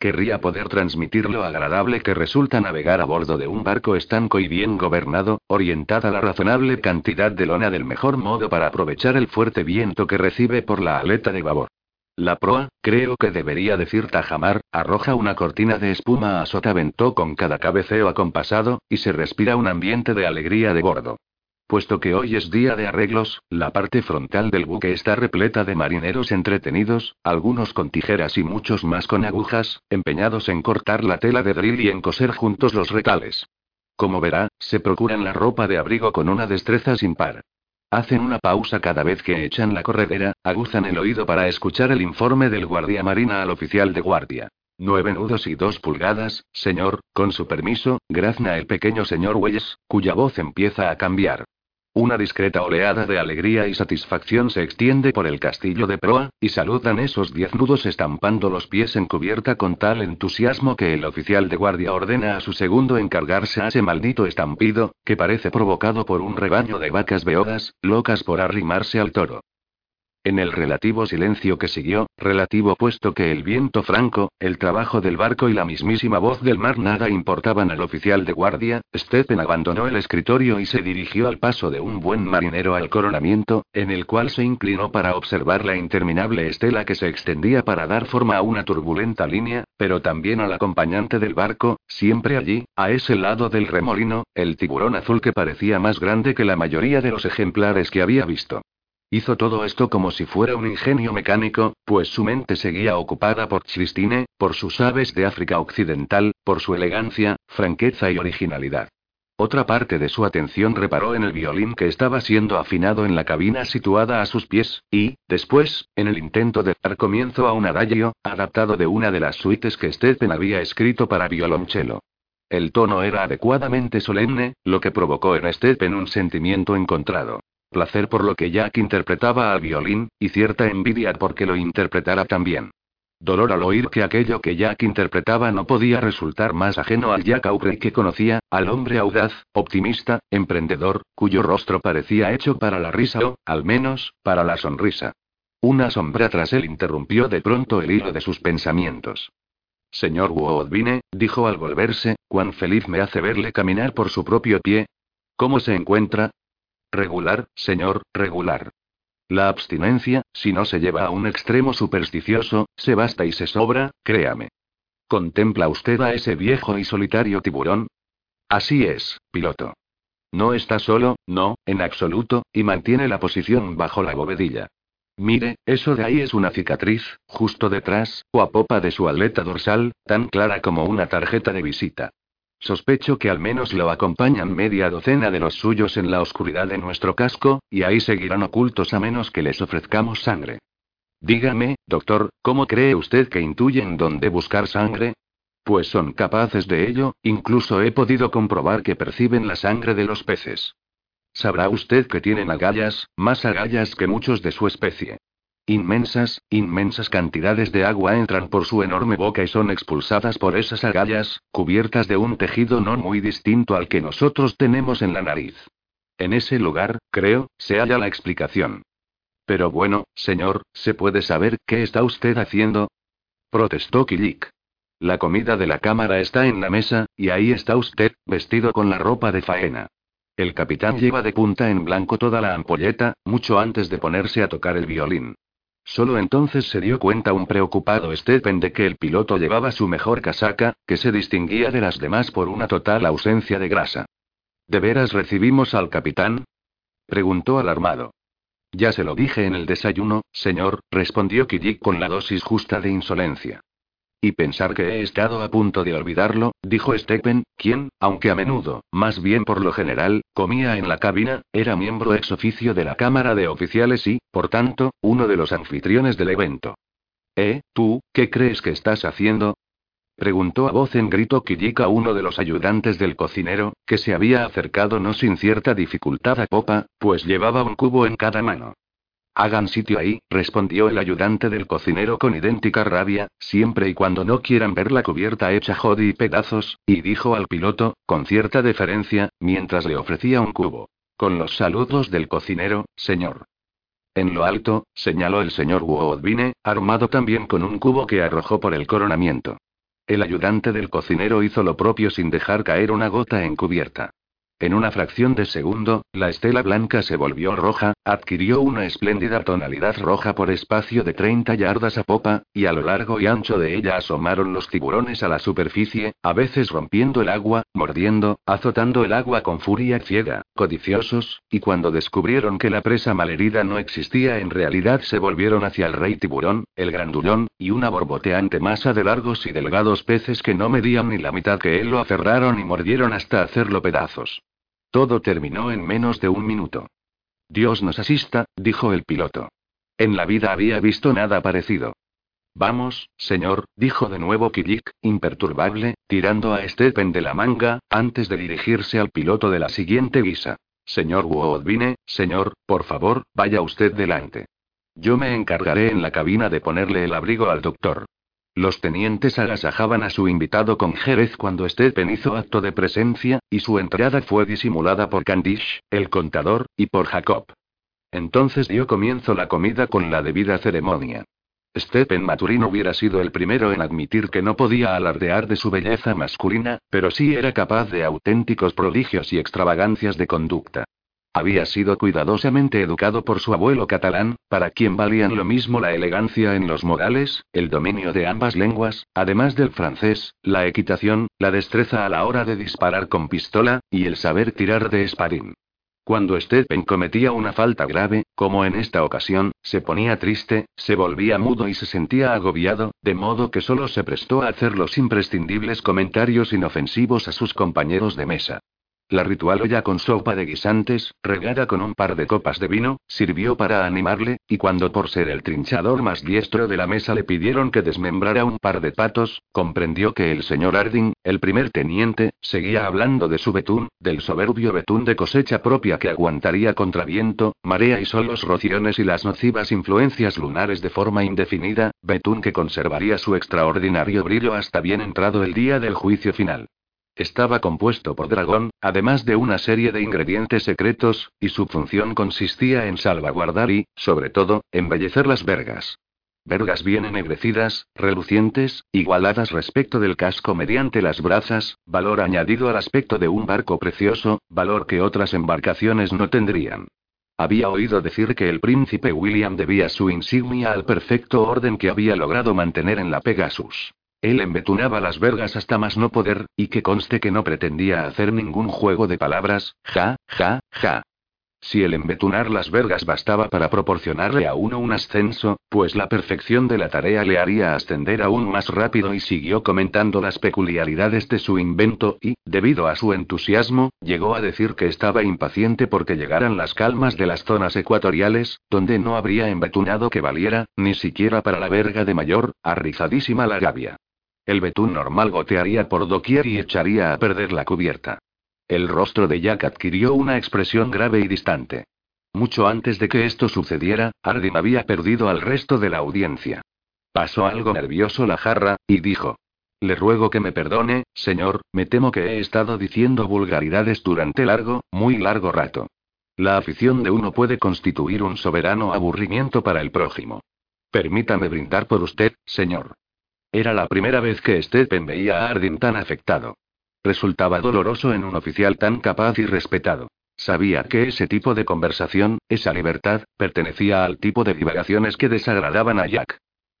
[SPEAKER 1] Querría poder transmitir lo agradable que resulta navegar a bordo de un barco estanco y bien gobernado, orientada la razonable cantidad de lona del mejor modo para aprovechar el fuerte viento que recibe por la aleta de babor. La proa, creo que debería decir tajamar, arroja una cortina de espuma a sotavento con cada cabeceo acompasado, y se respira un ambiente de alegría de bordo. puesto que hoy es día de arreglos, la parte frontal del buque está repleta de marineros entretenidos, algunos con tijeras y muchos más con agujas, empeñados en cortar la tela de drill y en coser juntos los retales. Como verá, se procuran la ropa de abrigo con una destreza sin par. Hacen una pausa cada vez que echan la corredera, aguzan el oído para escuchar el informe del guardia marina al oficial de guardia. Nueve nudos y dos pulgadas, señor, con su permiso, grazna el pequeño señor Welles, cuya voz empieza a cambiar. Una discreta oleada de alegría y satisfacción se extiende por el castillo de proa, y saludan esos diez nudos estampando los pies en cubierta con tal entusiasmo que el oficial de guardia ordena a su segundo encargarse a ese maldito estampido, que parece provocado por un rebaño de vacas beodas, locas por arrimarse al toro. En el relativo silencio que siguió, relativo puesto que el viento franco, el trabajo del barco y la mismísima voz del mar nada importaban al oficial de guardia, Stephen abandonó el escritorio y se dirigió al paso de un buen marinero al coronamiento, en el cual se inclinó para observar la interminable estela que se extendía para dar forma a una turbulenta línea, pero también al acompañante del barco, siempre allí, a ese lado del remolino, el tiburón azul que parecía más grande que la mayoría de los ejemplares que había visto. Hizo todo esto como si fuera un ingenio mecánico, pues su mente seguía ocupada por Christine, por sus aves de África Occidental, por su elegancia, franqueza y originalidad. Otra parte de su atención reparó en el violín que estaba siendo afinado en la cabina situada a sus pies, y, después, en el intento de dar comienzo a un adagio, adaptado de una de las suites que Stephen había escrito para violonchelo. El tono era adecuadamente solemne, lo que provocó en Stephen un sentimiento encontrado placer por lo que Jack interpretaba al violín, y cierta envidia porque lo interpretara también. Dolor al oír que aquello que Jack interpretaba no podía resultar más ajeno al Jack Aubrey que conocía, al hombre audaz, optimista, emprendedor, cuyo rostro parecía hecho para la risa o, al menos, para la sonrisa. Una sombra tras él interrumpió de pronto el hilo de sus pensamientos. Señor Woodbine, dijo al volverse, cuán feliz me hace verle caminar por su propio pie. ¿Cómo se encuentra? Regular, señor, regular. La abstinencia, si no se lleva a un extremo supersticioso, se basta y se sobra, créame. ¿Contempla usted a ese viejo y solitario tiburón? Así es, piloto. No está solo, no, en absoluto, y mantiene la posición bajo la bovedilla. Mire, eso de ahí es una cicatriz, justo detrás, o a popa de su aleta dorsal, tan clara como una tarjeta de visita. Sospecho que al menos lo acompañan media docena de los suyos en la oscuridad de nuestro casco, y ahí seguirán ocultos a menos que les ofrezcamos sangre. Dígame, doctor, ¿cómo cree usted que intuyen dónde buscar sangre? Pues son capaces de ello, incluso he podido comprobar que perciben la sangre de los peces. Sabrá usted que tienen agallas, más agallas que muchos de su especie. Inmensas, inmensas cantidades de agua entran por su enorme boca y son expulsadas por esas agallas, cubiertas de un tejido no muy distinto al que nosotros tenemos en la nariz. En ese lugar, creo, se halla la explicación. Pero bueno, señor, ¿se puede saber qué está usted haciendo? protestó Kilik. La comida de la cámara está en la mesa, y ahí está usted, vestido con la ropa de faena. El capitán lleva de punta en blanco toda la ampolleta, mucho antes de ponerse a tocar el violín. Solo entonces se dio cuenta un preocupado Stephen de que el piloto llevaba su mejor casaca, que se distinguía de las demás por una total ausencia de grasa. ¿De veras recibimos al capitán? preguntó alarmado. Ya se lo dije en el desayuno, señor, respondió Kijik con la dosis justa de insolencia. Y pensar que he estado a punto de olvidarlo, dijo Stephen, quien, aunque a menudo, más bien por lo general, comía en la cabina, era miembro ex oficio de la Cámara de Oficiales y, por tanto, uno de los anfitriones del evento. ¿Eh, tú, qué crees que estás haciendo? Preguntó a voz en grito Kijika uno de los ayudantes del cocinero, que se había acercado no sin cierta dificultad a popa, pues llevaba un cubo en cada mano. Hagan sitio ahí, respondió el ayudante del cocinero con idéntica rabia, siempre y cuando no quieran ver la cubierta hecha jodi y pedazos, y dijo al piloto, con cierta deferencia, mientras le ofrecía un cubo. Con los saludos del cocinero, señor. En lo alto, señaló el señor Woodbine, armado también con un cubo que arrojó por el coronamiento. El ayudante del cocinero hizo lo propio sin dejar caer una gota en cubierta. En una fracción de segundo, la estela blanca se volvió roja, adquirió una espléndida tonalidad roja por espacio de 30 yardas a popa, y a lo largo y ancho de ella asomaron los tiburones a la superficie, a veces rompiendo el agua, mordiendo, azotando el agua con furia ciega, codiciosos, y cuando descubrieron que la presa malherida no existía en realidad se volvieron hacia el rey tiburón, el grandullón, y una borboteante masa de largos y delgados peces que no medían ni la mitad que él lo aferraron y mordieron hasta hacerlo pedazos. Todo terminó en menos de un minuto. Dios nos asista, dijo el piloto. En la vida había visto nada parecido. Vamos, señor, dijo de nuevo Kijik, imperturbable, tirando a Stephen de la manga, antes de dirigirse al piloto de la siguiente guisa. Señor Woodbine, señor, por favor, vaya usted delante. Yo me encargaré en la cabina de ponerle el abrigo al doctor. Los tenientes agasajaban a su invitado con Jerez cuando Stephen hizo acto de presencia, y su entrada fue disimulada por Candish, el contador, y por Jacob. Entonces dio comienzo la comida con la debida ceremonia. Stephen Maturin hubiera sido el primero en admitir que no podía alardear de su belleza masculina, pero sí era capaz de auténticos prodigios y extravagancias de conducta. Había sido cuidadosamente educado por su abuelo catalán, para quien valían lo mismo la elegancia en los modales, el dominio de ambas lenguas, además del francés, la equitación, la destreza a la hora de disparar con pistola, y el saber tirar de espadín. Cuando Stephen cometía una falta grave, como en esta ocasión, se ponía triste, se volvía mudo y se sentía agobiado, de modo que solo se prestó a hacer los imprescindibles comentarios inofensivos a sus compañeros de mesa. La ritual olla con sopa de guisantes, regada con un par de copas de vino, sirvió para animarle, y cuando por ser el trinchador más diestro de la mesa le pidieron que desmembrara un par de patos, comprendió que el señor Harding, el primer teniente, seguía hablando de su betún, del soberbio betún de cosecha propia que aguantaría contra viento, marea y solos rociones y las nocivas influencias lunares de forma indefinida, betún que conservaría su extraordinario brillo hasta bien entrado el día del juicio final. Estaba compuesto por dragón, además de una serie de ingredientes secretos, y su función consistía en salvaguardar y, sobre todo, embellecer las vergas. Vergas bien ennegrecidas, relucientes, igualadas respecto del casco mediante las brazas, valor añadido al aspecto de un barco precioso, valor que otras embarcaciones no tendrían. Había oído decir que el príncipe William debía su insignia al perfecto orden que había logrado mantener en la Pegasus. Él embetunaba las vergas hasta más no poder, y que conste que no pretendía hacer ningún juego de palabras, ja, ja, ja. Si el embetunar las vergas bastaba para proporcionarle a uno un ascenso, pues la perfección de la tarea le haría ascender aún más rápido y siguió comentando las peculiaridades de su invento y, debido a su entusiasmo, llegó a decir que estaba impaciente porque llegaran las calmas de las zonas ecuatoriales, donde no habría embetunado que valiera, ni siquiera para la verga de mayor, arrizadísima la gavia. El betún normal gotearía por doquier y echaría a perder la cubierta. El rostro de Jack adquirió una expresión grave y distante. Mucho antes de que esto sucediera, Hardin había perdido al resto de la audiencia. Pasó algo nervioso la jarra, y dijo. Le ruego que me perdone, señor, me temo que he estado diciendo vulgaridades durante largo, muy largo rato. La afición de uno puede constituir un soberano aburrimiento para el prójimo. Permítame brindar por usted, señor. Era la primera vez que Stephen veía a Hardin tan afectado. Resultaba doloroso en un oficial tan capaz y respetado. Sabía que ese tipo de conversación, esa libertad, pertenecía al tipo de divagaciones que desagradaban a Jack.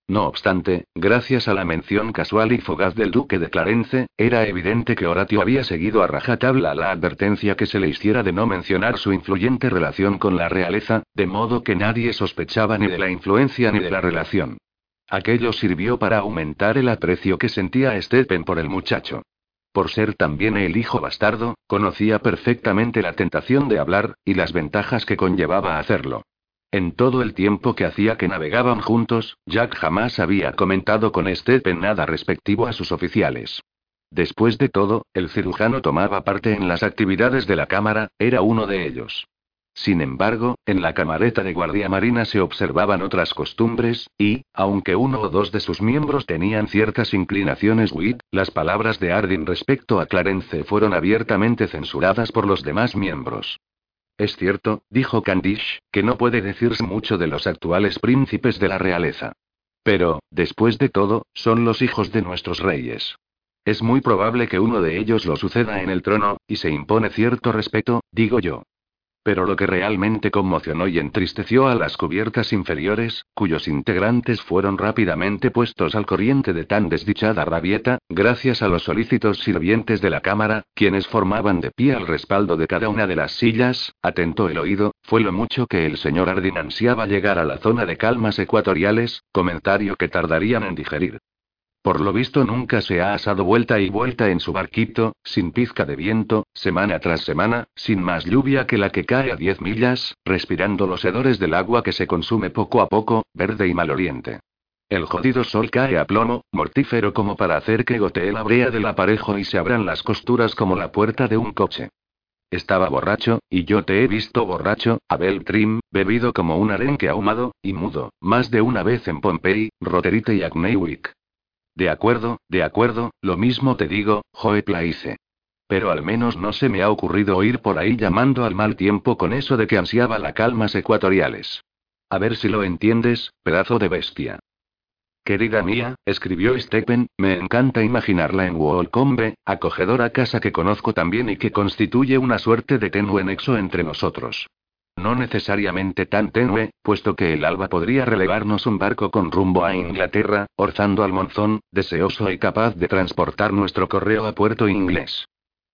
[SPEAKER 1] No obstante, gracias a la mención casual y fugaz del duque de Clarence, era evidente que Horatio había seguido a rajatabla la advertencia que se le hiciera de no mencionar su influyente relación con la realeza, de modo que nadie sospechaba ni de la influencia ni de la relación. Aquello sirvió para aumentar el aprecio que sentía Stephen por el muchacho. Por ser también el hijo bastardo, conocía perfectamente la tentación de hablar, y las ventajas que conllevaba hacerlo. En todo el tiempo que hacía que navegaban juntos, Jack jamás había comentado con Stephen nada respectivo a sus oficiales. Después de todo, el cirujano tomaba parte en las actividades de la cámara, era uno de ellos. Sin embargo, en la camareta de guardia marina se observaban otras costumbres, y, aunque uno o dos de sus miembros tenían ciertas inclinaciones Witt, las palabras de Ardin respecto a Clarence fueron abiertamente censuradas por los demás miembros. Es cierto, dijo Candish, que no puede decirse mucho de los actuales príncipes de la realeza. Pero, después de todo, son los hijos de nuestros reyes. Es muy probable que uno de ellos lo suceda en el trono, y se impone cierto respeto, digo yo. Pero lo que realmente conmocionó y entristeció a las cubiertas inferiores, cuyos integrantes fueron rápidamente puestos al corriente de tan desdichada rabieta, gracias a los solícitos sirvientes de la cámara, quienes formaban de pie al respaldo de cada una de las sillas, atentó el oído, fue lo mucho que el señor Ardin ansiaba llegar a la zona de calmas ecuatoriales, comentario que tardarían en digerir. Por lo visto nunca se ha asado vuelta y vuelta en su barquito, sin pizca de viento, semana tras semana, sin más lluvia que la que cae a diez millas, respirando los hedores del agua que se consume poco a poco, verde y maloliente. El jodido sol cae a plomo, mortífero como para hacer que gotee la brea del aparejo y se abran las costuras como la puerta de un coche. Estaba borracho, y yo te he visto borracho, Abel Trim, bebido como un arenque ahumado, y mudo, más de una vez en Pompey, Roterite y Acneywick. De acuerdo, de acuerdo, lo mismo te digo, Joe Place. Pero al menos no se me ha ocurrido oír por ahí llamando al mal tiempo con eso de que ansiaba las calmas ecuatoriales. A ver si lo entiendes, pedazo de bestia. Querida mía, escribió Stephen, me encanta imaginarla en Wolcombe, acogedora casa que conozco también y que constituye una suerte de tenue nexo entre nosotros. No necesariamente tan tenue, puesto que el alba podría relevarnos un barco con rumbo a Inglaterra, orzando al monzón, deseoso y capaz de transportar nuestro correo a puerto inglés.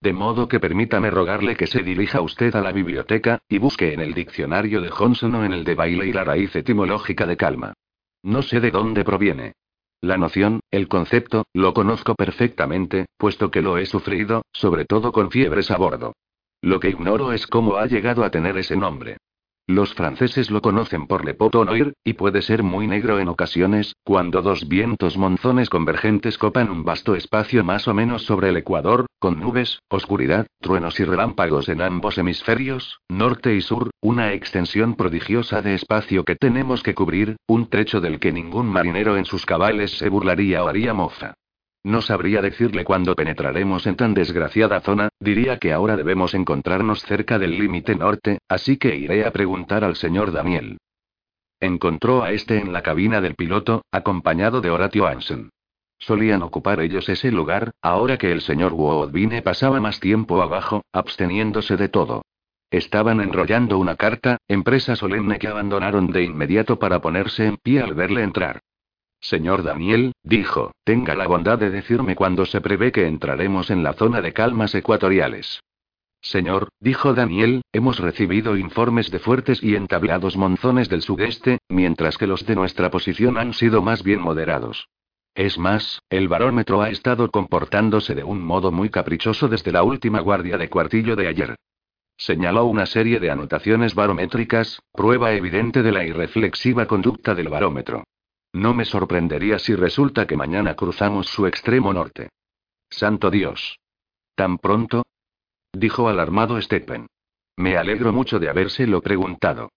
[SPEAKER 1] De modo que permítame rogarle que se dirija usted a la biblioteca, y busque en el diccionario de Johnson o en el de Bailey la raíz etimológica de calma. No sé de dónde proviene. La noción, el concepto, lo conozco perfectamente, puesto que lo he sufrido, sobre todo con fiebres a bordo. Lo que ignoro es cómo ha llegado a tener ese nombre. Los franceses lo conocen por Le Potonoir, y puede ser muy negro en ocasiones, cuando dos vientos monzones convergentes copan un vasto espacio más o menos sobre el Ecuador, con nubes, oscuridad, truenos y relámpagos en ambos hemisferios, norte y sur, una extensión prodigiosa de espacio que tenemos que cubrir, un trecho del que ningún marinero en sus cabales se burlaría o haría mofa. No sabría decirle cuándo penetraremos en tan desgraciada zona, diría que ahora debemos encontrarnos cerca del límite norte, así que iré a preguntar al señor Daniel. Encontró a este en la cabina del piloto, acompañado de Horatio Anson. Solían ocupar ellos ese lugar, ahora que el señor Woodbine pasaba más tiempo abajo, absteniéndose de todo. Estaban enrollando una carta, empresa solemne que abandonaron de inmediato para ponerse en pie al verle entrar. Señor Daniel, dijo, tenga la bondad de decirme cuándo se prevé que entraremos en la zona de calmas ecuatoriales. Señor, dijo Daniel, hemos recibido informes de fuertes y entablados monzones del sudeste, mientras que los de nuestra posición han sido más bien moderados. Es más, el barómetro ha estado comportándose de un modo muy caprichoso desde la última guardia de cuartillo de ayer. Señaló una serie de anotaciones barométricas, prueba evidente de la irreflexiva conducta del barómetro. No me sorprendería si resulta que mañana cruzamos su extremo norte. Santo Dios. ¿Tan pronto? dijo alarmado Stephen. Me alegro mucho de habérselo preguntado.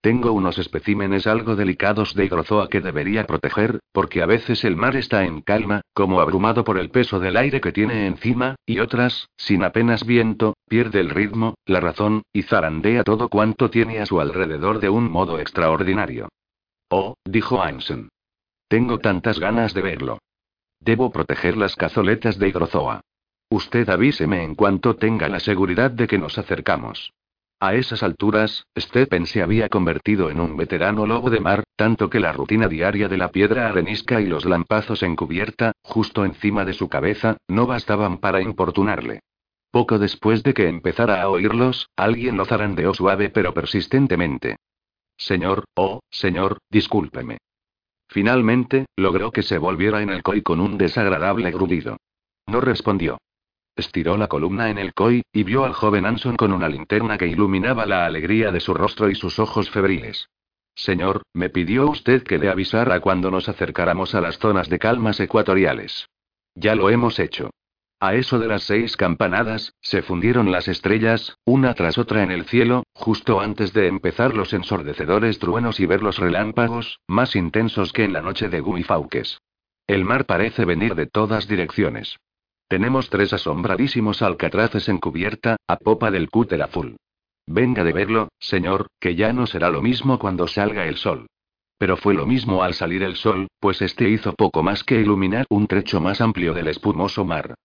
[SPEAKER 1] Tengo unos especímenes algo delicados de hidrozoa que debería proteger, porque a veces el mar está en calma, como abrumado por el peso del aire que tiene encima, y otras, sin apenas viento, pierde el ritmo, la razón, y zarandea todo cuanto tiene a su alrededor de un modo extraordinario. Oh, dijo Anson. Tengo tantas ganas de verlo. Debo proteger las cazoletas de hidrozoa. Usted avíseme en cuanto tenga la seguridad de que nos acercamos. A esas alturas, Stephen se había convertido en un veterano lobo de mar, tanto que la rutina diaria de la piedra arenisca y los lampazos en cubierta, justo encima de su cabeza, no bastaban para importunarle. Poco después de que empezara a oírlos, alguien lo zarandeó suave pero persistentemente. Señor, oh, señor, discúlpeme. Finalmente, logró que se volviera en el COI con un desagradable grudido. No respondió. Estiró la columna en el COI, y vio al joven Anson con una linterna que iluminaba la alegría de su rostro y sus ojos febriles. Señor, me pidió usted que le avisara cuando nos acercáramos a las zonas de calmas ecuatoriales. Ya lo hemos hecho. A eso de las seis campanadas, se fundieron las estrellas, una tras otra en el cielo, justo antes de empezar los ensordecedores truenos y ver los relámpagos, más intensos que en la noche de Guifauques. El mar parece venir de todas direcciones. Tenemos tres asombradísimos alcatraces en cubierta, a popa del cúter azul. Venga de verlo, señor, que ya no será lo mismo cuando salga el sol. Pero fue lo mismo al salir el sol, pues este hizo poco más que iluminar un trecho más amplio del espumoso mar.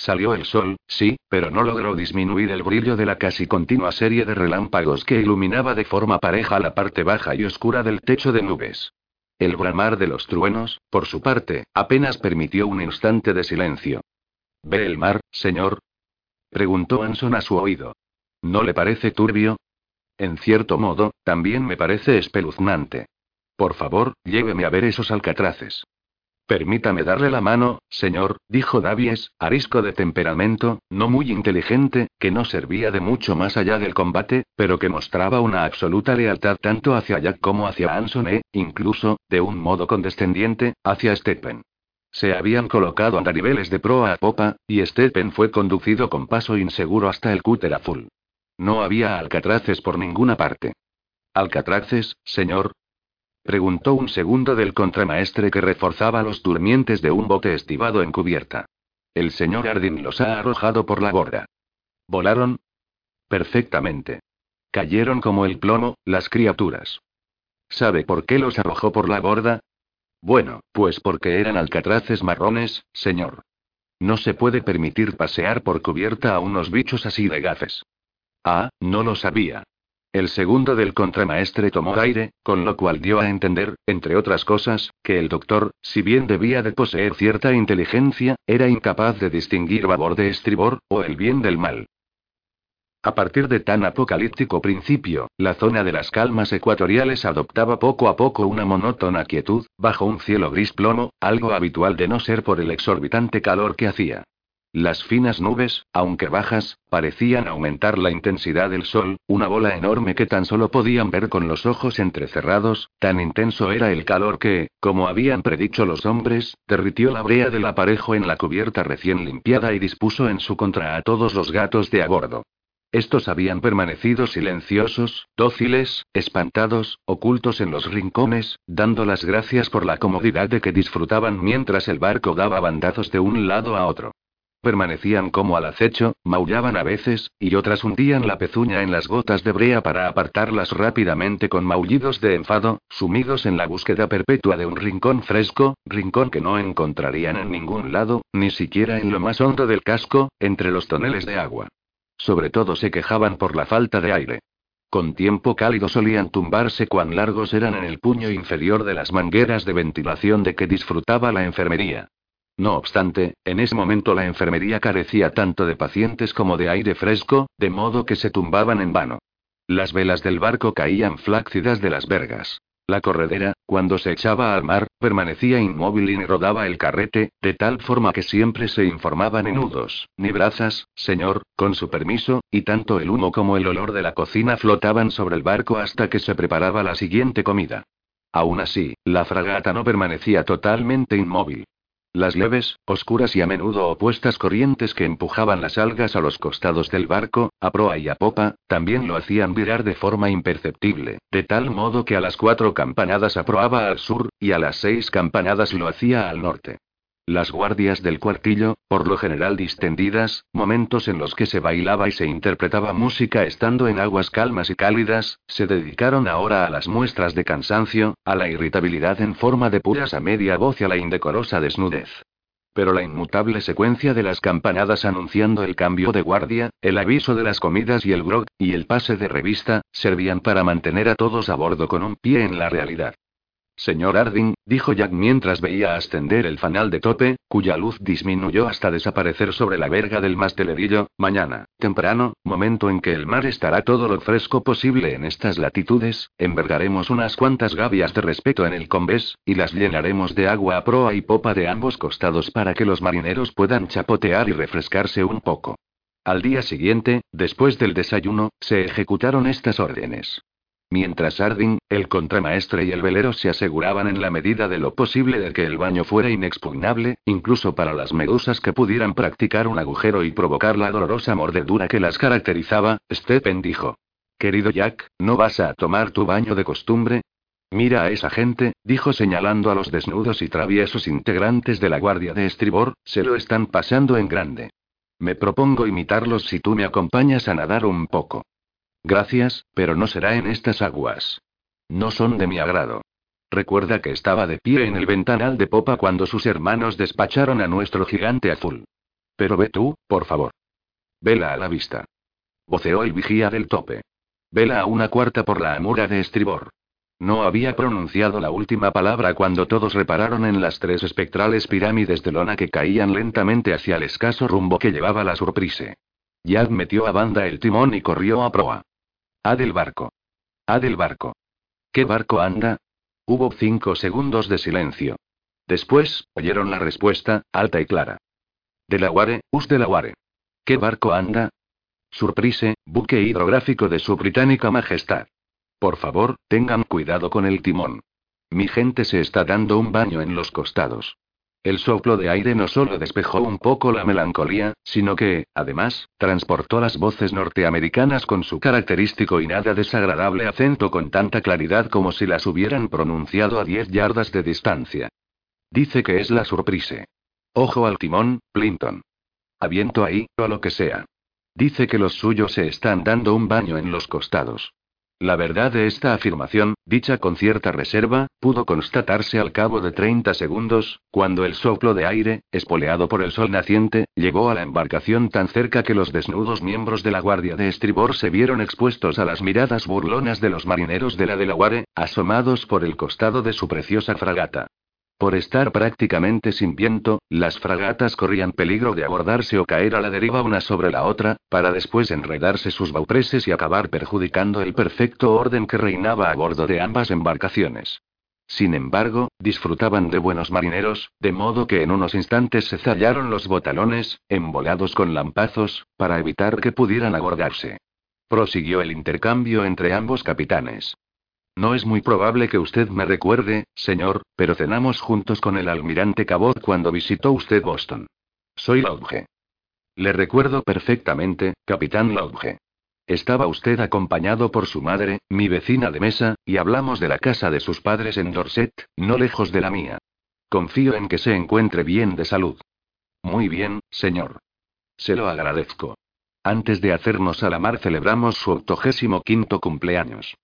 [SPEAKER 1] Salió el sol, sí, pero no logró disminuir el brillo de la casi continua serie de relámpagos que iluminaba de forma pareja la parte baja y oscura del techo de nubes. El bramar de los truenos, por su parte, apenas permitió un instante de silencio. ¿Ve el mar, señor? preguntó Anson a su oído. ¿No le parece turbio? En cierto modo, también me parece espeluznante. Por favor, lléveme a ver esos alcatraces. Permítame darle la mano, señor, dijo Davies, arisco de temperamento, no muy inteligente, que no servía de mucho más allá del combate, pero que mostraba una absoluta lealtad tanto hacia Jack como hacia Anson e, incluso, de un modo condescendiente, hacia Stephen. Se habían colocado andariveles de proa a popa, y Stephen fue conducido con paso inseguro hasta el cúter azul. No había alcatraces por ninguna parte. ¿Alcatraces, señor? Preguntó un segundo del contramaestre que reforzaba los durmientes de un bote estivado en cubierta. El señor Ardin los ha arrojado por la borda. ¿Volaron? Perfectamente. Cayeron como el plomo, las criaturas. ¿Sabe por qué los arrojó por la borda? Bueno, pues porque eran alcatraces marrones, señor. No se puede permitir pasear por cubierta a unos bichos así de gafes. Ah, no lo sabía. El segundo del contramaestre tomó aire, con lo cual dio a entender, entre otras cosas, que el doctor, si bien debía de poseer cierta inteligencia, era incapaz de distinguir babor de estribor, o el bien del mal. A partir de tan apocalíptico principio, la zona de las calmas ecuatoriales adoptaba poco a poco una monótona quietud, bajo un cielo gris plomo, algo habitual de no ser por el exorbitante calor que hacía. Las finas nubes, aunque bajas, parecían aumentar la intensidad del sol, una bola enorme que tan solo podían ver con los ojos entrecerrados, tan intenso era el calor que, como habían predicho los hombres, derritió la brea del aparejo en la cubierta recién limpiada y dispuso en su contra a todos los gatos de a bordo. Estos habían permanecido silenciosos, dóciles, espantados, ocultos en los rincones, dando las gracias por la comodidad de que disfrutaban mientras el barco daba bandazos de un lado a otro. Permanecían como al acecho, maullaban a veces, y otras hundían la pezuña en las gotas de brea para apartarlas rápidamente con maullidos de enfado, sumidos en la búsqueda perpetua de un rincón fresco, rincón que no encontrarían en ningún lado, ni siquiera en lo más hondo del casco, entre los toneles de agua. Sobre todo se quejaban por la falta de aire. Con tiempo cálido solían tumbarse cuán largos eran en el puño inferior de las mangueras de ventilación de que disfrutaba la enfermería. No obstante, en ese momento la enfermería carecía tanto de pacientes como de aire fresco, de modo que se tumbaban en vano. Las velas del barco caían flácidas de las vergas. La corredera, cuando se echaba al mar, permanecía inmóvil y rodaba el carrete, de tal forma que siempre se informaban en nudos, ni brazas, señor, con su permiso, y tanto el humo como el olor de la cocina flotaban sobre el barco hasta que se preparaba la siguiente comida. Aún así, la fragata no permanecía totalmente inmóvil. Las leves, oscuras y a menudo opuestas corrientes que empujaban las algas a los costados del barco, a proa y a popa, también lo hacían virar de forma imperceptible, de tal modo que a las cuatro campanadas aproaba al sur, y a las seis campanadas lo hacía al norte. Las guardias del cuartillo, por lo general distendidas, momentos en los que se bailaba y se interpretaba música estando en aguas calmas y cálidas, se dedicaron ahora a las muestras de cansancio, a la irritabilidad en forma de puras a media voz y a la indecorosa desnudez. Pero la inmutable secuencia de las campanadas anunciando el cambio de guardia, el aviso de las comidas y el grog, y el pase de revista, servían para mantener a todos a bordo con un pie en la realidad. Señor Arding, dijo Jack mientras veía ascender el fanal de tope, cuya luz disminuyó hasta desaparecer sobre la verga del mastelerillo, mañana, temprano, momento en que el mar estará todo lo fresco posible en estas latitudes, envergaremos unas cuantas gavias de respeto en el combés, y las llenaremos de agua a proa y popa de ambos costados para que los marineros puedan chapotear y refrescarse un poco. Al día siguiente, después del desayuno, se ejecutaron estas órdenes. Mientras Harding, el contramaestre y el velero se aseguraban en la medida de lo posible de que el baño fuera inexpugnable, incluso para las medusas que pudieran practicar un agujero y provocar la dolorosa mordedura que las caracterizaba, Stephen dijo. Querido Jack, ¿no vas a tomar tu baño de costumbre? Mira a esa gente, dijo señalando a los desnudos y traviesos integrantes de la guardia de estribor, se lo están pasando en grande. Me propongo imitarlos si tú me acompañas a nadar un poco. Gracias, pero no será en estas aguas. No son de mi agrado. Recuerda que estaba de pie en el ventanal de popa cuando sus hermanos despacharon a nuestro gigante azul. Pero ve tú, por favor. Vela a la vista. Voceó el vigía del tope. Vela a una cuarta por la amura de estribor. No había pronunciado la última palabra cuando todos repararon en las tres espectrales pirámides de lona que caían lentamente hacia el escaso rumbo que llevaba la surprise. Yad metió a banda el timón y corrió a proa. A del barco. A del barco. ¿Qué barco anda? Hubo cinco segundos de silencio. Después, oyeron la respuesta, alta y clara. Delaware, us Delaware. ¿Qué barco anda? Surprise, buque hidrográfico de su británica majestad. Por favor, tengan cuidado con el timón. Mi gente se está dando un baño en los costados. El soplo de aire no solo despejó un poco la melancolía, sino que, además, transportó las voces norteamericanas con su característico y nada desagradable acento con tanta claridad como si las hubieran pronunciado a diez yardas de distancia. Dice que es la surprise. Ojo al timón, Plinton. Aviento ahí, o lo que sea. Dice que los suyos se están dando un baño en los costados. La verdad de esta afirmación, dicha con cierta reserva, pudo constatarse al cabo de 30 segundos, cuando el soplo de aire, espoleado por el sol naciente, llegó a la embarcación tan cerca que los desnudos miembros de la guardia de estribor se vieron expuestos a las miradas burlonas de los marineros de la Delaware, asomados por el costado de su preciosa fragata. Por estar prácticamente sin viento, las fragatas corrían peligro de abordarse o caer a la deriva una sobre la otra, para después enredarse sus baupreses y acabar perjudicando el perfecto orden que reinaba a bordo de ambas embarcaciones. Sin embargo, disfrutaban de buenos marineros, de modo que en unos instantes se zallaron los botalones, embolados con lampazos, para evitar que pudieran abordarse. Prosiguió el intercambio entre ambos capitanes. No es muy probable que usted me recuerde, señor, pero cenamos juntos con el almirante Cabot cuando visitó usted Boston. Soy Lodge. Le recuerdo perfectamente, capitán Lodge. Estaba usted acompañado por su madre, mi vecina de mesa, y hablamos de la casa de sus padres en Dorset, no lejos de la mía. Confío en que se encuentre bien de salud. Muy bien, señor. Se lo agradezco. Antes de hacernos a la mar celebramos su octogésimo quinto cumpleaños.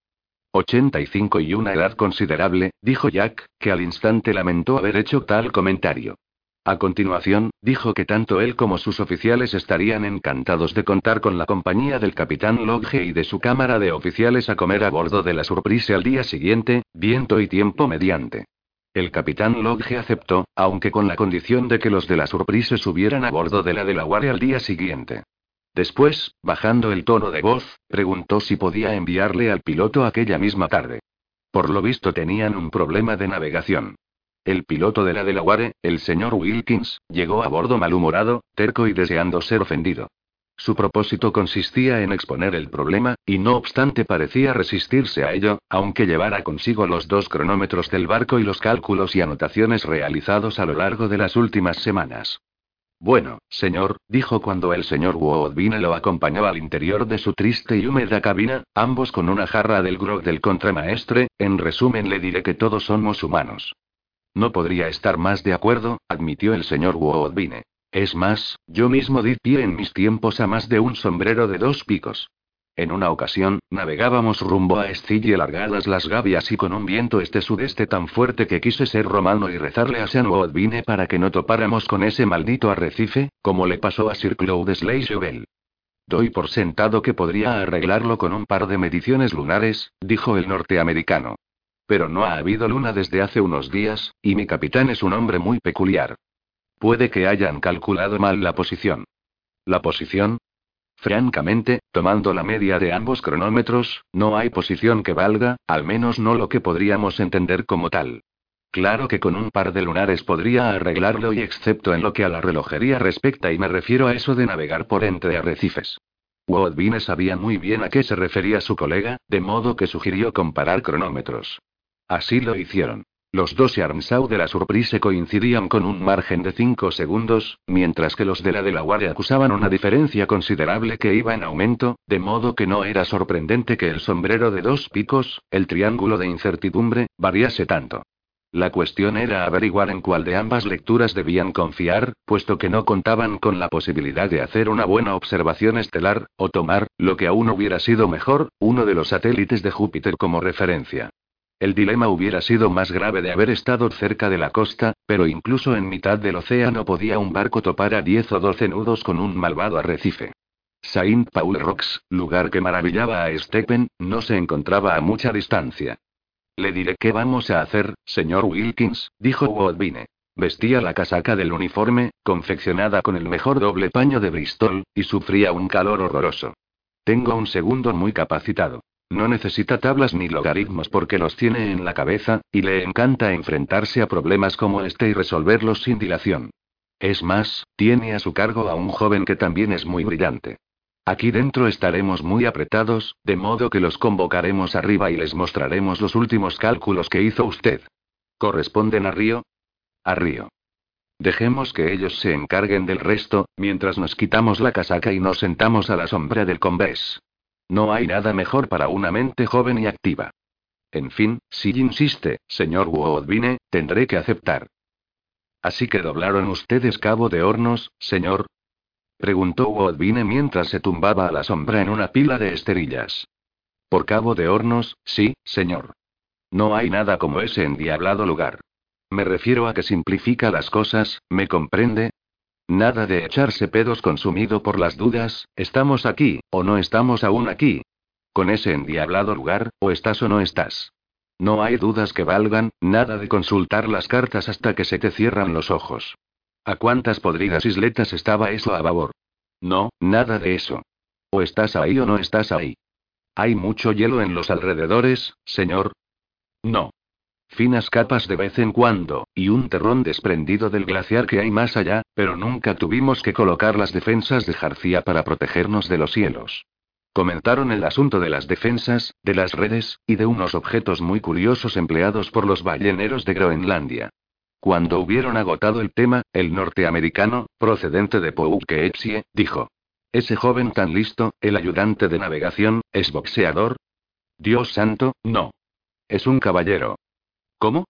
[SPEAKER 1] 85 y una edad considerable, dijo Jack, que al instante lamentó haber hecho tal comentario. A continuación, dijo que tanto él como sus oficiales estarían encantados de contar con la compañía del capitán Lodge y de su cámara de oficiales a comer a bordo de la Surprise al día siguiente, viento y tiempo mediante. El capitán Lodge aceptó, aunque con la condición de que los de la Surprise subieran a bordo de la Delaware al día siguiente. Después, bajando el tono de voz, preguntó si podía enviarle al piloto aquella misma tarde. Por lo visto tenían un problema de navegación. El piloto de la Delaware, el señor Wilkins, llegó a bordo malhumorado, terco y deseando ser ofendido. Su propósito consistía en exponer el problema, y no obstante parecía resistirse a ello, aunque llevara consigo los dos cronómetros del barco y los cálculos y anotaciones realizados a lo largo de las últimas semanas. Bueno, señor, dijo cuando el señor Woodbine lo acompañaba al interior de su triste y húmeda cabina, ambos con una jarra del grog del contramaestre, en resumen le diré que todos somos humanos. No podría estar más de acuerdo, admitió el señor Woodbine. Es más, yo mismo di pie en mis tiempos a más de un sombrero de dos picos. En una ocasión, navegábamos rumbo a Escilla y largadas las gavias y con un viento este-sudeste tan fuerte que quise ser romano y rezarle a San Woodbine para que no topáramos con ese maldito arrecife, como le pasó a Sir Claude Bell. Doy por sentado que podría arreglarlo con un par de mediciones lunares, dijo el norteamericano. Pero no ha habido luna desde hace unos días, y mi capitán es un hombre muy peculiar. Puede que hayan calculado mal la posición. ¿La posición? Francamente, tomando la media de ambos cronómetros, no hay posición que valga, al menos no lo que podríamos entender como tal. Claro que con un par de lunares podría arreglarlo y excepto en lo que a la relojería respecta y me refiero a eso de navegar por entre arrecifes. Woodbine sabía muy bien a qué se refería su colega, de modo que sugirió comparar cronómetros. Así lo hicieron. Los dos Yarmsau de la Surprise coincidían con un margen de 5 segundos, mientras que los de la Delaware acusaban una diferencia considerable que iba en aumento, de modo que no era sorprendente que el sombrero de dos picos, el triángulo de incertidumbre, variase tanto. La cuestión era averiguar en cuál de ambas lecturas debían confiar, puesto que no contaban con la posibilidad de hacer una buena observación estelar, o tomar, lo que aún hubiera sido mejor, uno de los satélites de Júpiter como referencia. El dilema hubiera sido más grave de haber estado cerca de la costa, pero incluso en mitad del océano podía un barco topar a 10 o 12 nudos con un malvado arrecife. Saint Paul Rocks, lugar que maravillaba a Stephen, no se encontraba a mucha distancia. Le diré qué vamos a hacer, señor Wilkins, dijo Woodbine. Vestía la casaca del uniforme, confeccionada con el mejor doble paño de Bristol, y sufría un calor horroroso. Tengo un segundo muy capacitado. No necesita tablas ni logaritmos porque los tiene en la cabeza, y le encanta enfrentarse a problemas como este y resolverlos sin dilación. Es más, tiene a su cargo a un joven que también es muy brillante. Aquí dentro estaremos muy apretados, de modo que los convocaremos arriba y les mostraremos los últimos cálculos que hizo usted. ¿Corresponden a Río? A Río. Dejemos que ellos se encarguen del resto, mientras nos quitamos la casaca y nos sentamos a la sombra del convés. No hay nada mejor para una mente joven y activa. En fin, si insiste, señor Woodbine, tendré que aceptar. Así que doblaron ustedes cabo de hornos, señor. Preguntó Woodbine mientras se tumbaba a la sombra en una pila de esterillas. Por cabo de hornos, sí, señor. No hay nada como ese endiablado lugar. Me refiero a que simplifica las cosas, ¿me comprende? Nada de echarse pedos consumido por las dudas, estamos aquí, o no estamos aún aquí. Con ese endiablado lugar, o estás o no estás. No hay dudas que valgan, nada de consultar las cartas hasta que se te cierran los ojos. ¿A cuántas podridas isletas estaba eso a babor? No, nada de eso. O estás ahí o no estás ahí. ¿Hay mucho hielo en los alrededores, señor? No. Finas capas de vez en cuando, y un terrón desprendido del glaciar que hay más allá, pero nunca tuvimos que colocar las defensas de Jarcía para protegernos de los cielos. Comentaron el asunto de las defensas, de las redes, y de unos objetos muy curiosos empleados por los balleneros de Groenlandia. Cuando hubieron agotado el tema, el norteamericano, procedente de Poughkeepsie, dijo. Ese joven tan listo, el ayudante de navegación, ¿es boxeador? Dios santo, no. Es un caballero. ¿Cómo?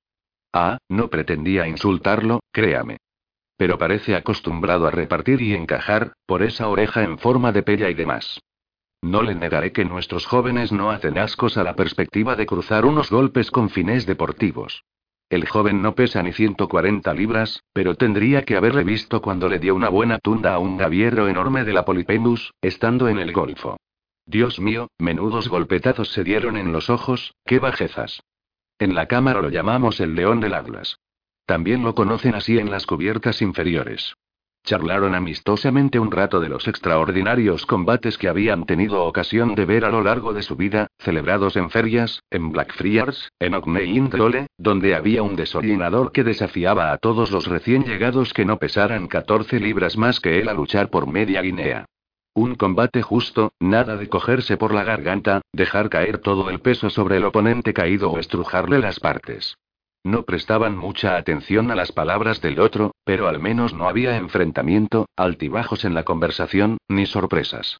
[SPEAKER 1] Ah, no pretendía insultarlo, créame. Pero parece acostumbrado a repartir y encajar, por esa oreja en forma de pella y demás. No le negaré que nuestros jóvenes no hacen ascos a la perspectiva de cruzar unos golpes con fines deportivos. El joven no pesa ni 140 libras, pero tendría que haberle visto cuando le dio una buena tunda a un gaviero enorme de la Polyphemus, estando en el golfo. Dios mío, menudos golpetazos se dieron en los ojos, qué bajezas. En la cámara lo llamamos el león del Atlas. También lo conocen así en las cubiertas inferiores. Charlaron amistosamente un rato de los extraordinarios combates que habían tenido ocasión de ver a lo largo de su vida, celebrados en ferias, en Blackfriars, en Indrole, donde había un desollinador que desafiaba a todos los recién llegados que no pesaran 14 libras más que él a luchar por media Guinea. Un combate justo, nada de cogerse por la garganta, dejar caer todo el peso sobre el oponente caído o estrujarle las partes. No prestaban mucha atención a las palabras del otro, pero al menos no había enfrentamiento, altibajos en la conversación, ni sorpresas.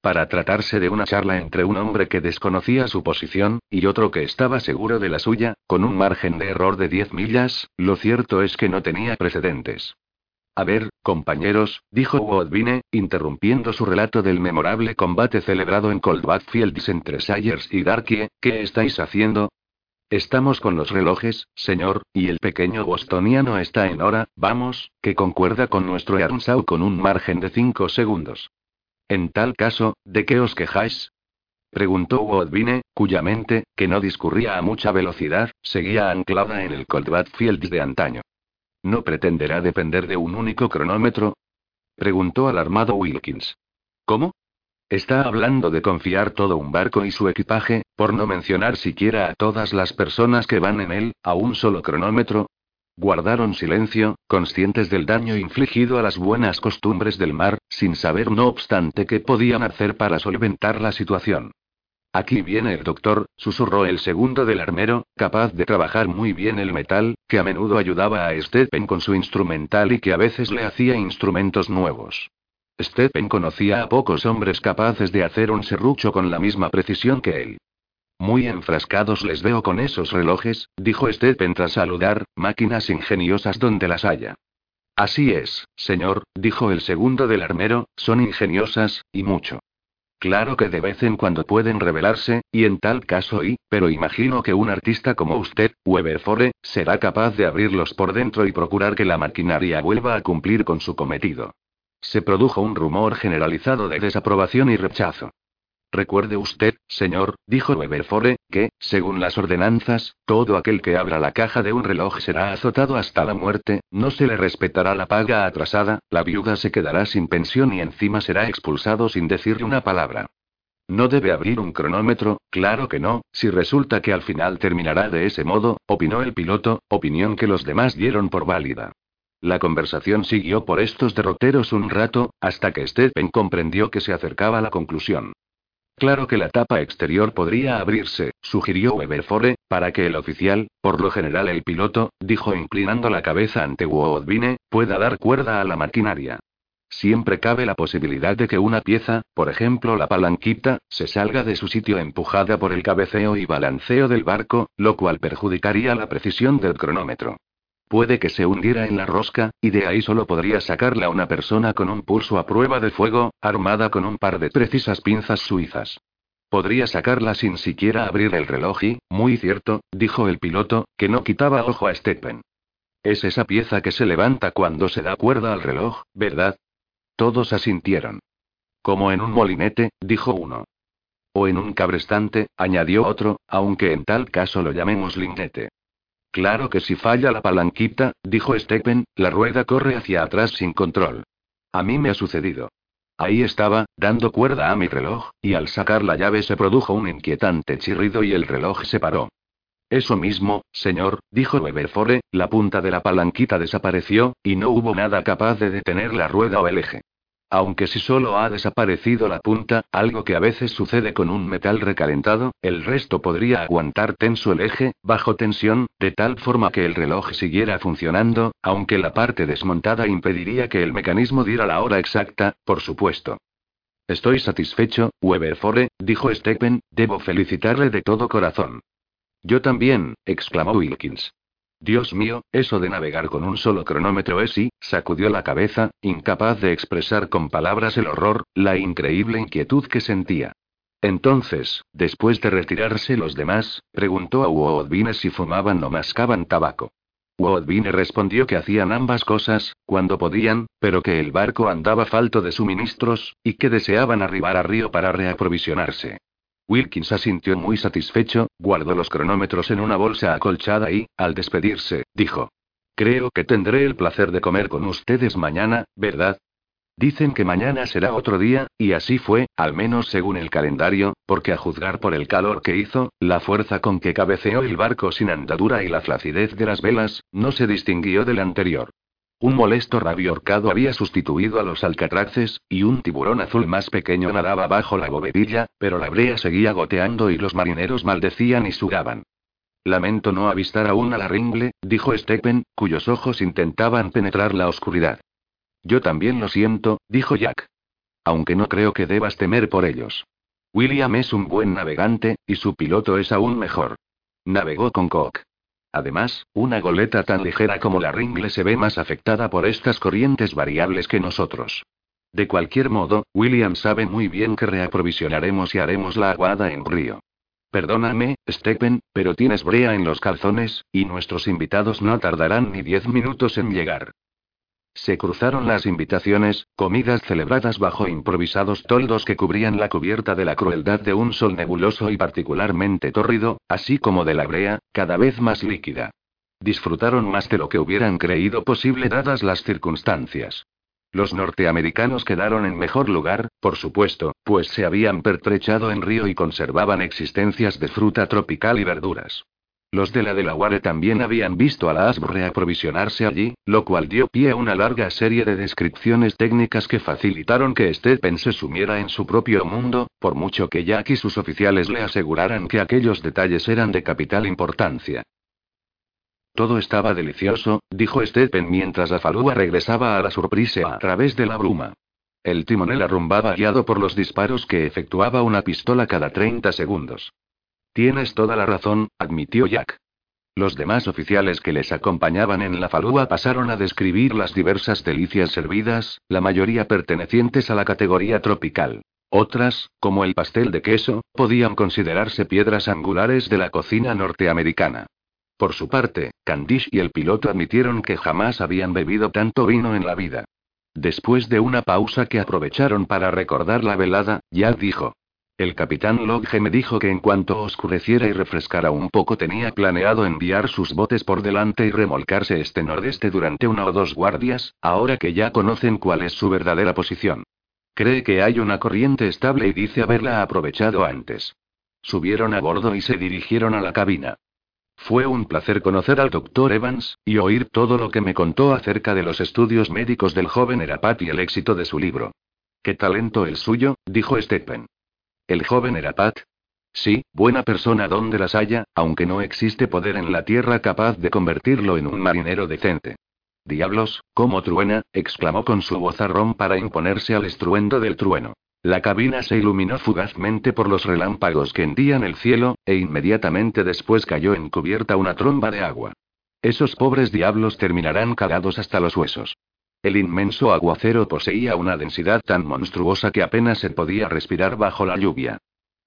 [SPEAKER 1] Para tratarse de una charla entre un hombre que desconocía su posición, y otro que estaba seguro de la suya, con un margen de error de 10 millas, lo cierto es que no tenía precedentes. A ver, compañeros, dijo Woodbine, interrumpiendo su relato del memorable combate celebrado en Cold Fields entre Sayers y Darkie, ¿qué estáis haciendo? Estamos con los relojes, señor, y el pequeño bostoniano está en hora, vamos, que concuerda con nuestro Earnshaw con un margen de cinco segundos. En tal caso, ¿de qué os quejáis? Preguntó Woodbine, cuya mente, que no discurría a mucha velocidad, seguía anclada en el Cold Fields de antaño. ¿No pretenderá depender de un único cronómetro? Preguntó alarmado Wilkins. ¿Cómo? Está hablando de confiar todo un barco y su equipaje, por no mencionar siquiera a todas las personas que van en él, a un solo cronómetro. Guardaron silencio, conscientes del daño infligido a las buenas costumbres del mar, sin saber no obstante qué podían hacer para solventar la situación. Aquí viene el doctor, susurró el segundo del armero, capaz de trabajar muy bien el metal, que a menudo ayudaba a Stephen con su instrumental y que a veces le hacía instrumentos nuevos. Stephen conocía a pocos hombres capaces de hacer un serrucho con la misma precisión que él. Muy enfrascados les veo con esos relojes, dijo Stephen tras saludar, máquinas ingeniosas donde las haya. Así es, señor, dijo el segundo del armero, son ingeniosas, y mucho. Claro que de vez en cuando pueden revelarse, y en tal caso y, pero imagino que un artista como usted, Weberfore, será capaz de abrirlos por dentro y procurar que la maquinaria vuelva a cumplir con su cometido. Se produjo un rumor generalizado de desaprobación y rechazo. Recuerde usted, señor, dijo Weberfore, que, según las ordenanzas, todo aquel que abra la caja de un reloj será azotado hasta la muerte, no se le respetará la paga atrasada, la viuda se quedará sin pensión y encima será expulsado sin decirle una palabra. No debe abrir un cronómetro, claro que no, si resulta que al final terminará de ese modo, opinó el piloto, opinión que los demás dieron por válida. La conversación siguió por estos derroteros un rato, hasta que Stephen comprendió que se acercaba a la conclusión. Claro que la tapa exterior podría abrirse, sugirió Weberfore, para que el oficial, por lo general el piloto, dijo inclinando la cabeza ante Woodbine, pueda dar cuerda a la maquinaria. Siempre cabe la posibilidad de que una pieza, por ejemplo la palanquita, se salga de su sitio empujada por el cabeceo y balanceo del barco, lo cual perjudicaría la precisión del cronómetro. Puede que se hundiera en la rosca, y de ahí solo podría sacarla una persona con un pulso a prueba de fuego, armada con un par de precisas pinzas suizas. Podría sacarla sin siquiera abrir el reloj y, muy cierto, dijo el piloto, que no quitaba ojo a Stephen. Es esa pieza que se levanta cuando se da cuerda al reloj, ¿verdad? Todos asintieron. Como en un molinete, dijo uno. O en un cabrestante, añadió otro, aunque en tal caso lo llamemos linete. Claro que si falla la palanquita, dijo Stephen, la rueda corre hacia atrás sin control. A mí me ha sucedido. Ahí estaba, dando cuerda a mi reloj, y al sacar la llave se produjo un inquietante chirrido y el reloj se paró. Eso mismo, señor, dijo Weberfore, la punta de la palanquita desapareció, y no hubo nada capaz de detener la rueda o el eje. Aunque si solo ha desaparecido la punta, algo que a veces sucede con un metal recalentado, el resto podría aguantar tenso el eje, bajo tensión, de tal forma que el reloj siguiera funcionando, aunque la parte desmontada impediría que el mecanismo diera la hora exacta, por supuesto. Estoy satisfecho, Weberfore, dijo Stephen, debo felicitarle de todo corazón. Yo también, exclamó Wilkins. Dios mío, eso de navegar con un solo cronómetro es y, sacudió la cabeza, incapaz de expresar con palabras el horror, la increíble inquietud que sentía. Entonces, después de retirarse los demás, preguntó a Woodbine si fumaban o mascaban tabaco. Woodbine respondió que hacían ambas cosas, cuando podían, pero que el barco andaba falto de suministros, y que deseaban arribar a Río para reaprovisionarse. Wilkins asintió muy satisfecho, guardó los cronómetros en una bolsa acolchada y, al despedirse, dijo. Creo que tendré el placer de comer con ustedes mañana, ¿verdad? Dicen que mañana será otro día, y así fue, al menos según el calendario, porque a juzgar por el calor que hizo, la fuerza con que cabeceó el barco sin andadura y la flacidez de las velas, no se distinguió del anterior. Un molesto rabiorcado había sustituido a los alcatraces, y un tiburón azul más pequeño nadaba bajo la bovedilla, pero la brea seguía goteando y los marineros maldecían y sudaban. Lamento no avistar aún a la ringle, dijo Stephen, cuyos ojos intentaban penetrar la oscuridad. Yo también lo siento, dijo Jack. Aunque no creo que debas temer por ellos. William es un buen navegante, y su piloto es aún mejor. Navegó con Cook. Además, una goleta tan ligera como la Ringle se ve más afectada por estas corrientes variables que nosotros. De cualquier modo, William sabe muy bien que reaprovisionaremos y haremos la aguada en río. Perdóname, Stephen, pero tienes brea en los calzones, y nuestros invitados no tardarán ni diez minutos en llegar. Se cruzaron las invitaciones, comidas celebradas bajo improvisados toldos que cubrían la cubierta de la crueldad de un sol nebuloso y particularmente tórrido, así como de la brea, cada vez más líquida. Disfrutaron más de lo que hubieran creído posible dadas las circunstancias. Los norteamericanos quedaron en mejor lugar, por supuesto, pues se habían pertrechado en río y conservaban existencias de fruta tropical y verduras. Los de la Delaware también habían visto a la Asbury aprovisionarse allí, lo cual dio pie a una larga serie de descripciones técnicas que facilitaron que Stephen se sumiera en su propio mundo, por mucho que Jack y sus oficiales le aseguraran que aquellos detalles eran de capital importancia. Todo estaba delicioso, dijo Stephen mientras la falúa regresaba a la surprise a través de la bruma. El timonel arrumbaba guiado por los disparos que efectuaba una pistola cada 30 segundos. Tienes toda la razón, admitió Jack. Los demás oficiales que les acompañaban en la falúa pasaron a describir las diversas delicias servidas, la mayoría pertenecientes a la categoría tropical. Otras, como el pastel de queso, podían considerarse piedras angulares de la cocina norteamericana. Por su parte, Candice y el piloto admitieron que jamás habían bebido tanto vino en la vida. Después de una pausa que aprovecharon para recordar la velada, Jack dijo. El capitán Lodge me dijo que en cuanto oscureciera y refrescara un poco tenía planeado enviar sus botes por delante y remolcarse este nordeste durante una o dos guardias, ahora que ya conocen cuál es su verdadera posición. Cree que hay una corriente estable y dice haberla aprovechado antes. Subieron a bordo y se dirigieron a la cabina. Fue un placer conocer al doctor Evans, y oír todo lo que me contó acerca de los estudios médicos del joven Erapat y el éxito de su libro. Qué talento el suyo, dijo Stephen. ¿El joven Erapat? Sí, buena persona donde las haya, aunque no existe poder en la tierra capaz de convertirlo en un marinero decente. Diablos, cómo truena, exclamó con su vozarrón para imponerse al estruendo del trueno. La cabina se iluminó fugazmente por los relámpagos que hendían el cielo, e inmediatamente después cayó en cubierta una tromba de agua. Esos pobres diablos terminarán cagados hasta los huesos. El inmenso aguacero poseía una densidad tan monstruosa que apenas se podía respirar bajo la lluvia.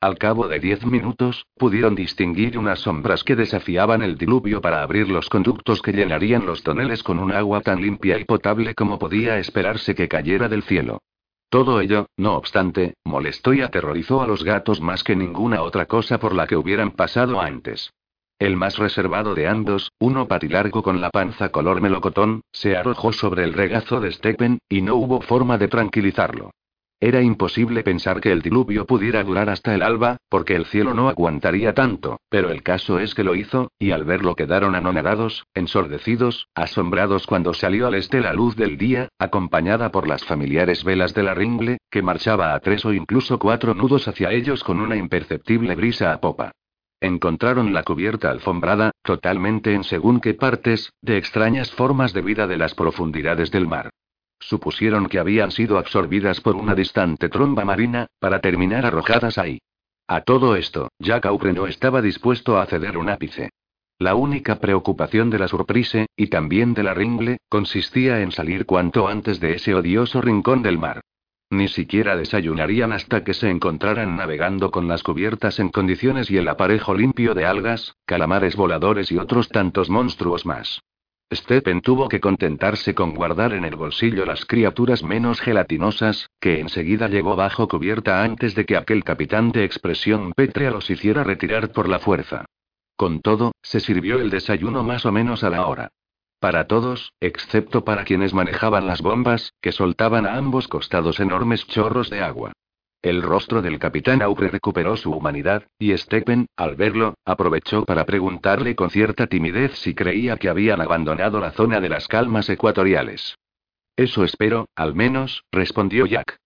[SPEAKER 1] Al cabo de diez minutos, pudieron distinguir unas sombras que desafiaban el diluvio para abrir los conductos que llenarían los toneles con un agua tan limpia y potable como podía esperarse que cayera del cielo. Todo ello, no obstante, molestó y aterrorizó a los gatos más que ninguna otra cosa por la que hubieran pasado antes. El más reservado de ambos, uno patilargo con la panza color melocotón, se arrojó sobre el regazo de Stephen, y no hubo forma de tranquilizarlo. Era imposible pensar que el diluvio pudiera durar hasta el alba, porque el cielo no aguantaría tanto, pero el caso es que lo hizo, y al verlo quedaron anonadados, ensordecidos, asombrados cuando salió al este la luz del día, acompañada por las familiares velas de la ringle, que marchaba a tres o incluso cuatro nudos hacia ellos con una imperceptible brisa a popa. Encontraron la cubierta alfombrada, totalmente en según qué partes, de extrañas formas de vida de las profundidades del mar. Supusieron que habían sido absorbidas por una distante tromba marina, para terminar arrojadas ahí. A todo esto, Jack Aubrey no estaba dispuesto a ceder un ápice. La única preocupación de la surprise, y también de la ringle, consistía en salir cuanto antes de ese odioso rincón del mar. Ni siquiera desayunarían hasta que se encontraran navegando con las cubiertas en condiciones y el aparejo limpio de algas, calamares voladores y otros tantos monstruos más. Stephen tuvo que contentarse con guardar en el bolsillo las criaturas menos gelatinosas, que enseguida llegó bajo cubierta antes de que aquel capitán de expresión pétrea los hiciera retirar por la fuerza. Con todo, se sirvió el desayuno más o menos a la hora. Para todos, excepto para quienes manejaban las bombas, que soltaban a ambos costados enormes chorros de agua. El rostro del capitán Aubrey recuperó su humanidad, y Stephen, al verlo, aprovechó para preguntarle con cierta timidez si creía que habían abandonado la zona de las calmas ecuatoriales. Eso espero, al menos, respondió Jack.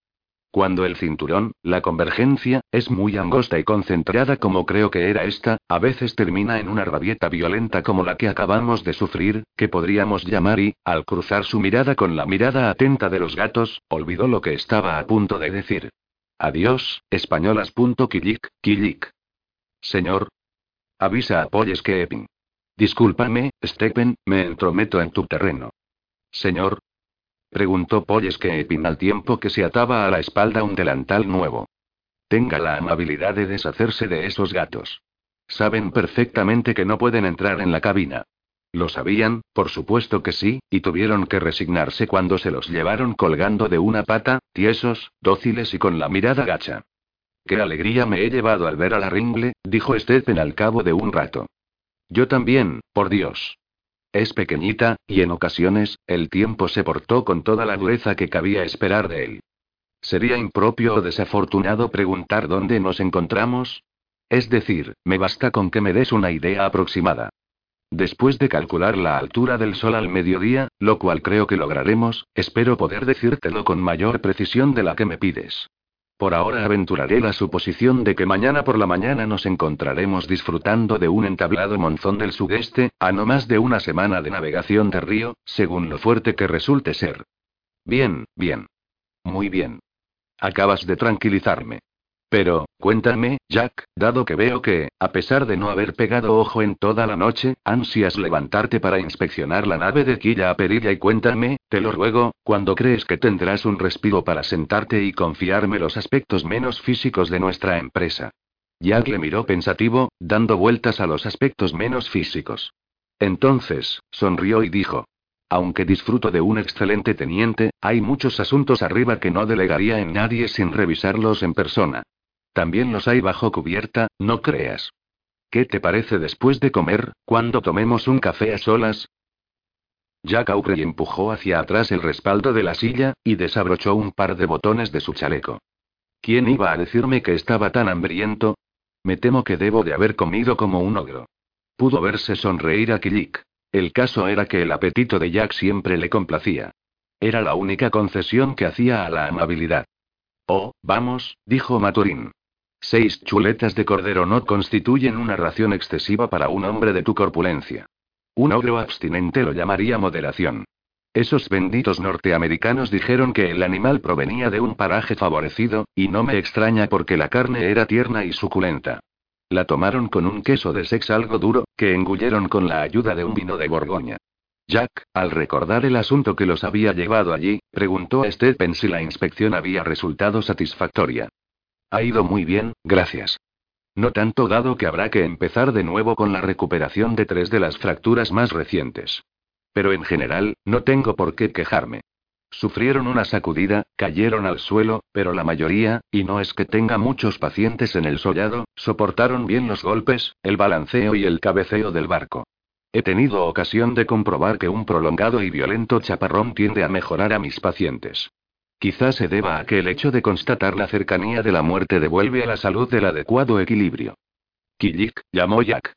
[SPEAKER 1] Cuando el cinturón, la convergencia, es muy angosta y concentrada como creo que era esta, a veces termina en una rabieta violenta como la que acabamos de sufrir, que podríamos llamar y, al cruzar su mirada con la mirada atenta de los gatos, olvidó lo que estaba a punto de decir. Adiós, españolas. Killik, Killik. Señor. Avisa a Polles que Discúlpame, Stephen, me entrometo en tu terreno. Señor, Preguntó Polleskeepin al tiempo que se ataba a la espalda un delantal nuevo. Tenga la amabilidad de deshacerse de esos gatos. Saben perfectamente que no pueden entrar en la cabina. Lo sabían, por supuesto que sí, y tuvieron que resignarse cuando se los llevaron colgando de una pata, tiesos, dóciles y con la mirada gacha. Qué alegría me he llevado al ver a la Ringle, dijo Stephen al cabo de un rato. Yo también, por Dios. Es pequeñita, y en ocasiones, el tiempo se portó con toda la dureza que cabía esperar de él. ¿Sería impropio o desafortunado preguntar dónde nos encontramos? Es decir, me basta con que me des una idea aproximada. Después de calcular la altura del sol al mediodía, lo cual creo que lograremos, espero poder decírtelo con mayor precisión de la que me pides. Por ahora aventuraré la suposición de que mañana por la mañana nos encontraremos disfrutando de un entablado monzón del sudeste, a no más de una semana de navegación de río, según lo fuerte que resulte ser. Bien, bien. Muy bien. Acabas de tranquilizarme. Pero, cuéntame, Jack, dado que veo que, a pesar de no haber pegado ojo en toda la noche, ansias levantarte para inspeccionar la nave de Quilla a Perilla y cuéntame, te lo ruego, cuando crees que tendrás un respiro para sentarte y confiarme los aspectos menos físicos de nuestra empresa. Jack le miró pensativo, dando vueltas a los aspectos menos físicos. Entonces, sonrió y dijo. Aunque disfruto de un excelente teniente, hay muchos asuntos arriba que no delegaría en nadie sin revisarlos en persona. También los hay bajo cubierta, no creas. ¿Qué te parece después de comer, cuando tomemos un café a solas? Jack Aubrey empujó hacia atrás el respaldo de la silla, y desabrochó un par de botones de su chaleco. ¿Quién iba a decirme que estaba tan hambriento? Me temo que debo de haber comido como un ogro. Pudo verse sonreír a Kilik. El caso era que el apetito de Jack siempre le complacía. Era la única concesión que hacía a la amabilidad. Oh, vamos, dijo Maturín. Seis chuletas de cordero no constituyen una ración excesiva para un hombre de tu corpulencia. Un ogro abstinente lo llamaría moderación. Esos benditos norteamericanos dijeron que el animal provenía de un paraje favorecido, y no me extraña porque la carne era tierna y suculenta. La tomaron con un queso de sex algo duro, que engulleron con la ayuda de un vino de Borgoña. Jack, al recordar el asunto que los había llevado allí, preguntó a Stephen si la inspección había resultado satisfactoria. Ha ido muy bien, gracias. No tanto dado que habrá que empezar de nuevo con la recuperación de tres de las fracturas más recientes. Pero en general, no tengo por qué quejarme. Sufrieron una sacudida, cayeron al suelo, pero la mayoría, y no es que tenga muchos pacientes en el sollado, soportaron bien los golpes, el balanceo y el cabeceo del barco. He tenido ocasión de comprobar que un prolongado y violento chaparrón tiende a mejorar a mis pacientes. Quizás se deba a que el hecho de constatar la cercanía de la muerte devuelve a la salud del adecuado equilibrio. Killik, llamó Jack.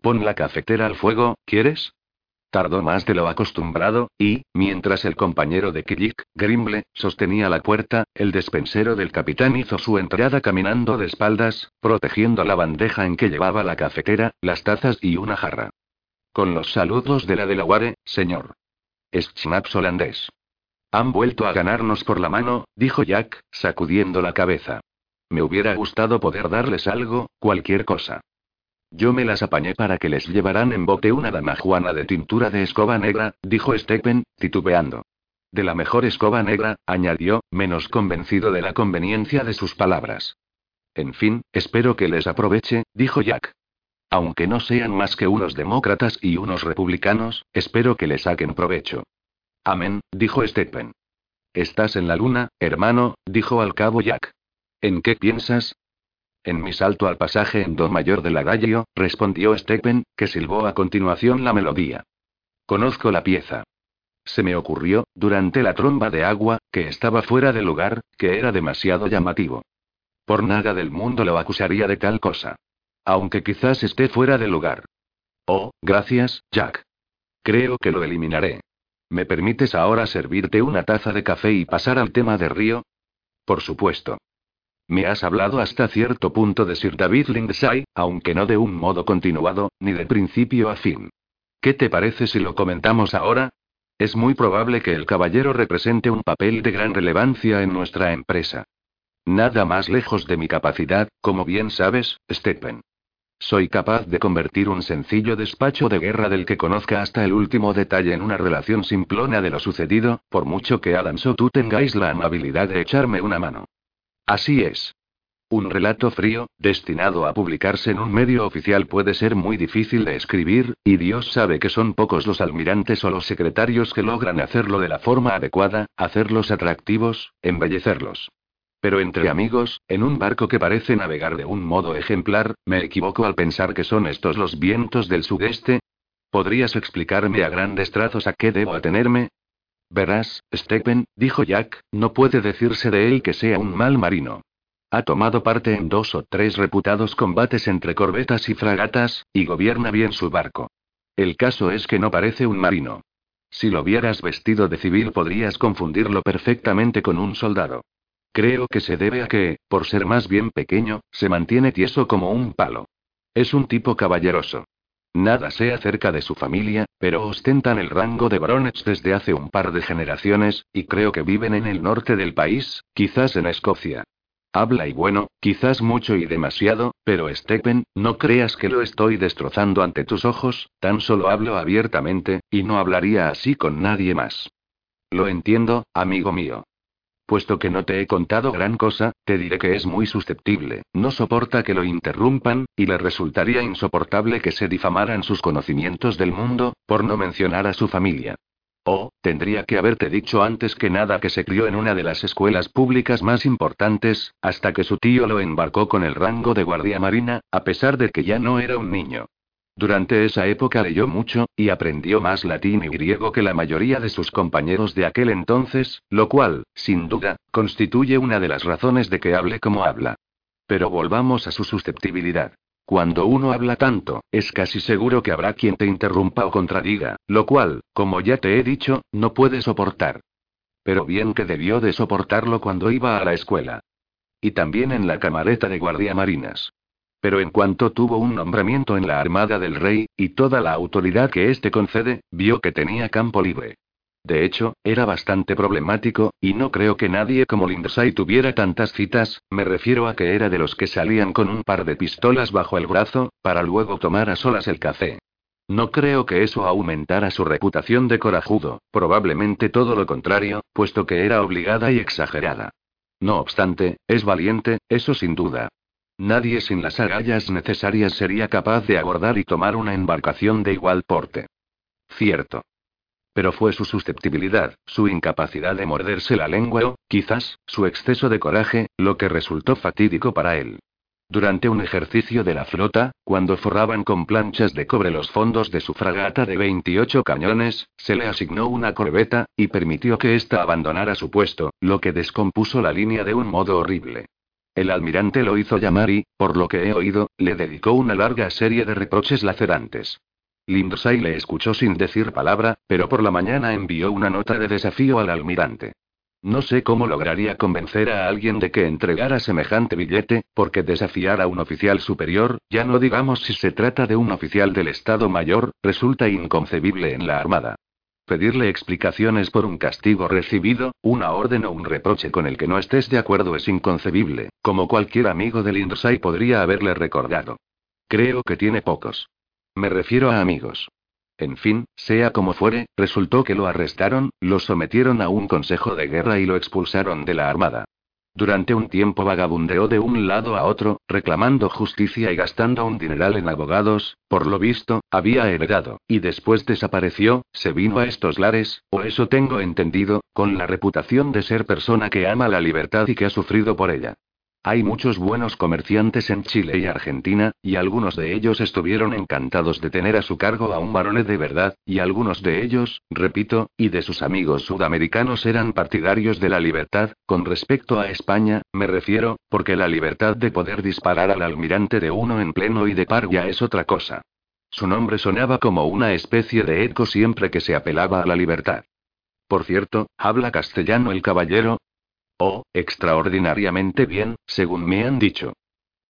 [SPEAKER 1] Pon la cafetera al fuego, ¿quieres? Tardó más de lo acostumbrado, y, mientras el compañero de Killik, Grimble, sostenía la puerta, el despensero del capitán hizo su entrada caminando de espaldas, protegiendo la bandeja en que llevaba la cafetera, las tazas y una jarra. Con los saludos de la Delaware, señor. Schnaps holandés. Han vuelto a ganarnos por la mano, dijo Jack, sacudiendo la cabeza. Me hubiera gustado poder darles algo, cualquier cosa. Yo me las apañé para que les llevaran en bote una damajuana de tintura de escoba negra, dijo Stephen, titubeando. De la mejor escoba negra, añadió, menos convencido de la conveniencia de sus palabras. En fin, espero que les aproveche, dijo Jack. Aunque no sean más que unos demócratas y unos republicanos, espero que les saquen provecho. Amén, dijo Stephen. Estás en la luna, hermano, dijo al cabo Jack. ¿En qué piensas? En mi salto al pasaje en Do mayor de la Gallio, respondió Stephen, que silbó a continuación la melodía. Conozco la pieza. Se me ocurrió, durante la tromba de agua, que estaba fuera de lugar, que era demasiado llamativo. Por nada del mundo lo acusaría de tal cosa. Aunque quizás esté fuera de lugar. Oh, gracias, Jack. Creo que lo eliminaré. ¿Me permites ahora servirte una taza de café y pasar al tema de Río? Por supuesto. Me has hablado hasta cierto punto de Sir David Lindsay, aunque no de un modo continuado, ni de principio a fin. ¿Qué te parece si lo comentamos ahora? Es muy probable que el caballero represente un papel de gran relevancia en nuestra empresa. Nada más lejos de mi capacidad, como bien sabes, Stephen. Soy capaz de convertir un sencillo despacho de guerra del que conozca hasta el último detalle en una relación simplona de lo sucedido, por mucho que Adams o tú tengáis la amabilidad de echarme una mano. Así es. Un relato frío, destinado a publicarse en un medio oficial puede ser muy difícil de escribir, y Dios sabe que son pocos los almirantes o los secretarios que logran hacerlo de la forma adecuada, hacerlos atractivos, embellecerlos. Pero entre amigos, en un barco que parece navegar de un modo ejemplar, ¿me equivoco al pensar que son estos los vientos del sudeste? ¿Podrías explicarme a grandes trazos a qué debo atenerme? Verás, Stephen, dijo Jack, no puede decirse de él que sea un mal marino. Ha tomado parte en dos o tres reputados combates entre corbetas y fragatas, y gobierna bien su barco. El caso es que no parece un marino. Si lo vieras vestido de civil podrías confundirlo perfectamente con un soldado. Creo que se debe a que, por ser más bien pequeño, se mantiene tieso como un palo. Es un tipo caballeroso. Nada sé acerca de su familia, pero ostentan el rango de baronets desde hace un par de generaciones, y creo que viven en el norte del país, quizás en Escocia. Habla y bueno, quizás mucho y demasiado, pero Stephen, no creas que lo estoy destrozando ante tus ojos, tan solo hablo abiertamente, y no hablaría así con nadie más. Lo entiendo, amigo mío. Puesto que no te he contado gran cosa, te diré que es muy susceptible, no soporta que lo interrumpan, y le resultaría insoportable que se difamaran sus conocimientos del mundo, por no mencionar a su familia. Oh, tendría que haberte dicho antes que nada que se crió en una de las escuelas públicas más importantes, hasta que su tío lo embarcó con el rango de guardia marina, a pesar de que ya no era un niño. Durante esa época leyó mucho, y aprendió más latín y griego que la mayoría de sus compañeros de aquel entonces, lo cual, sin duda, constituye una de las razones de que hable como habla. Pero volvamos a su susceptibilidad. Cuando uno habla tanto, es casi seguro que habrá quien te interrumpa o contradiga, lo cual, como ya te he dicho, no puede soportar. Pero bien que debió de soportarlo cuando iba a la escuela. Y también en la camareta de guardia marinas. Pero en cuanto tuvo un nombramiento en la armada del rey, y toda la autoridad que éste concede, vio que tenía campo libre. De hecho, era bastante problemático, y no creo que nadie como Lindsay tuviera tantas citas, me refiero a que era de los que salían con un par de pistolas bajo el brazo, para luego tomar a solas el café. No creo que eso aumentara su reputación de corajudo, probablemente todo lo contrario, puesto que era obligada y exagerada. No obstante, es valiente, eso sin duda. Nadie sin las agallas necesarias sería capaz de abordar y tomar una embarcación de igual porte. Cierto. Pero fue su susceptibilidad, su incapacidad de morderse la lengua o, quizás, su exceso de coraje, lo que resultó fatídico para él. Durante un ejercicio de la flota, cuando forraban con planchas de cobre los fondos de su fragata de 28 cañones, se le asignó una corbeta, y permitió que ésta abandonara su puesto, lo que descompuso la línea de un modo horrible. El almirante lo hizo llamar y, por lo que he oído, le dedicó una larga serie de reproches lacerantes. Lindsay le escuchó sin decir palabra, pero por la mañana envió una nota de desafío al almirante. No sé cómo lograría convencer a alguien de que entregara semejante billete, porque desafiar a un oficial superior, ya no digamos si se trata de un oficial del Estado Mayor, resulta inconcebible en la Armada. Pedirle explicaciones por un castigo recibido, una orden o un reproche con el que no estés de acuerdo es inconcebible, como cualquier amigo de Lindsay podría haberle recordado. Creo que tiene pocos. Me refiero a amigos. En fin, sea como fuere, resultó que lo arrestaron, lo sometieron a un consejo de guerra y lo expulsaron de la armada. Durante un tiempo vagabundeó de un lado a otro, reclamando justicia y gastando un dineral en abogados, por lo visto, había heredado, y después desapareció, se vino a estos lares, o eso tengo entendido, con la reputación de ser persona que ama la libertad y que ha sufrido por ella. Hay muchos buenos comerciantes en Chile y Argentina, y algunos de ellos estuvieron encantados de tener a su cargo a un baronet de verdad, y algunos de ellos, repito, y de sus amigos sudamericanos eran partidarios de la libertad, con respecto a España, me refiero, porque la libertad de poder disparar al almirante de uno en pleno y de par ya es otra cosa. Su nombre sonaba como una especie de eco siempre que se apelaba a la libertad. Por cierto, ¿habla castellano el caballero? Oh, extraordinariamente bien, según me han dicho.